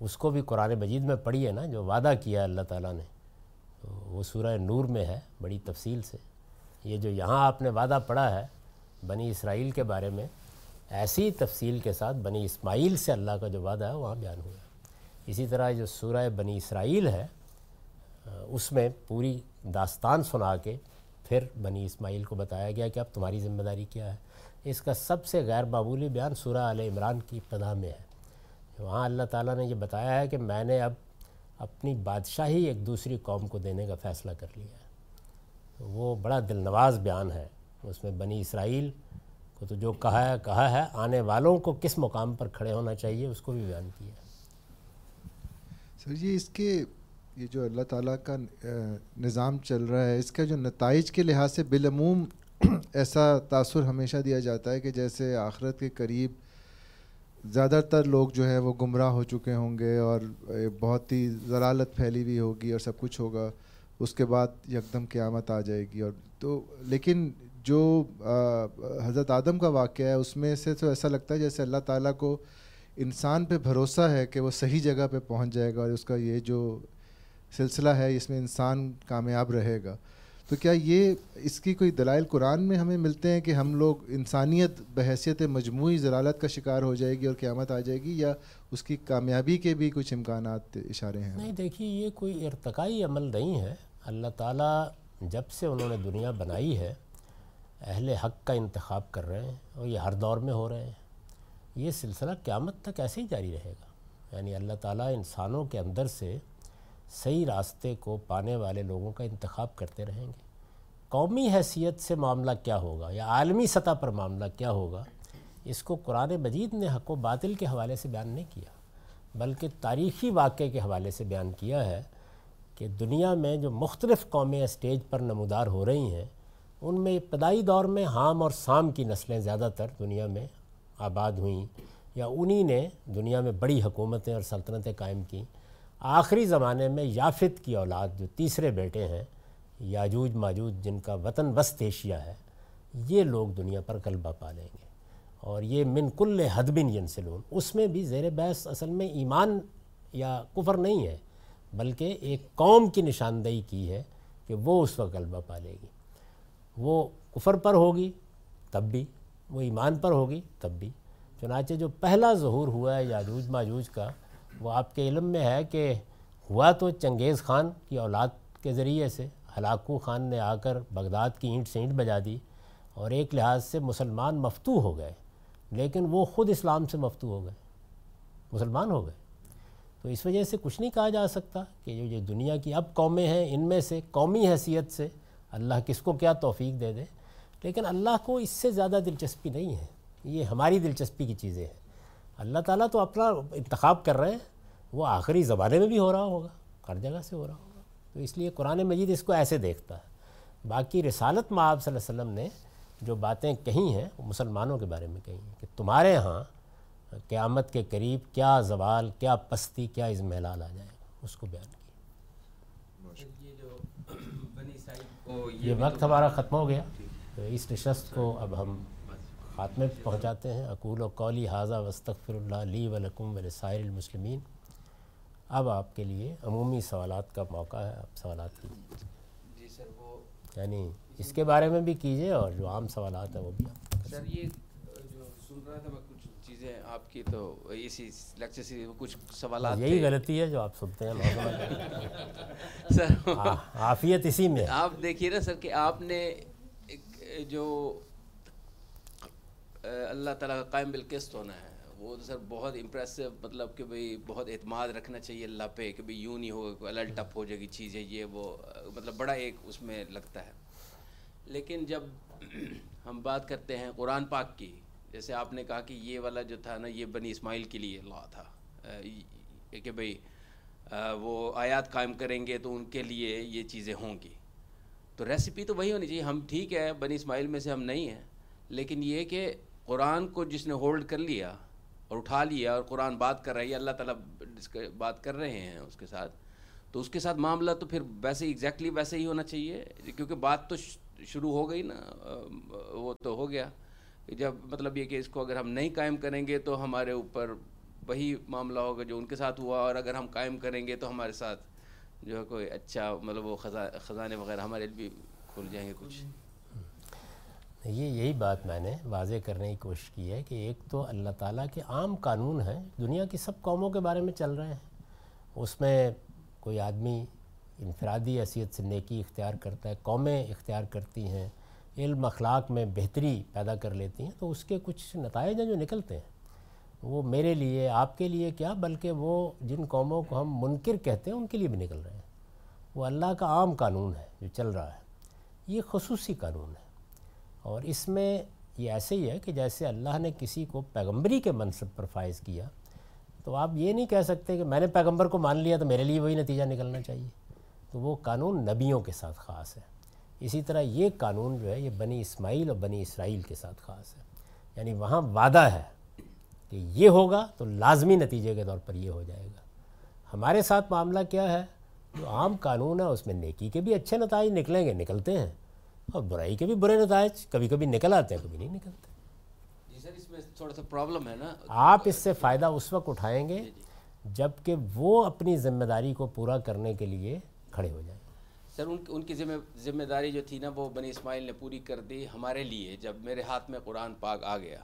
اس کو بھی قرآن مجید میں پڑھی ہے نا، جو وعدہ کیا ہے اللہ تعالیٰ نے۔ تو وہ سورہ نور میں ہے، بڑی تفصیل سے۔ یہ جو یہاں آپ نے وعدہ پڑھا ہے بنی اسرائیل کے بارے میں، ایسی تفصیل کے ساتھ بنی اسماعیل سے اللہ کا جو وعدہ ہے وہاں بیان ہوا۔ ہے اسی طرح جو سورہ بنی اسرائیل ہے اس میں پوری داستان سنا کے پھر بنی اسماعیل کو بتایا گیا کہ اب تمہاری ذمہ داری کیا ہے۔ اس کا سب سے غیر معمولی بیان سورہ علیہ عمران کی ابتدا میں ہے۔ وہاں اللہ تعالیٰ نے یہ بتایا ہے کہ میں نے اب اپنی بادشاہی ایک دوسری قوم کو دینے کا فیصلہ کر لیا ہے۔ وہ بڑا دل نواز بیان ہے۔ اس میں بنی اسرائیل کو تو جو کہا ہے کہا ہے، آنے والوں کو کس مقام پر کھڑے ہونا چاہیے، اس کو بھی بیان کیا ہے۔ سر جی اس کے یہ جو اللہ تعالیٰ کا نظام چل رہا ہے، اس کا جو نتائج کے لحاظ سے بالعموم <clears throat> ایسا تاثر ہمیشہ دیا جاتا ہے کہ جیسے آخرت کے قریب زیادہ تر لوگ جو ہے وہ گمراہ ہو چکے ہوں گے اور بہت ہی ضلالت پھیلی ہوئی ہوگی اور سب کچھ ہوگا، اس کے بعد یکدم قیامت آ جائے گی۔ اور تو لیکن جو حضرت آدم کا واقعہ ہے، اس میں سے تو ایسا لگتا ہے جیسے اللہ تعالیٰ کو انسان پہ بھروسہ ہے کہ وہ صحیح جگہ پہ پہنچ جائے گا اور اس کا یہ جو سلسلہ ہے، اس میں انسان کامیاب رہے گا۔ تو کیا یہ اس کی کوئی دلائل قرآن میں ہمیں ملتے ہیں کہ ہم لوگ انسانیت، بحیثیت مجموعی ضلالت کا شکار ہو جائے گی اور قیامت آ جائے گی یا اس کی کامیابی کے بھی کچھ امکانات اشارے ہیں؟ نہیں، دیکھیے، یہ کوئی ارتقائی عمل نہیں ہے۔ اللہ تعالیٰ جب سے انہوں نے دنیا بنائی ہے، اہل حق کا انتخاب کر رہے ہیں اور یہ ہر دور میں ہو رہے ہیں۔ یہ سلسلہ قیامت تک ایسے ہی جاری رہے گا۔ یعنی اللہ تعالیٰ انسانوں کے اندر سے صحیح راستے کو پانے والے لوگوں کا انتخاب کرتے رہیں گے۔ قومی حیثیت سے معاملہ کیا ہوگا یا عالمی سطح پر معاملہ کیا ہوگا، اس کو قرآن مجید نے حق و باطل کے حوالے سے بیان نہیں کیا، بلکہ تاریخی واقعے کے حوالے سے بیان کیا ہے کہ دنیا میں جو مختلف قومیں اسٹیج پر نمودار ہو رہی ہیں، ان میں ابتدائی دور میں حام اور سام کی نسلیں زیادہ تر دنیا میں آباد ہوئیں یا انہی نے دنیا میں بڑی حکومتیں اور سلطنتیں قائم کیں، آخری زمانے میں یافت کی اولاد جو تیسرے بیٹے ہیں، یاجوج ماجوج جن کا وطن وسط ایشیا ہے، یہ لوگ دنیا پر غلبہ پا لیں گے۔ اور یہ من کل حدبن ینسلون۔ اس میں بھی زیر بحث اصل میں ایمان یا کفر نہیں ہے، بلکہ ایک قوم کی نشاندہی کی ہے کہ وہ اس وقت غلبہ پالے گی۔ وہ کفر پر ہوگی، تب بھی وہ ایمان پر ہوگی تب بھی۔ چنانچہ جو پہلا ظہور ہوا ہے یاجوج ماجوج کا، وہ آپ کے علم میں ہے کہ ہوا تو چنگیز خان کی اولاد کے ذریعے سے، ہلاکو خان نے آ کر بغداد کی اینٹ سے اینٹ بجا دی اور ایک لحاظ سے مسلمان مفتو ہو گئے، لیکن وہ خود اسلام سے مفتو ہو گئے، مسلمان ہو گئے۔ تو اس وجہ سے کچھ نہیں کہا جا سکتا کہ جو یہ دنیا کی اب قومیں ہیں، ان میں سے قومی حیثیت سے اللہ کس کو کیا توفیق دے دے۔ لیکن اللہ کو اس سے زیادہ دلچسپی نہیں ہے۔ یہ ہماری دلچسپی کی چیزیں ہیں۔ اللہ تعالیٰ تو اپنا انتخاب کر رہے ہیں۔ وہ آخری زمانے میں بھی ہو رہا ہوگا۔ ہر جگہ سے ہو رہا ہوگا۔ تو اس لیے قرآن مجید اس کو ایسے دیکھتا ہے۔ باقی رسالت معاب صلی اللہ علیہ وسلم نے جو باتیں کہی ہیں وہ مسلمانوں کے بارے میں کہی ہیں کہ تمہارے ہاں قیامت کے قریب کیا زوال کیا پستی کیا ازمحلال آ جائے گا۔ اس کو بیان کیا یہ وقت ہمارا ختم ہو گیا۔ اس نشست کو اب ہم خاتمے پہ پہنچاتے ہیں۔ اقول و قولی حاضہ وستغفر اللہ لی ولکم ولسائر المسلمین۔ اب آپ کے لیے عمومی سوالات کا موقع ہے۔ آپ سوالات کیجیے۔ جی سر وہ یعنی اس کے بارے میں بھی کیجیے اور جو عام سوالات ہیں وہ بھی آپ سر یہ جو سن رہا تھا میں کچھ چیزیں آپ کی تو اسی لیکچر سے کچھ سوالات یہی غلطی ہے جو آپ سنتے ہیں۔ <laughs> سر عافیت اسی میں۔ آپ دیکھیے نا سر کہ آپ نے جو اللہ تعالیٰ کا قائم بالقسط ہونا ہے، وہ تو سر بہت امپریسو مطلب کہ بھئی بہت اعتماد رکھنا چاہیے اللہ پہ، کہ بھئی یوں نہیں ہوگا، کوئی الٹ اپ ہو جائے گی، چیزیں یہ وہ مطلب بڑا ایک اس میں لگتا ہے۔ لیکن جب ہم بات کرتے ہیں قرآن پاک کی، جیسے آپ نے کہا کہ یہ والا جو تھا نا، یہ بنی اسماعیل کے لیے لا تھا۔ کہ بھئی وہ آیات قائم کریں گے تو ان کے لیے یہ چیزیں ہوں گی۔ تو ریسیپی تو وہی ہونی چاہیے۔ ہم ٹھیک ہے بنی اسماعیل میں سے ہم نہیں ہیں، لیکن یہ کہ قرآن کو جس نے ہولڈ کر لیا اور اٹھا لیا اور قرآن بات کر رہا ہے اللہ تعالیٰ بات کر رہے ہیں اس کے ساتھ۔ تو اس کے ساتھ معاملہ تو پھر ویسے ہی ایگزیکٹلی ویسے ہی ہونا چاہیے، کیونکہ بات تو شروع ہو گئی نا وہ تو ہو گیا۔ کہ جب مطلب یہ کہ اس کو اگر ہم نہیں قائم کریں گے تو ہمارے اوپر وہی معاملہ ہوگا جو ان کے ساتھ ہوا، اور اگر ہم قائم کریں گے تو ہمارے ساتھ جو ہے کوئی اچھا مطلب وہ خزانے وغیرہ ہمارے بھی کھل جائیں گے کچھ۔ یہ یہی بات میں نے واضح کرنے کی کوشش کی ہے کہ ایک تو اللہ تعالیٰ کے عام قانون ہیں، دنیا کی سب قوموں کے بارے میں چل رہے ہیں۔ اس میں کوئی آدمی انفرادی حیثیت سے نیکی اختیار کرتا ہے، قومیں اختیار کرتی ہیں، علم اخلاق میں بہتری پیدا کر لیتی ہیں، تو اس کے کچھ نتائج ہیں جو نکلتے ہیں۔ وہ میرے لیے، آپ کے لیے کیا، بلکہ وہ جن قوموں کو ہم منکر کہتے ہیں، ان کے لیے بھی نکل رہے ہیں۔ وہ اللہ کا عام قانون ہے جو چل رہا ہے۔ یہ خصوصی قانون ہے۔ اور اس میں یہ ایسے ہی ہے کہ جیسے اللہ نے کسی کو پیغمبری کے منصب پر فائز کیا، تو آپ یہ نہیں کہہ سکتے کہ میں نے پیغمبر کو مان لیا تو میرے لیے وہی نتیجہ نکلنا چاہیے۔ تو وہ قانون نبیوں کے ساتھ خاص ہے۔ اسی طرح یہ قانون جو ہے، یہ بنی اسماعیل اور بنی اسرائیل کے ساتھ خاص ہے۔ یعنی وہاں وعدہ ہے۔ کہ یہ ہوگا تو لازمی نتیجے کے طور پر یہ ہو جائے گا۔ ہمارے ساتھ معاملہ کیا ہے؟ جو عام قانون ہے اس میں نیکی کے بھی اچھے نتائج نکلیں گے نکلتے ہیں۔ اور برائی کے بھی برے نتائج کبھی کبھی نکل آتے ہیں کبھی نہیں نکلتے۔ جی سر اس میں تھوڑا سا پرابلم ہے نا۔ آپ اس سے فائدہ اس وقت اٹھائیں گے جبکہ وہ اپنی ذمہ داری کو پورا کرنے کے لیے کھڑے ہو جائیں۔ سر ان ان کی ذمہ ذمہ داری جو تھی نا وہ بنی اسماعیل نے پوری کر دی ہمارے لیے جب میرے ہاتھ میں قرآن پاک آ گیا۔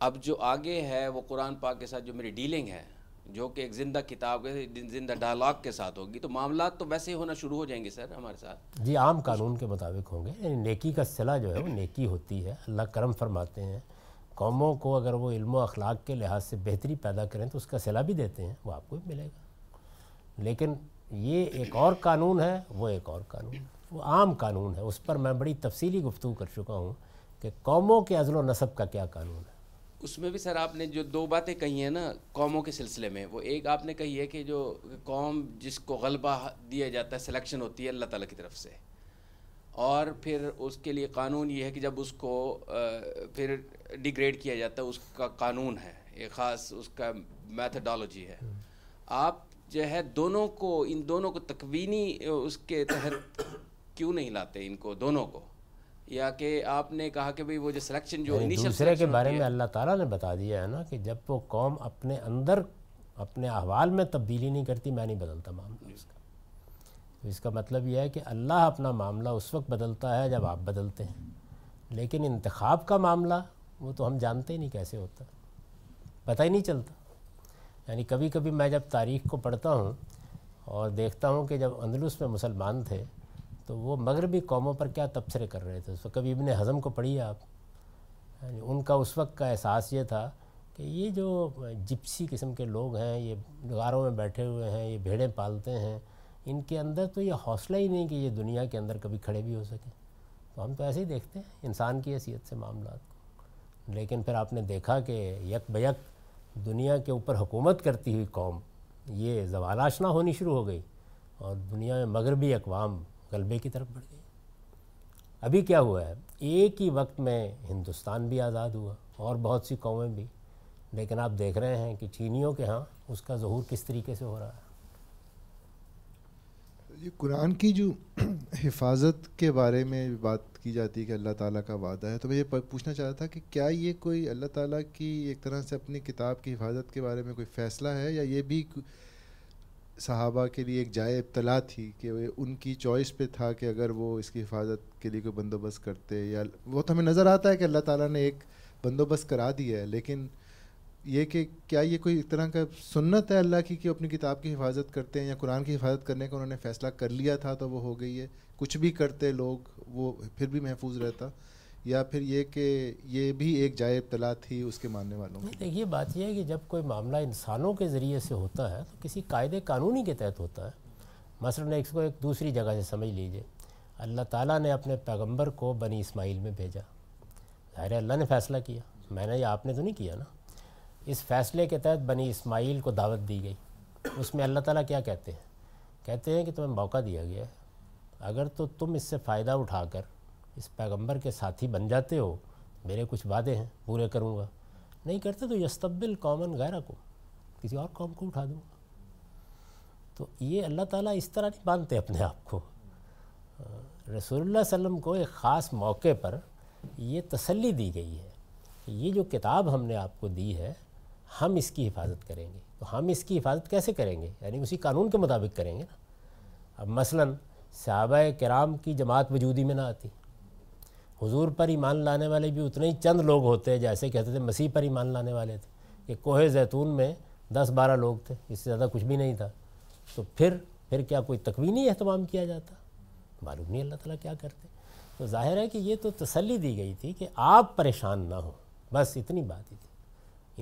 اب جو آگے ہے وہ قرآن پاک کے ساتھ جو میری ڈیلنگ ہے، جو کہ ایک زندہ کتاب کے، زندہ ڈائلاگ کے ساتھ ہوگی، تو معاملات تو ویسے ہی ہونا شروع ہو جائیں گے سر ہمارے ساتھ۔ جی عام قانون کے مطابق ہوں گے۔ یعنی نیکی کا صلہ جو ہے وہ نیکی ہوتی ہے۔ اللہ کرم فرماتے ہیں۔ قوموں کو اگر وہ علم و اخلاق کے لحاظ سے بہتری پیدا کریں تو اس کا صلہ بھی دیتے ہیں، وہ آپ کو بھی ملے گا۔ لیکن یہ ایک اور قانون ہے، وہ ایک اور قانون ہے۔ وہ عام قانون ہے۔ اس پر میں بڑی تفصیلی گفتگو کر چکا ہوں کہ قوموں کے عزل و نصب کا کیا قانون ہے۔ اس میں بھی سر آپ نے جو دو باتیں کہی ہیں نا قوموں کے سلسلے میں، وہ ایک آپ نے کہی ہے کہ جو قوم جس کو غلبہ دیا جاتا ہے سلیکشن ہوتی ہے اللہ تعالیٰ کی طرف سے۔ اور پھر اس کے لیے قانون یہ ہے کہ جب اس کو پھر ڈیگریڈ کیا جاتا ہے، اس کا قانون ہے۔ ایک خاص اس کا میتھڈالوجی ہے۔ آپ جو ہے دونوں کو، ان دونوں کو تکوینی، اس کے تحت کیوں نہیں لاتے ان کو، دونوں کو؟ یا کہ آپ نے کہا کہ بھئی وہ جو سلیکشن جو یعنی انیشل دوسرے کے بارے میں اللہ تعالیٰ نے بتا دیا ہے نا کہ جب وہ قوم اپنے اندر اپنے احوال میں تبدیلی نہیں کرتی میں نہیں بدلتا معاملہ اس کا۔ تو اس کا مطلب یہ ہے کہ اللہ اپنا معاملہ اس وقت بدلتا ہے جب آپ بدلتے ہیں۔ لیکن انتخاب کا معاملہ وہ تو ہم جانتے ہی نہیں کیسے ہوتا پتہ ہی نہیں چلتا۔ یعنی کبھی کبھی میں جب تاریخ کو پڑھتا ہوں اور دیکھتا ہوں کہ جب اندلس میں مسلمان تھے تو وہ مغربی قوموں پر کیا تبصرے کر رہے تھے؟ اس وقت کبھی ابن حزم کو پڑھیے آپ۔ یعنی ان کا اس وقت کا احساس یہ تھا کہ یہ جو جپسی قسم کے لوگ ہیں، یہ غاروں میں بیٹھے ہوئے ہیں، یہ بھیڑیں پالتے ہیں، ان کے اندر تو یہ حوصلہ ہی نہیں کہ یہ دنیا کے اندر کبھی کھڑے بھی ہو سکیں۔ تو ہم تو ایسے ہی دیکھتے ہیں، انسان کی حیثیت سے معاملات کو۔ لیکن پھر آپ نے دیکھا کہ یک بیک دنیا کے اوپر حکومت کرتی ہوئی قوم، یہ زوال آشنا ہونی شروع ہو گئی اور دنیا میں مغربی اقوام غلبے کی طرف بڑھ گئی۔ ابھی کیا ہوا ہے؟ ایک ہی وقت میں ہندوستان بھی آزاد ہوا، اور بہت سی قومیں بھی۔ لیکن آپ دیکھ رہے ہیں کہ چینیوں کے ہاں اس کا ظہور کس طریقے سے ہو رہا ہے۔ یہ قرآن کی جو حفاظت کے بارے میں بات کی جاتی ہے کہ اللہ تعالیٰ کا وعدہ ہے، تو میں یہ پوچھنا چاہتا تھا کہ کیا یہ کوئی اللہ تعالیٰ کی ایک طرح سے اپنی کتاب کی حفاظت کے بارے میں کوئی فیصلہ ہے، یا یہ بھی صحابہ کے لیے ایک جائے ابتلا تھی کہ ان کی چوائس پہ تھا کہ اگر وہ اس کی حفاظت کے لیے کوئی بندوبست کرتے یا وہ تو ہمیں نظر آتا ہے کہ اللہ تعالیٰ نے ایک بندوبست کرا دیا ہے، لیکن یہ کہ کیا یہ کوئی ایک طرح کا سنت ہے اللہ کی کہ اپنی کتاب کی حفاظت کرتے ہیں یا قرآن کی حفاظت کرنے کا انہوں نے فیصلہ کر لیا تھا تو وہ ہو گئی ہے؟ کچھ بھی کرتے لوگ وہ پھر بھی محفوظ رہتا۔ یا پھر یہ کہ یہ بھی ایک جائے ابتلا تھی اس کے ماننے والوں کی دیکھیے، بات یہ ہے کہ جب کوئی معاملہ انسانوں کے ذریعے سے ہوتا ہے تو کسی قاعدے قانونی کے تحت ہوتا ہے۔ مثلاً ایک کو ایک دوسری جگہ سے سمجھ لیجیے۔ اللہ تعالیٰ نے اپنے پیغمبر کو بنی اسماعیل میں بھیجا۔ ظاہر اللہ نے فیصلہ کیا۔ میں نے یا آپ نے تو نہیں کیا نا؟ اس فیصلے کے تحت بنی اسماعیل کو دعوت دی گئی۔ اس میں اللہ تعالیٰ کیا کہتے ہیں؟ کہتے ہیں کہ تمہیں موقع دیا گیا ہے۔ اگر تو تم اس سے فائدہ اٹھا کر اس پیغمبر کے ساتھی بن جاتے ہو، میرے کچھ وعدے ہیں، پورے کروں گا۔ نہیں کرتے تو یستبل کامن غیرہ کو کسی اور قوم کو اٹھا دوں گا۔ تو یہ اللہ تعالیٰ اس طرح نہیں باندھتے اپنے آپ کو۔ رسول اللہ علیہ وسلم کو ایک خاص موقع پر یہ تسلی دی گئی ہے۔ کہ یہ جو کتاب ہم نے آپ کو دی ہے، ہم اس کی حفاظت کریں گے۔ تو ہم اس کی حفاظت کیسے کریں گے؟ یعنی اسی قانون کے مطابق کریں گے نا۔ اب مثلاً صحابہ کرام کی جماعت وجودی میں نہ آتی۔ حضور پر ایمان لانے والے بھی اتنے ہی چند لوگ ہوتے ہیں جیسے کہتے تھے مسیح پر ایمان لانے والے تھے۔ کہ کوہ زیتون میں دس بارہ لوگ تھے، اس سے زیادہ کچھ بھی نہیں تھا۔ تو پھر پھر کیا کوئی تکوینی اہتمام کیا جاتا؟ معلوم نہیں اللہ تعالیٰ کیا کرتے۔ تو ظاہر ہے کہ یہ تو تسلی دی گئی تھی کہ آپ پریشان نہ ہوں۔ بس اتنی بات ہی تھی۔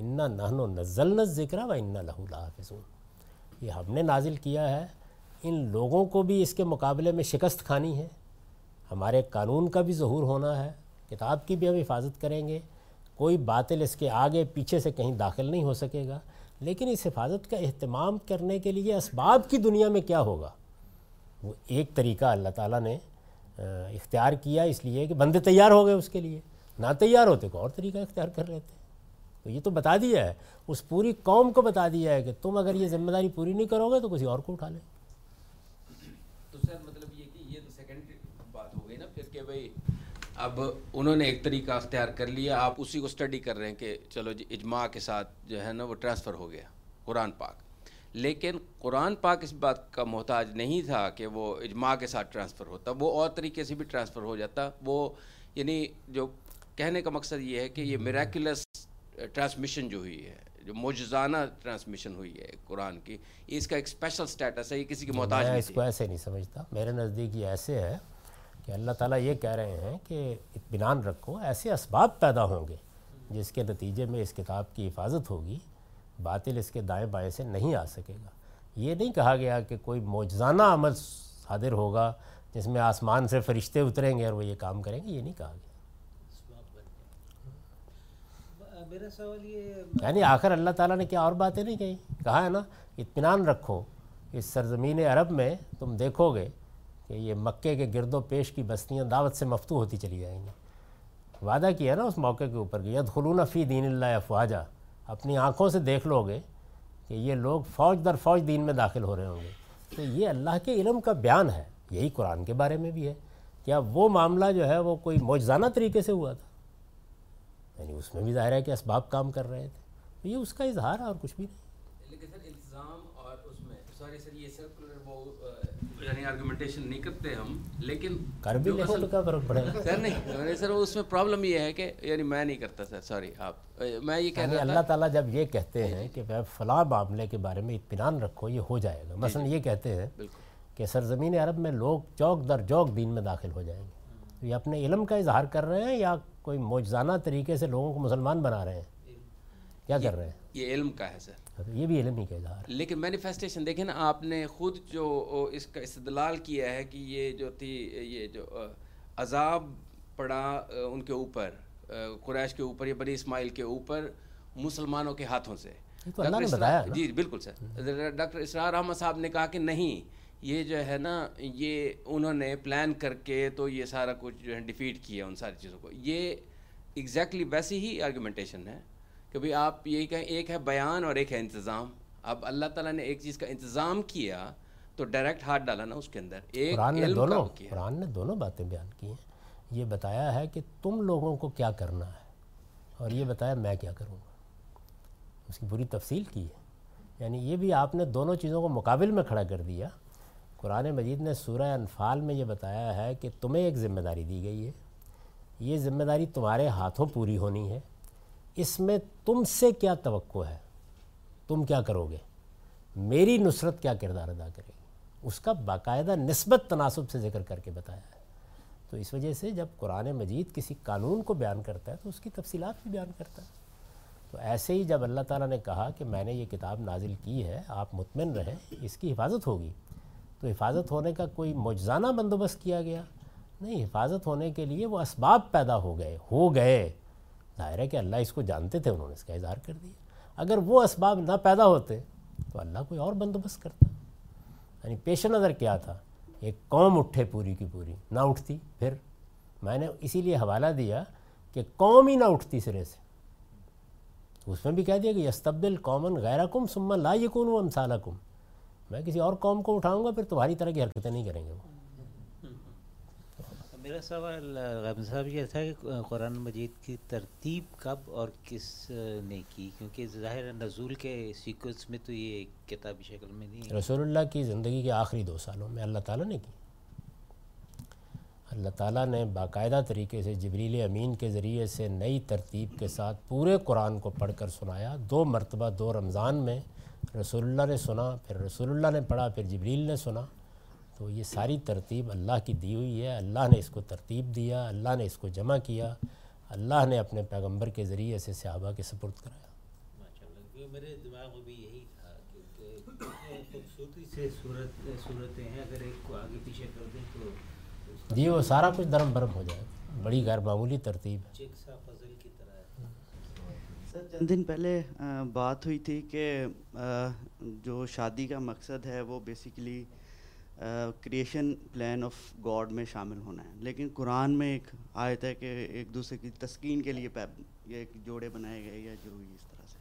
انا نہن و نزل ذکر و انا لہو لحافظون۔ یہ ہم نے نازل کیا ہے۔ ان لوگوں کو بھی اس کے مقابلے میں شکست کھانی ہے۔ ہمارے قانون کا بھی ظہور ہونا ہے، کتاب کی بھی ہم حفاظت کریں گے، کوئی باطل اس کے آگے پیچھے سے کہیں داخل نہیں ہو سکے گا۔ لیکن اس حفاظت کا اہتمام کرنے کے لیے اسباب کی دنیا میں کیا ہوگا؟ وہ ایک طریقہ اللہ تعالیٰ نے اختیار کیا اس لیے کہ بندے تیار ہو گئے اس کے لیے۔ نہ تیار ہوتے کو اور طریقہ اختیار کر لیتے۔ تو یہ تو بتا دیا ہے۔ اس پوری قوم کو بتا دیا ہے کہ تم اگر یہ ذمہ داری پوری نہیں کرو گے تو کسی اور کو اٹھا لیں تو سر مطلب یہ کہ یہ تو سیکنڈری بات ہو گئی نا پھر کہ بھائی اب انہوں نے ایک طریقہ اختیار کر لیا آپ اسی کو اسٹڈی کر رہے ہیں کہ چلو جی اجماع کے ساتھ جو ہے نا وہ ٹرانسفر ہو گیا قرآن پاک۔ لیکن قرآن پاک اس بات کا محتاج نہیں تھا کہ وہ اجماع کے ساتھ ٹرانسفر ہوتا وہ اور طریقے سے بھی ٹرانسفر ہو جاتا۔ وہ یعنی جو کہنے کا مقصد یہ ہے کہ یہ میریکولس ٹرانسمیشن جو ہوئی ہے جو موجزانہ ٹرانسمیشن ہوئی ہے قرآن کی اس کا ایک اسپیشل سٹیٹس ہے یہ کسی کی محتاج میں اس کو ایسے نہیں سمجھتا۔ میرے نزدیک یہ ایسے ہے کہ اللہ تعالیٰ یہ کہہ رہے ہیں کہ اطمینان رکھو ایسے اسباب پیدا ہوں گے جس کے نتیجے میں اس کتاب کی حفاظت ہوگی باطل اس کے دائیں بائیں سے نہیں آ سکے گا۔ یہ نہیں کہا گیا کہ کوئی موجزانہ عمل صادر ہوگا جس میں آسمان سے فرشتے اتریں گے اور وہ یہ کام کریں گے یہ نہیں کہا گیا۔ یعنی آخر اللہ تعالیٰ نے کیا اور باتیں نہیں کہیں؟ کہا ہے نا اطمینان رکھو اس سرزمین عرب میں تم دیکھو گے کہ یہ مکے کے گرد و پیش کی بستیاں دعوت سے مفتو ہوتی چلی جائیں گی۔ وعدہ کیا نا اس موقع کے اوپر کہ ید خلون فی دین اللہ افواجہ اپنی آنکھوں سے دیکھ لو گے کہ یہ لوگ فوج در فوج دین میں داخل ہو رہے ہوں گے۔ تو یہ اللہ کے علم کا بیان ہے، یہی قرآن کے بارے میں بھی ہے۔ کیا وہ معاملہ جو ہے وہ کوئی موجزانہ طریقے سے ہوا تھا؟ یعنی اس میں بھی ظاہر ہے کہ اسباب کام کر رہے تھے۔ یہ اس کا اظہار ہے اور کچھ بھی نہیں۔ لیکن سر الزام اور اس میں، سوری سر، یہ سرکولر وہ یعنی آرگومنٹیشن نہیں کرتے ہم لیکن کر بھی لیں تو کیا فرق پڑے سر نہیں سر اس میں پرابلم یہ ہے کہ یعنی میں نہیں کرتا سر سوری آپ میں یہ کہہ یعنی رہا اللہ تعالیٰ جب یہ کہتے ہیں کہ فلاں معاملے کے بارے میں اطمینان رکھو یہ ہو جائے گا۔ مثلا یہ کہتے ہیں کہ سرزمین عرب میں لوگ چوک در چوک دین میں داخل ہو جائیں گے۔ یہ اپنے علم کا اظہار کر رہے ہیں یا کوئی موجزانہ طریقے سے لوگوں کو مسلمان بنا رہے ہیں؟ کیا کر رہے ہیں؟ یہ علم کا ہے سر۔ سکتا یہ بھی علم ہی کا اظہار ہے لیکن مینیفیسٹیشن دیکھیں نا آپ نے خود جو اس کا استدلال کیا ہے کہ یہ جو تھی یہ جو عذاب پڑا ان کے اوپر قریش کے اوپر یا بنی اسماعیل کے اوپر مسلمانوں کے ہاتھوں سے۔ جی بالکل سر۔ ڈاکٹر اسرار احمد صاحب نے کہا کہ نہیں یہ جو ہے نا یہ انہوں نے پلان کر کے تو یہ سارا کچھ جو ہے ڈیفیٹ کیا ان ساری چیزوں کو۔ یہ ایگزیکٹلی ویسی ہی آرگومنٹیشن ہے۔ کہ بھائی آپ یہی کہیں ایک ہے بیان اور ایک ہے انتظام۔ اب اللہ تعالیٰ نے ایک چیز کا انتظام کیا تو ڈائریکٹ ہاتھ ڈالا نا اس کے اندر۔ ایک قرآن علم نے دونوں قرآن نے دونوں باتیں بیان کی ہیں۔ یہ بتایا ہے کہ تم لوگوں کو کیا کرنا ہے اور یہ بتایا میں کیا کروں گا۔ اس کی پوری تفصیل کی ہے۔ یعنی یہ بھی آپ نے دونوں چیزوں کو مقابل میں کھڑا کر دیا۔ قرآن مجید نے سورہ انفال میں یہ بتایا ہے کہ تمہیں ایک ذمہ داری دی گئی ہے۔ یہ ذمہ داری تمہارے ہاتھوں پوری ہونی ہے۔ اس میں تم سے کیا توقع ہے؟ تم کیا کرو گے؟ میری نصرت کیا کردار ادا کرے گی؟ اس کا باقاعدہ نسبت تناسب سے ذکر کر کے بتایا ہے۔ تو اس وجہ سے جب قرآن مجید کسی قانون کو بیان کرتا ہے تو اس کی تفصیلات بھی بیان کرتا ہے۔ تو ایسے ہی جب اللہ تعالیٰ نے کہا کہ میں نے یہ کتاب نازل کی ہے، آپ مطمئن رہیں، اس کی حفاظت ہوگی۔ تو حفاظت ہونے کا کوئی مجزانہ بندوبست کیا گیا؟ نہیں، حفاظت ہونے کے لیے وہ اسباب پیدا ہو گئے ہو گئے۔ ظاہر ہے کہ اللہ اس کو جانتے تھے، انہوں نے اس کا اظہار کر دیا۔ اگر وہ اسباب نہ پیدا ہوتے تو اللہ کوئی اور بندوبست کرتا۔ یعنی پیش نظر کیا تھا، ایک قوم اٹھے پوری کی پوری، نہ اٹھتی، پھر میں نے اسی لیے حوالہ دیا کہ قوم ہی نہ اٹھتی سرے سے۔ اس میں بھی کہہ دیا کہ یستبدل قومن غیرہ کم سما لا یقون و امسالہ میں کسی اور قوم کو اٹھاؤں گا، پھر تمہاری طرح کی حرکتیں نہیں کریں گے وہ۔ میرا سوال غابن صاحب، یہ تھا کہ قرآن مجید کی ترتیب کب اور کس نے کی؟ کیونکہ ظاہر نزول کے سیکوینس میں تو یہ کتابی شکل میں نہیں رسول اللہ کی زندگی کے آخری دو سالوں میں اللہ تعالیٰ نے کی۔ اللہ تعالیٰ نے باقاعدہ طریقے سے جبریل امین کے ذریعے سے نئی ترتیب کے ساتھ پورے قرآن کو پڑھ کر سنایا۔ دو مرتبہ دو رمضان میں رسول اللہ نے سنا، پھر رسول اللہ نے پڑھا، پھر جبریل نے سنا۔ تو یہ ساری ترتیب اللہ کی دی ہوئی ہے۔ اللہ نے اس کو ترتیب دیا اللہ نے اس کو جمع کیا اللہ نے اپنے پیغمبر کے ذریعے سے صحابہ کے سپرد کرایا۔ میرے دماغ میں بھی یہی تھا خوبصورتی سے صورت صورتیں ہیں۔ اگر ایک کو آگے پیچھے کر دیں تو جی وہ سارا کچھ درم برم ہو جائے۔ بڑی غیر معمولی ترتیب ہے۔ سر چند دن پہلے بات ہوئی تھی کہ جو شادی کا مقصد ہے وہ basically creation plan of God میں شامل ہونا ہے۔ لیکن قرآن میں ایک آیت ہے کہ ایک دوسرے کی تسکین کے لیے یہ ایک جوڑے بنائے گئے یا جو اس طرح سے۔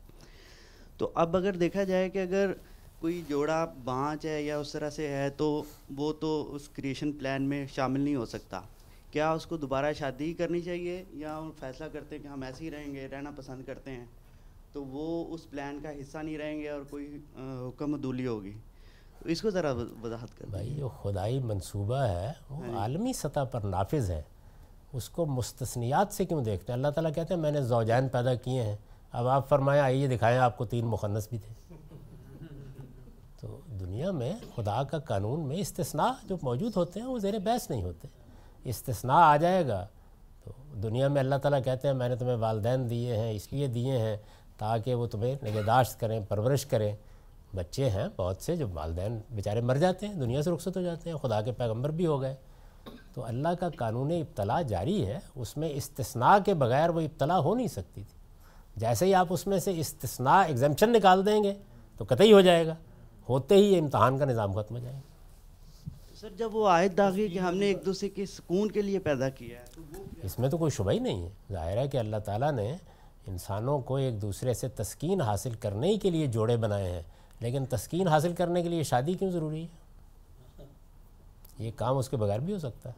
تو اب اگر دیکھا جائے کہ اگر کوئی جوڑا بانچ ہے یا اس طرح سے ہے تو وہ تو اس کریشن پلان میں شامل نہیں ہو سکتا۔ کیا اس کو دوبارہ شادی کرنی چاہیے یا فیصلہ کرتے ہیں کہ ہم ایسے ہی رہیں گے، رہنا پسند کرتے ہیں؟ تو وہ اس پلان کا حصہ نہیں رہیں گے اور کوئی حکم دولی ہوگی۔ اس کو ذرا وضاحت کر بھائی جو خدائی منصوبہ ہے وہ ہاں جی۔ عالمی سطح پر نافذ ہے۔ اس کو مستثنیات سے کیوں دیکھتے ہیں؟ اللہ تعالیٰ کہتے ہیں میں نے زوجین پیدا کیے ہیں۔ اب آپ فرمایا آئیے دکھائیں آپ کو تین مخنص بھی تھے۔ تو دنیا میں خدا کا قانون میں استثناء جو موجود ہوتے ہیں وہ زیر بحث نہیں ہوتے۔ استثناء آ جائے گا تو دنیا میں اللہ تعالیٰ کہتے ہیں میں نے تمہیں والدین دیے ہیں اس لیے دیے ہیں تاکہ وہ تمہیں نگہداشت کریں پرورش کریں۔ بچے ہیں بہت سے جو والدین بیچارے مر جاتے ہیں دنیا سے رخصت ہو جاتے ہیں خدا کے پیغمبر بھی ہو گئے۔ تو اللہ کا قانون ابتلا جاری ہے اس میں استثناء کے بغیر وہ ابتلا ہو نہیں سکتی تھی۔ جیسے ہی آپ اس میں سے استثناء ایگزمپشن نکال دیں گے تو قطعی ہو جائے گا ہوتے ہی یہ امتحان کا نظام ختم ہو جائے گا۔ سر جب وہ آیت داغی کہ ہم نے ایک دوسرے کے سکون کے لیے پیدا کیا ہے اس میں تو کوئی شبہ ہی نہیں ہے۔ ظاہر ہے کہ اللہ تعالیٰ نے انسانوں کو ایک دوسرے سے تسکین حاصل کرنے کے لیے جوڑے بنائے ہیں۔ لیکن تسکین حاصل کرنے کے لیے شادی کیوں ضروری ہے؟ یہ کام اس کے بغیر بھی ہو سکتا ہے۔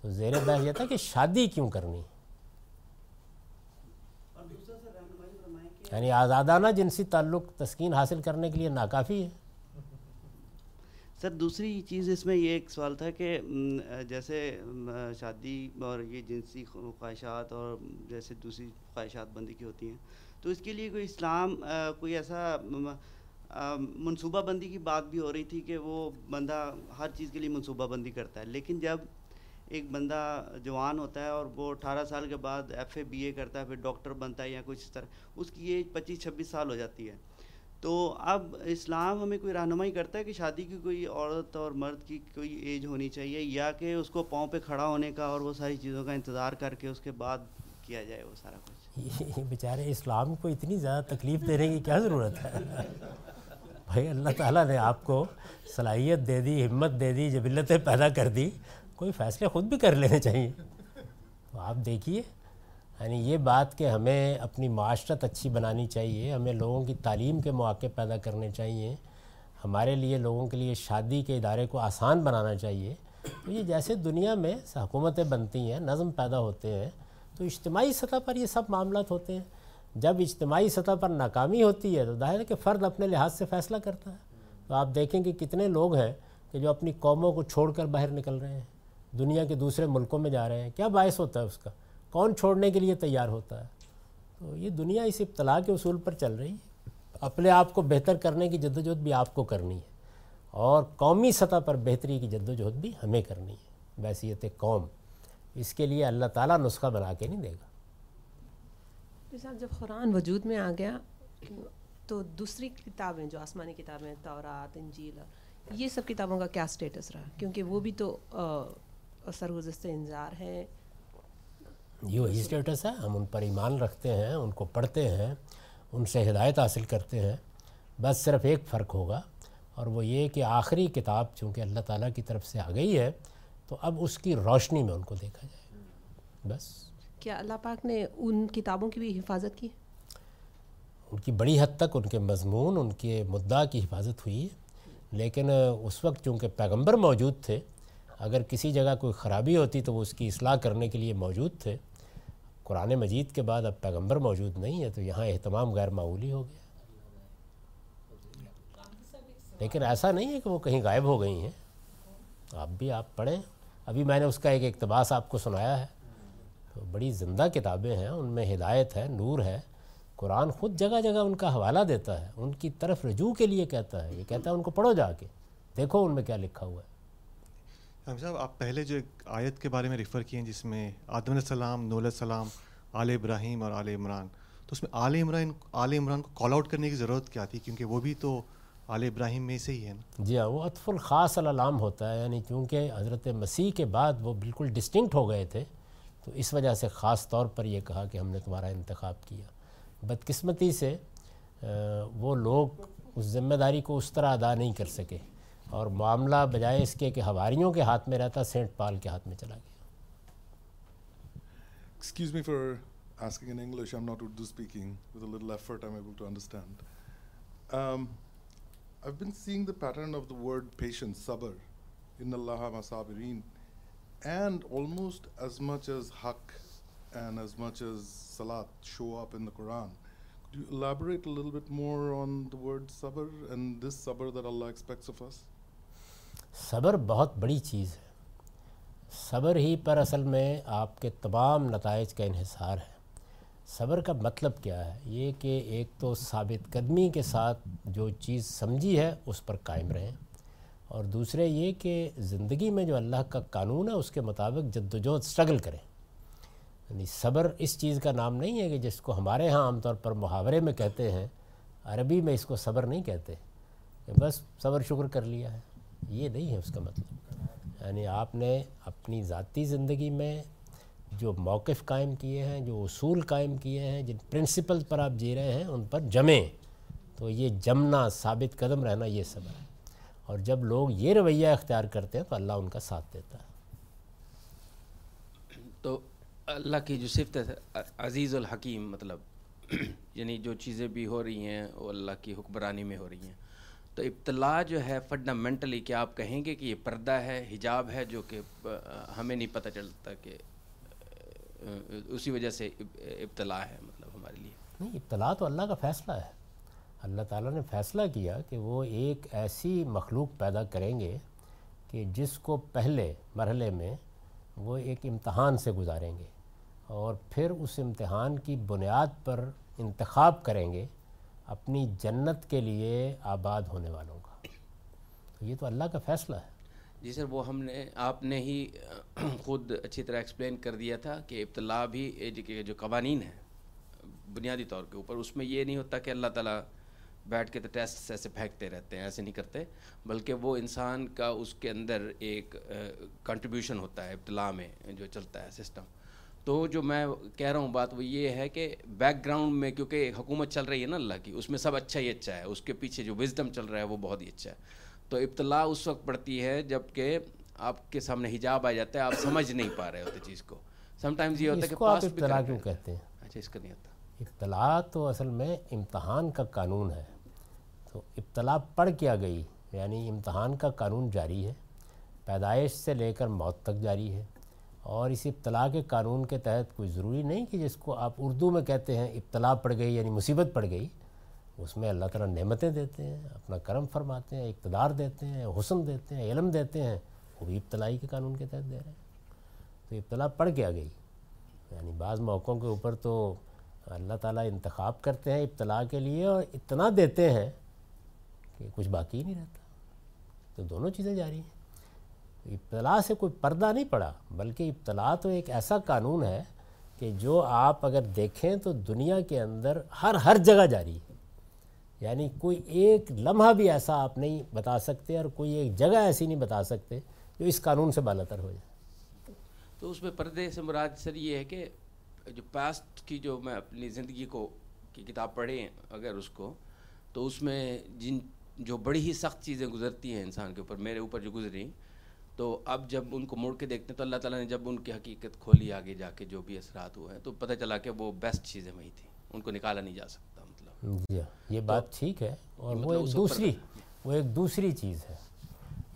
تو زیر بحث یہ تھا کہ شادی کیوں کرنی؟ یعنی آزادانہ جنسی تعلق تسکین حاصل کرنے کے لیے ناکافی ہے۔ سر، دوسری چیز اس میں یہ ایک سوال تھا کہ جیسے شادی اور یہ جنسی خواہشات اور جیسے دوسری خواہشات بندی کی ہوتی ہیں، تو اس کے لیے کوئی اسلام کوئی ایسا منصوبہ بندی کی بات بھی ہو رہی تھی کہ وہ بندہ ہر چیز کے لیے منصوبہ بندی کرتا ہے، لیکن جب ایک بندہ جوان ہوتا ہے اور وہ اٹھارہ سال کے بعد ایف اے بی اے کرتا ہے، پھر ڈاکٹر بنتا ہے یا کچھ اس طرح، اس کی ایج پچیس چھبیس سال ہو جاتی ہے۔ تو اب اسلام ہمیں کوئی رہنمائی کرتا ہے کہ شادی کی کوئی عورت اور مرد کی کوئی ایج ہونی چاہیے، یا کہ اس کو پاؤں پہ کھڑا ہونے کا اور وہ ساری چیزوں کا انتظار کر کے اس کے بعد کیا جائے وہ سارا کچھ؟ <laughs> بیچارے اسلام کو اتنی زیادہ تکلیف دینے کی کیا ضرورت ہے؟ <laughs> بھائی، اللہ تعالیٰ نے آپ کو صلاحیت دے دی، ہمت دے دی، جبلتیں پیدا کر دی۔ کوئی فیصلے خود بھی کر لینے چاہیے۔ تو آپ دیکھیے یعنی یہ بات کہ ہمیں اپنی معاشرت اچھی بنانی چاہیے، ہمیں لوگوں کی تعلیم کے مواقع پیدا کرنے چاہیے، ہمارے لیے لوگوں کے لیے شادی کے ادارے کو آسان بنانا چاہیے۔ تو یہ جیسے دنیا میں حکومتیں بنتی ہیں، نظم پیدا ہوتے ہیں، تو اجتماعی سطح پر یہ سب معاملات ہوتے ہیں۔ جب اجتماعی سطح پر ناکامی ہوتی ہے تو ظاہر ہے کہ فرد اپنے لحاظ سے فیصلہ کرتا ہے۔ تو آپ دیکھیں کہ کتنے لوگ ہیں کہ جو اپنی قوموں کو چھوڑ کر باہر نکل رہے ہیں، دنیا کے دوسرے ملکوں میں جا رہے ہیں۔ کیا باعث ہوتا ہے اس کا؟ کون چھوڑنے کے لیے تیار ہوتا ہے؟ تو یہ دنیا اس ابتلا کے اصول پر چل رہی ہے۔ اپنے آپ کو بہتر کرنے کی جد و جہد بھی آپ کو کرنی ہے۔ اور قومی سطح پر بہتری کی جد و جہد بھی ہمیں کرنی ہے۔ بحثیت قوم، اس کے لیے اللہ تعالیٰ نسخہ بنا کے نہیں دے گا۔ صاحب، جب قرآن وجود میں آ گیا، تو دوسری کتابیں جو آسمانی کتابیں، تورات، انجیل، یہ سب کتابوں کا کیا سٹیٹس رہا؟ کیونکہ وہ بھی تو سرگزشت انظار ہیں۔ یہ وہی اسٹیٹس ہے۔ ہم ان پر ایمان رکھتے ہیں، ان کو پڑھتے ہیں، ان سے ہدایت حاصل کرتے ہیں۔ بس صرف ایک فرق ہوگا، اور وہ یہ کہ آخری کتاب چونکہ اللہ تعالیٰ کی طرف سے آ گئی ہے، تو اب اس کی روشنی میں ان کو دیکھا جائے۔ بس۔ کیا اللہ پاک نے ان کتابوں کی بھی حفاظت کی؟ ان کی بڑی حد تک ان کے مضمون، ان کے مدعا کی حفاظت ہوئی ہے۔ لیکن اس وقت چونکہ پیغمبر موجود تھے، اگر کسی جگہ کوئی خرابی ہوتی تو وہ اس کی اصلاح کرنے کے لیے موجود تھے۔ قرآن مجید کے بعد اب پیغمبر موجود نہیں ہے، تو یہاں اہتمام غیر معمولی ہو گیا۔ لیکن ایسا نہیں ہے کہ وہ کہیں غائب ہو گئی ہیں۔ آپ بھی آپ پڑھیں۔ ابھی میں نے اس کا ایک اقتباس آپ کو سنایا ہے۔ بڑی زندہ کتابیں ہیں ان میں ہدایت ہے نور ہے۔ قرآن خود جگہ جگہ ان کا حوالہ دیتا ہے ان کی طرف رجوع کے لیے کہتا ہے یہ کہتا ہے ان کو پڑھو جا کے۔ دیکھو ان میں کیا لکھا ہوا ہے۔ صاحب آپ پہلے جو ایک آیت کے بارے میں ریفر کیے ہیں جس میں آدم علیہ السلام نول السلام آل ابراہیم اور آل عمران تو اس میں آل عمران آل عمران کو کال آؤٹ کرنے کی ضرورت کیا تھی؟ کیونکہ وہ بھی تو آل ابراہیم میں سے ہی ہے نا۔ جی ہاں وہ اطف الخاص العلام ہوتا ہے یعنی چونکہ حضرت مسیح کے بعد وہ بالکل ڈسٹنکٹ ہو گئے تھے تو اس وجہ سے خاص طور پر یہ کہا کہ ہم نے تمہارا انتخاب کیا بدقسمتی سے وہ لوگ اس ذمہ داری کو اس طرح ادا نہیں کر سکے اور معاملہ بجائے اس کے کہ ہواریوں کے ہاتھ میں رہتا سینٹ پال کے ہاتھ میں چلا گیا Excuse me for asking in English. I'm not Urdu speaking. With a little effort, I'm able to understand. Um, I've been seeing the pattern of the word patience, sabr, in Allah masabirin, and and almost as much as حق and as much as سلاد show up in the Quran you more on the word صبر and this صبر that اللہ expects of us صبر بہت بڑی چیز ہے صبر ہی پر اصل میں آپ کے تمام نتائج کا انحصار ہے صبر کا مطلب کیا ہے یہ کہ ایک تو ثابت قدمی کے ساتھ جو چیز سمجھی ہے اس پر قائم رہیں اور دوسرے یہ کہ زندگی میں جو اللہ کا قانون ہے، اس کے مطابق جد و جہد اسٹرگل کریں۔ یعنی صبر اس چیز کا نام نہیں ہے کہ جس کو ہمارے ہاں عام طور پر محاورے میں کہتے ہیں، عربی میں اس کو صبر نہیں کہتے۔ کہ بس صبر شکر کر لیا ہے۔ یہ نہیں ہے اس کا مطلب۔ یعنی آپ نے اپنی ذاتی زندگی میں جو موقف قائم کیے ہیں، جو اصول قائم کیے ہیں، جن پرنسپل پر آپ جی رہے ہیں، ان پر جمیں۔ تو یہ جمنا ثابت قدم رہنا، یہ صبر ہے۔ اور جب لوگ یہ رویہ اختیار کرتے ہیں تو اللہ ان کا ساتھ دیتا ہے۔ تو اللہ کی جو صفت ہے عزیز الحکیم مطلب <clears throat> یعنی جو چیزیں بھی ہو رہی ہیں وہ اللہ کی حکمرانی میں ہو رہی ہیں۔ تو ابتلا جو ہے فنڈامنٹلی کیا آپ کہیں گے کہ یہ پردہ ہے حجاب ہے جو کہ ہمیں نہیں پتہ چلتا کہ اسی وجہ سے ابتلا ہے مطلب ہمارے لیے۔ نہیں ابتلا تو اللہ کا فیصلہ ہے۔ اللہ تعالیٰ نے فیصلہ کیا کہ وہ ایک ایسی مخلوق پیدا کریں گے کہ جس کو پہلے مرحلے میں وہ ایک امتحان سے گزاریں گے اور پھر اس امتحان کی بنیاد پر انتخاب کریں گے اپنی جنت کے لیے آباد ہونے والوں کا۔ تو یہ تو اللہ کا فیصلہ ہے۔ جی سر، وہ ہم نے، آپ نے ہی خود اچھی طرح ایکسپلین کر دیا تھا کہ ابتلا بھی جو قوانین ہیں، بنیادی طور کے اوپر، اس میں یہ نہیں ہوتا کہ اللہ تعالیٰ بیٹھ کے تو ٹیسٹ ایسے پھینکتے رہتے ہیں ایسے نہیں کرتے بلکہ وہ انسان کا اس کے اندر ایک کنٹریبیوشن ہوتا ہے ابتلا میں جو چلتا ہے سسٹم تو جو میں کہہ رہا ہوں بات وہ یہ ہے کہ بیک گراؤنڈ میں کیونکہ حکومت چل رہی ہے نا اللہ کی اس میں سب اچھا ہی اچھا ہے اس کے پیچھے جو وزڈم چل رہا ہے وہ بہت ہی اچھا ہے. تو ابتلا اس وقت پڑتی ہے جبکہ آپ کے سامنے حجاب آ جاتا ہے آپ سمجھ نہیں پا رہے ہوتے چیز کو. سم ٹائمز یہ ہوتا ہے کہ پاس کیوں کہتے ہیں؟ اچھا اس کا نہیں ہوتا۔ ابتلا تو اصل میں امتحان کا قانون ہے۔ تو ابتلا پڑھ کیا گئی یعنی امتحان کا قانون جاری ہے، پیدائش سے لے کر موت تک جاری ہے، اور اس ابتلا کے قانون کے تحت کوئی ضروری نہیں کہ جس کو آپ اردو میں کہتے ہیں ابتلا پڑ گئی یعنی مصیبت پڑ گئی، اس میں اللہ تعالیٰ نعمتیں دیتے ہیں، اپنا کرم فرماتے ہیں، اقتدار دیتے ہیں، حسن دیتے ہیں، علم دیتے ہیں، وہ بھی ابتلائی کے قانون کے تحت دے رہے ہیں۔ تو ابتلا پڑ کیا گئی یعنی بعض موقعوں کے اوپر تو اللہ تعالیٰ انتخاب کرتے ہیں ابتلا کے لیے اور اتنا دیتے ہیں کہ کچھ باقی ہی نہیں رہتا۔ تو دونوں چیزیں جاری ہیں۔ ابتلا سے کوئی پردہ نہیں پڑا، بلکہ ابتلا تو ایک ایسا قانون ہے کہ جو آپ اگر دیکھیں تو دنیا کے اندر ہر ہر جگہ جاری ہے۔ یعنی کوئی ایک لمحہ بھی ایسا آپ نہیں بتا سکتے اور کوئی ایک جگہ ایسی نہیں بتا سکتے جو اس قانون سے بالتر ہو جائے۔ تو اس میں پردے سے مراد سر یہ ہے کہ جو پاسٹ کی جو میں اپنی زندگی کو کی کتاب پڑھیں اگر اس کو، تو اس میں جن جو بڑی ہی سخت چیزیں گزرتی ہیں انسان کے اوپر میرے اوپر جو گزری تو اب جب ان کو مڑ کے دیکھتے ہیں تو اللہ تعالیٰ نے جب ان کی حقیقت کھولی آگے جا کے جو بھی اثرات ہوئے ہیں تو پتہ چلا کہ وہ بیسٹ چیزیں وہی تھیں۔ ان کو نکالا نہیں جا سکتا مطلب۔ جی ہاں یہ بات ٹھیک ہے۔ اور وہ ایک دوسری وہ ایک دوسری چیز ہے۔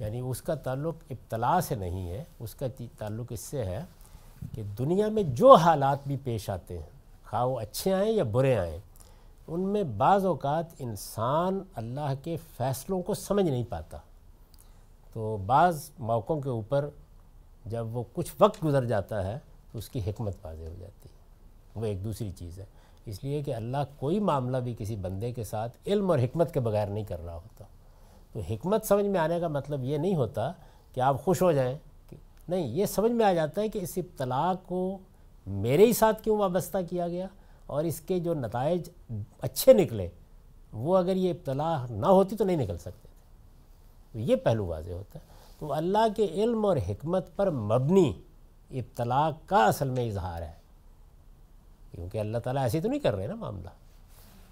یعنی اس کا تعلق ابتلا سے نہیں ہے اس کا تعلق اس سے ہے کہ دنیا میں جو حالات بھی پیش آتے ہیں خواہ وہ اچھے آئیں یا برے آئیں ان میں بعض اوقات انسان اللہ کے فیصلوں کو سمجھ نہیں پاتا۔ تو بعض موقعوں کے اوپر جب وہ کچھ وقت گزر جاتا ہے تو اس کی حکمت واضح ہو جاتی ہے۔ وہ ایک دوسری چیز ہے۔ اس لیے کہ اللہ کوئی معاملہ بھی کسی بندے کے ساتھ علم اور حکمت کے بغیر نہیں کر رہا ہوتا۔ تو حکمت سمجھ میں آنے کا مطلب یہ نہیں ہوتا کہ آپ خوش ہو جائیں نہیں، یہ سمجھ میں آ جاتا ہے کہ اس ابتلا کو میرے ہی ساتھ کیوں وابستہ کیا گیا؟ اور اس کے جو نتائج اچھے نکلے وہ اگر یہ ابتلا نہ ہوتی تو نہیں نکل سکتے تھے۔ یہ پہلو واضح ہوتا ہے۔ تو اللہ کے علم اور حکمت پر مبنی ابتلا کا اصل میں اظہار ہے۔ کیونکہ اللہ تعالیٰ ایسے تو نہیں کر رہے نا معاملہ۔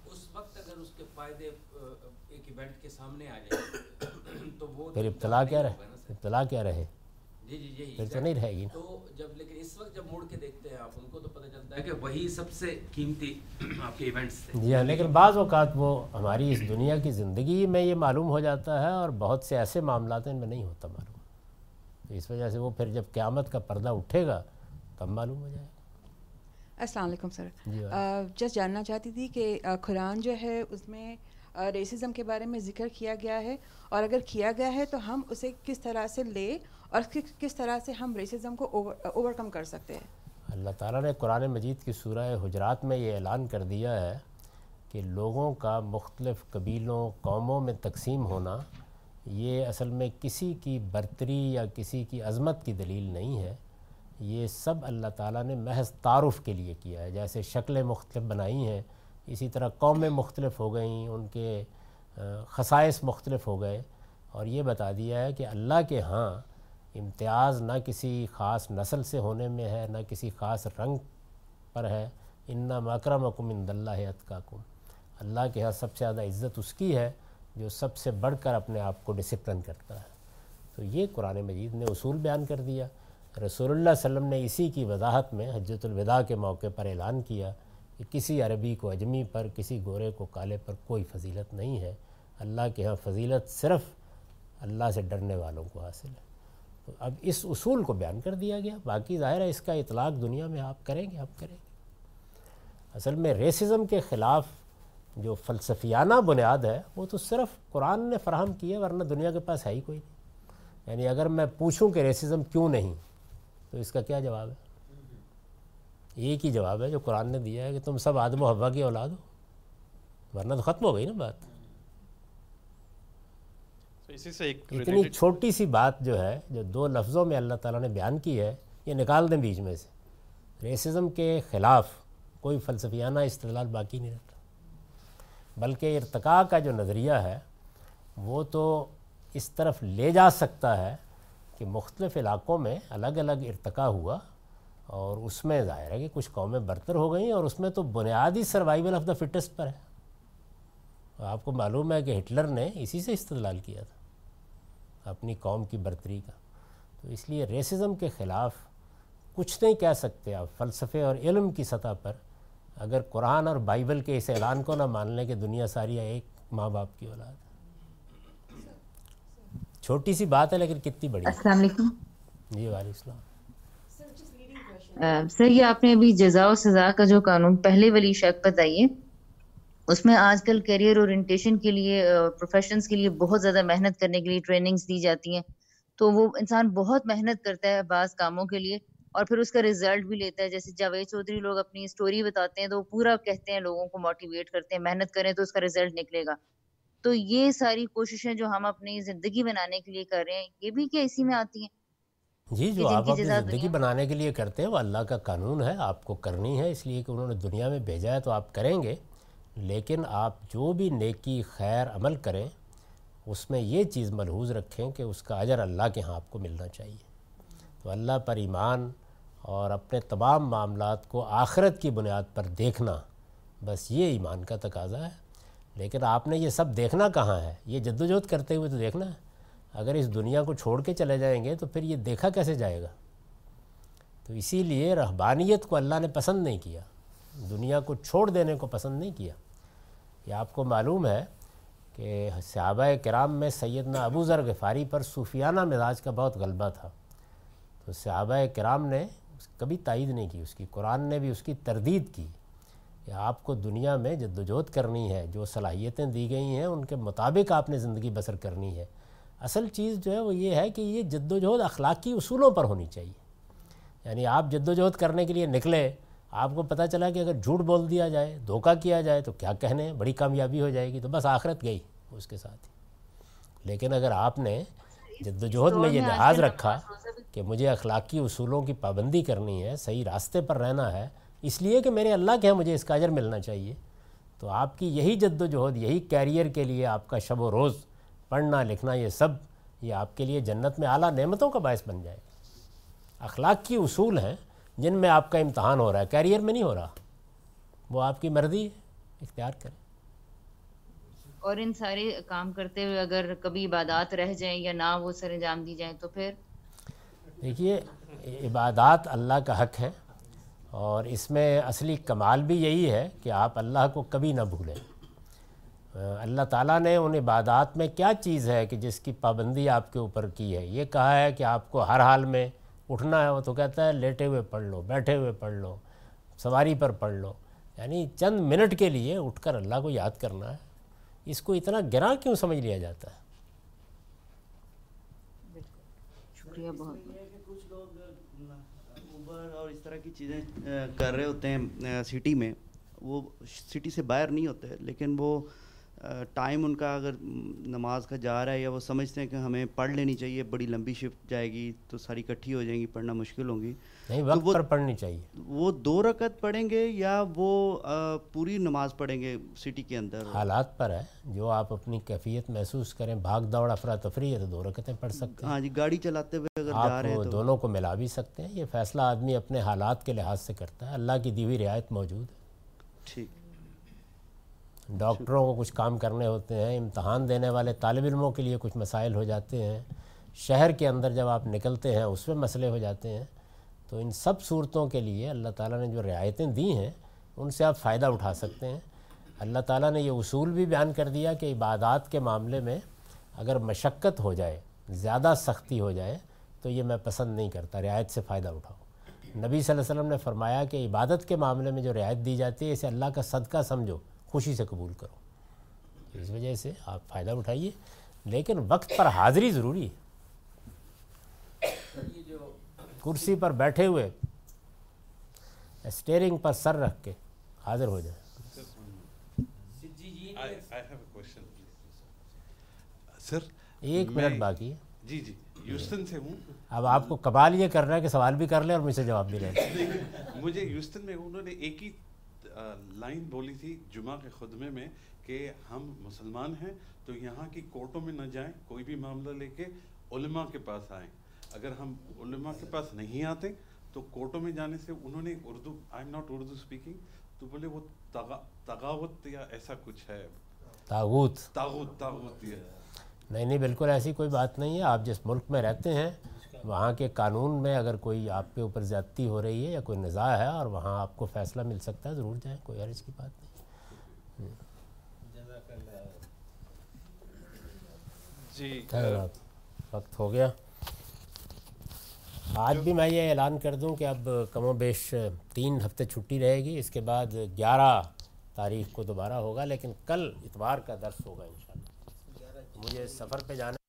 اس وقت اگر اس کے فائدے ایک ایونٹ کے سامنے آ جائیں تو وہ پھر ابتلا کیا رہے؟ ابتلا کیا رہے؟ جی جی یہی پھر تو نہیں رہے گی تو جب لیکن اس وقت جب موڑ کے دیکھتے ہیں آپ ان کو تو پتہ چلتا ہے کہ وہی سب سے قیمتی آپ کے ایونٹس تھے۔ جی ہاں لیکن بعض اوقات وہ ہماری اس دنیا کی زندگی میں یہ معلوم ہو جاتا ہے اور بہت سے ایسے معاملات ان میں نہیں ہوتا معلوم۔ تو اس وجہ سے وہ پھر جب قیامت کا پردہ اٹھے گا تب معلوم ہو جائے گا۔ السلام علیکم سر۔ جی جسٹ جاننا چاہتی تھی کہ قرآن جو ہے اس میں ریسزم کے بارے میں ذکر کیا گیا ہے اور اگر کیا گیا ہے تو ہم اسے کس طرح سے لے اور کس طرح سے ہم ریسزم کو اوور کم کر سکتے ہیں؟ اللہ تعالیٰ نے قرآن مجید کی سورہ حجرات میں یہ اعلان کر دیا ہے کہ لوگوں کا مختلف قبیلوں، قوموں میں تقسیم ہونا یہ اصل میں کسی کی برتری یا کسی کی عظمت کی دلیل نہیں ہے۔ یہ سب اللہ تعالیٰ نے محض تعارف کے لیے کیا ہے۔ جیسے شکلیں مختلف بنائی ہیں، اسی طرح قومیں مختلف ہو گئیں، ان کے خصائص مختلف ہو گئے۔ اور یہ بتا دیا ہے کہ اللہ کے ہاں امتیاز نہ کسی خاص نسل سے ہونے میں ہے، نہ کسی خاص رنگ پر ہے۔ ان مکرم اکم ان اللہ اتکاکم اللہ کے ہاں سب سے زیادہ عزت اس کی ہے جو سب سے بڑھ کر اپنے آپ کو ڈسپلن کرتا ہے۔ تو یہ قرآن مجید نے اصول بیان کر دیا۔ رسول اللہ علیہ وسلم نے اسی کی وضاحت میں حجت الوداع کے موقع پر اعلان کیا کہ کسی عربی کو اجمی پر، کسی گورے کو کالے پر کوئی فضیلت نہیں ہے۔ اللہ کے ہاں فضیلت صرف اللہ سے ڈرنے والوں کو حاصل ہے۔ اب اس اصول کو بیان کر دیا گیا۔ باقی ظاہر ہے اس کا اطلاق دنیا میں آپ کریں گے، آپ کریں گے۔ اصل میں ریسزم کے خلاف جو فلسفیانہ بنیاد ہے، وہ تو صرف قرآن نے فراہم کی ہے، ورنہ دنیا کے پاس ہے ہی کوئی نہیں۔ یعنی اگر میں پوچھوں کہ ریسزم کیوں نہیں، تو اس کا کیا جواب ہے؟ ایک ہی جواب ہے جو قرآن نے دیا ہے کہ تم سب آدم و حوا کی اولاد ہو۔ ورنہ تو ختم ہو گئی نا بات۔ اسی سے ایک اتنی چھوٹی سی بات جو ہے جو دو لفظوں میں اللہ تعالیٰ نے بیان کی ہے یہ نکال دیں بیچ میں سے۔ ریسزم کے خلاف کوئی فلسفیانہ استدلال باقی نہیں رہتا بلکہ ارتقاء کا جو نظریہ ہے وہ تو اس طرف لے جا سکتا ہے کہ مختلف علاقوں میں الگ الگ ارتقاء ہوا اور اس میں ظاہر ہے کہ کچھ قومیں برتر ہو گئیں اور اس میں تو بنیادی سروائیول آف دا فٹسٹ پر ہے۔ آپ کو معلوم ہے کہ ہٹلر نے اسی سے استدلال کیا تھا۔ اپنی قوم کی برتری کا۔ تو اس لیے ریسزم کے خلاف کچھ نہیں کہہ سکتے آپ فلسفے اور علم کی سطح پر۔ اگر قرآن اور بائبل کے اس اعلان کو نہ مان لیں کہ دنیا ساری ایک ماں باپ کی اولاد ہے۔ چھوٹی سی بات ہے لیکن کتنی بڑی۔ السلام علیکم۔ جی وعلیکم السلام۔ سر یہ آپ نے ابھی جزا و سزا کا جو قانون پہلے والی شک بتائیے اس میں آج کل کیریئر اورینٹیشن کے لیے پروفیشنز کے لیے بہت زیادہ محنت کرنے کے لیے ٹریننگز دی جاتی ہیں۔ تو وہ انسان بہت محنت کرتا ہے بعض کاموں کے لیے اور پھر اس کا ریزلٹ بھی لیتا ہے۔ جیسے جاوید چودھری لوگ اپنی اسٹوری بتاتے ہیں تو وہ پورا کہتے ہیں لوگوں کو موٹیویٹ کرتے ہیں محنت کریں تو اس کا ریزلٹ نکلے گا۔ تو یہ ساری کوششیں جو ہم اپنی زندگی بنانے کے لیے کر رہے ہیں یہ بھی کیا اسی میں آتی ہیں؟ جی جو آپ اپنی زندگی بنانے کے لیے کرتے ہیں وہ اللہ کا قانون ہے آپ کو کرنی ہے اس لیے کہ انہوں نے دنیا میں بھیجا ہے تو آپ کریں گے۔ لیکن آپ جو بھی نیکی خیر عمل کریں، اس میں یہ چیز ملحوظ رکھیں کہ اس کا اجر اللہ کے ہاں آپ کو ملنا چاہیے۔ تو اللہ پر ایمان اور اپنے تمام معاملات کو آخرت کی بنیاد پر دیکھنا بس یہ ایمان کا تقاضا ہے۔ لیکن آپ نے یہ سب دیکھنا کہاں ہے؟ یہ جد و جہد کرتے ہوئے تو دیکھنا ہے۔ اگر اس دنیا کو چھوڑ کے چلے جائیں گے تو پھر یہ دیکھا کیسے جائے گا؟ تو اسی لیے رہبانیت کو اللہ نے پسند نہیں کیا، دنیا کو چھوڑ دینے کو پسند نہیں کیا۔ یہ آپ کو معلوم ہے کہ صحابہ کرام میں سیدنا ابو ذر غفاری پر صوفیانہ مزاج کا بہت غلبہ تھا۔ تو صحابہ کرام نے کبھی تائید نہیں کی، اس کی قرآن نے بھی اس کی تردید کی کہ آپ کو دنیا میں جد وجہد کرنی ہے، جو صلاحیتیں دی گئی ہیں، ان کے مطابق آپ نے زندگی بسر کرنی ہے۔ اصل چیز جو ہے وہ یہ ہے کہ یہ جد و جہد اخلاقی اصولوں پر ہونی چاہیے۔ یعنی آپ جد کرنے کے لیے نکلے آپ کو پتہ چلا کہ اگر جھوٹ بول دیا جائے دھوکہ کیا جائے تو کیا کہنے؟ بڑی کامیابی ہو جائے گی تو بس آخرت گئی اس کے ساتھ۔ ہی لیکن اگر آپ نے جد و جہد میں یہ لحاظ رکھا کہ مجھے اخلاقی اصولوں کی پابندی کرنی ہے صحیح راستے پر رہنا ہے اس لیے کہ میرے اللہ کے ہاں مجھے اس کا اجر ملنا چاہیے تو آپ کی یہی جد و جہد یہی کیریئر کے لیے آپ کا شب و روز پڑھنا لکھنا یہ سب یہ آپ کے لیے جنت میں اعلیٰ نعمتوں کا باعث بن جائے گا۔ اخلاق کی اصول ہیں جن میں آپ کا امتحان ہو رہا ہے کیریئر میں نہیں ہو رہا وہ آپ کی مرضی اختیار کریں۔ اور ان سارے کام کرتے ہوئے اگر کبھی عبادات رہ جائیں یا نہ وہ سر انجام دی جائیں تو پھر؟ دیکھیے عبادات اللہ کا حق ہے اور اس میں اصلی کمال بھی یہی ہے کہ آپ اللہ کو کبھی نہ بھولیں۔ اللہ تعالیٰ نے ان عبادات میں کیا چیز ہے کہ جس کی پابندی آپ کے اوپر کی ہے؟ یہ کہا ہے کہ آپ کو ہر حال میں اٹھنا ہے وہ تو کہتا ہے لیٹے ہوئے پڑھ لو بیٹھے ہوئے پڑھ لو سواری پر پڑھ لو۔ یعنی چند منٹ کے لیے اٹھ کر اللہ کو یاد کرنا ہے۔ اس کو اتنا گراں کیوں سمجھ لیا جاتا ہے؟ شکریہ بہت۔ کچھ لوگ اوبر اور اس طرح کی چیزیں کر رہے ہوتے ہیں سٹی میں۔ وہ سٹی سے باہر نہیں ہوتے لیکن وہ ٹائم ان کا اگر نماز کا جا رہا ہے یا وہ سمجھتے ہیں کہ ہمیں پڑھ لینی چاہیے بڑی لمبی شفٹ جائے گی تو ساری اکٹھی ہو جائیں گی پڑھنا مشکل ہوں گی۔ نہیں وقت پر پڑھنی چاہیے۔ وہ دو رکعت پڑھیں گے یا وہ پوری نماز پڑھیں گے سٹی کے اندر؟ حالات پر ہے۔ جو آپ اپنی کیفیت محسوس کریں بھاگ دوڑ افراتفری ہے تو دو رکعتیں پڑھ سکتے ہیں۔ ہاں جی گاڑی چلاتے ہوئے اگر جا رہے ہیں تو۔ دونوں کو ملا بھی سکتے ہیں۔ یہ فیصلہ آدمی اپنے حالات کے لحاظ سے کرتا ہے۔ اللہ کی دی ہوئی رعایت موجود ہے۔ ٹھیک۔ ڈاکٹروں کو کچھ کام کرنے ہوتے ہیں، امتحان دینے والے طالب علموں کے لیے کچھ مسائل ہو جاتے ہیں۔ شہر کے اندر جب آپ نکلتے ہیں، اس میں مسئلے ہو جاتے ہیں۔ تو ان سب صورتوں کے لیے اللہ تعالیٰ نے جو رعایتیں دی ہیں، ان سے آپ فائدہ اٹھا سکتے ہیں۔ اللہ تعالیٰ نے یہ اصول بھی بیان کر دیا کہ عبادات کے معاملے میں اگر مشقت ہو جائے، زیادہ سختی ہو جائے، تو یہ میں پسند نہیں کرتا، رعایت سے فائدہ اٹھاؤ نبی صلی اللہ علیہ وسلم نے فرمایا کہ عبادت کے معاملے میں جو رعایت دی جاتی ہے، اسے اللہ کا صدقہ سمجھو۔ خوشی سے قبول کرو۔ اس وجہ سے آپ فائدہ اٹھائیے۔ لیکن وقت پر حاضری ضروری ہے۔ کرسی پر بیٹھے ہوئے اسٹیئرنگ پر سر رکھ کے حاضر ہو جائے سر ایک منٹ باقی ہے۔ جی جی یوسٹن سے ہوں۔ اب آپ کو کمال یہ کر رہا ہے کہ سوال بھی کر لیں اور مجھ سے جواب بھی لیں۔ <laughs> مجھے یوسٹن میں انہوں نے ایک ہی لائن بولی تھی جمعہ کے خدمے میں کہ ہم مسلمان ہیں تو یہاں کی کورٹوں میں نہ جائیں کوئی بھی معاملہ لے کے علماء کے پاس آئیں۔ اگر ہم علماء کے پاس نہیں آتے تو کورٹوں میں جانے سے انہوں نے Urdu I am not Urdu speaking تو بولے وہ تغاوت یا ایسا کچھ ہے۔ تاغوت۔ تاغوت تاغوت نہیں نہیں بالکل ایسی کوئی بات نہیں ہے۔ آپ جس ملک میں رہتے ہیں وہاں کے قانون میں اگر کوئی آپ کے اوپر زیادتی ہو رہی ہے یا کوئی نزاع ہے اور وہاں آپ کو فیصلہ مل سکتا ہے ضرور جائیں کوئی عرض کی بات نہیں۔ جی وقت ہو گیا۔ آج بھی میں یہ اعلان کر دوں کہ اب کم و بیش تین ہفتے چھٹی رہے گی اس کے بعد گیارہ تاریخ کو دوبارہ ہوگا لیکن کل اتوار کا درس ہوگا انشاءاللہ۔ مجھے سفر پہ جانا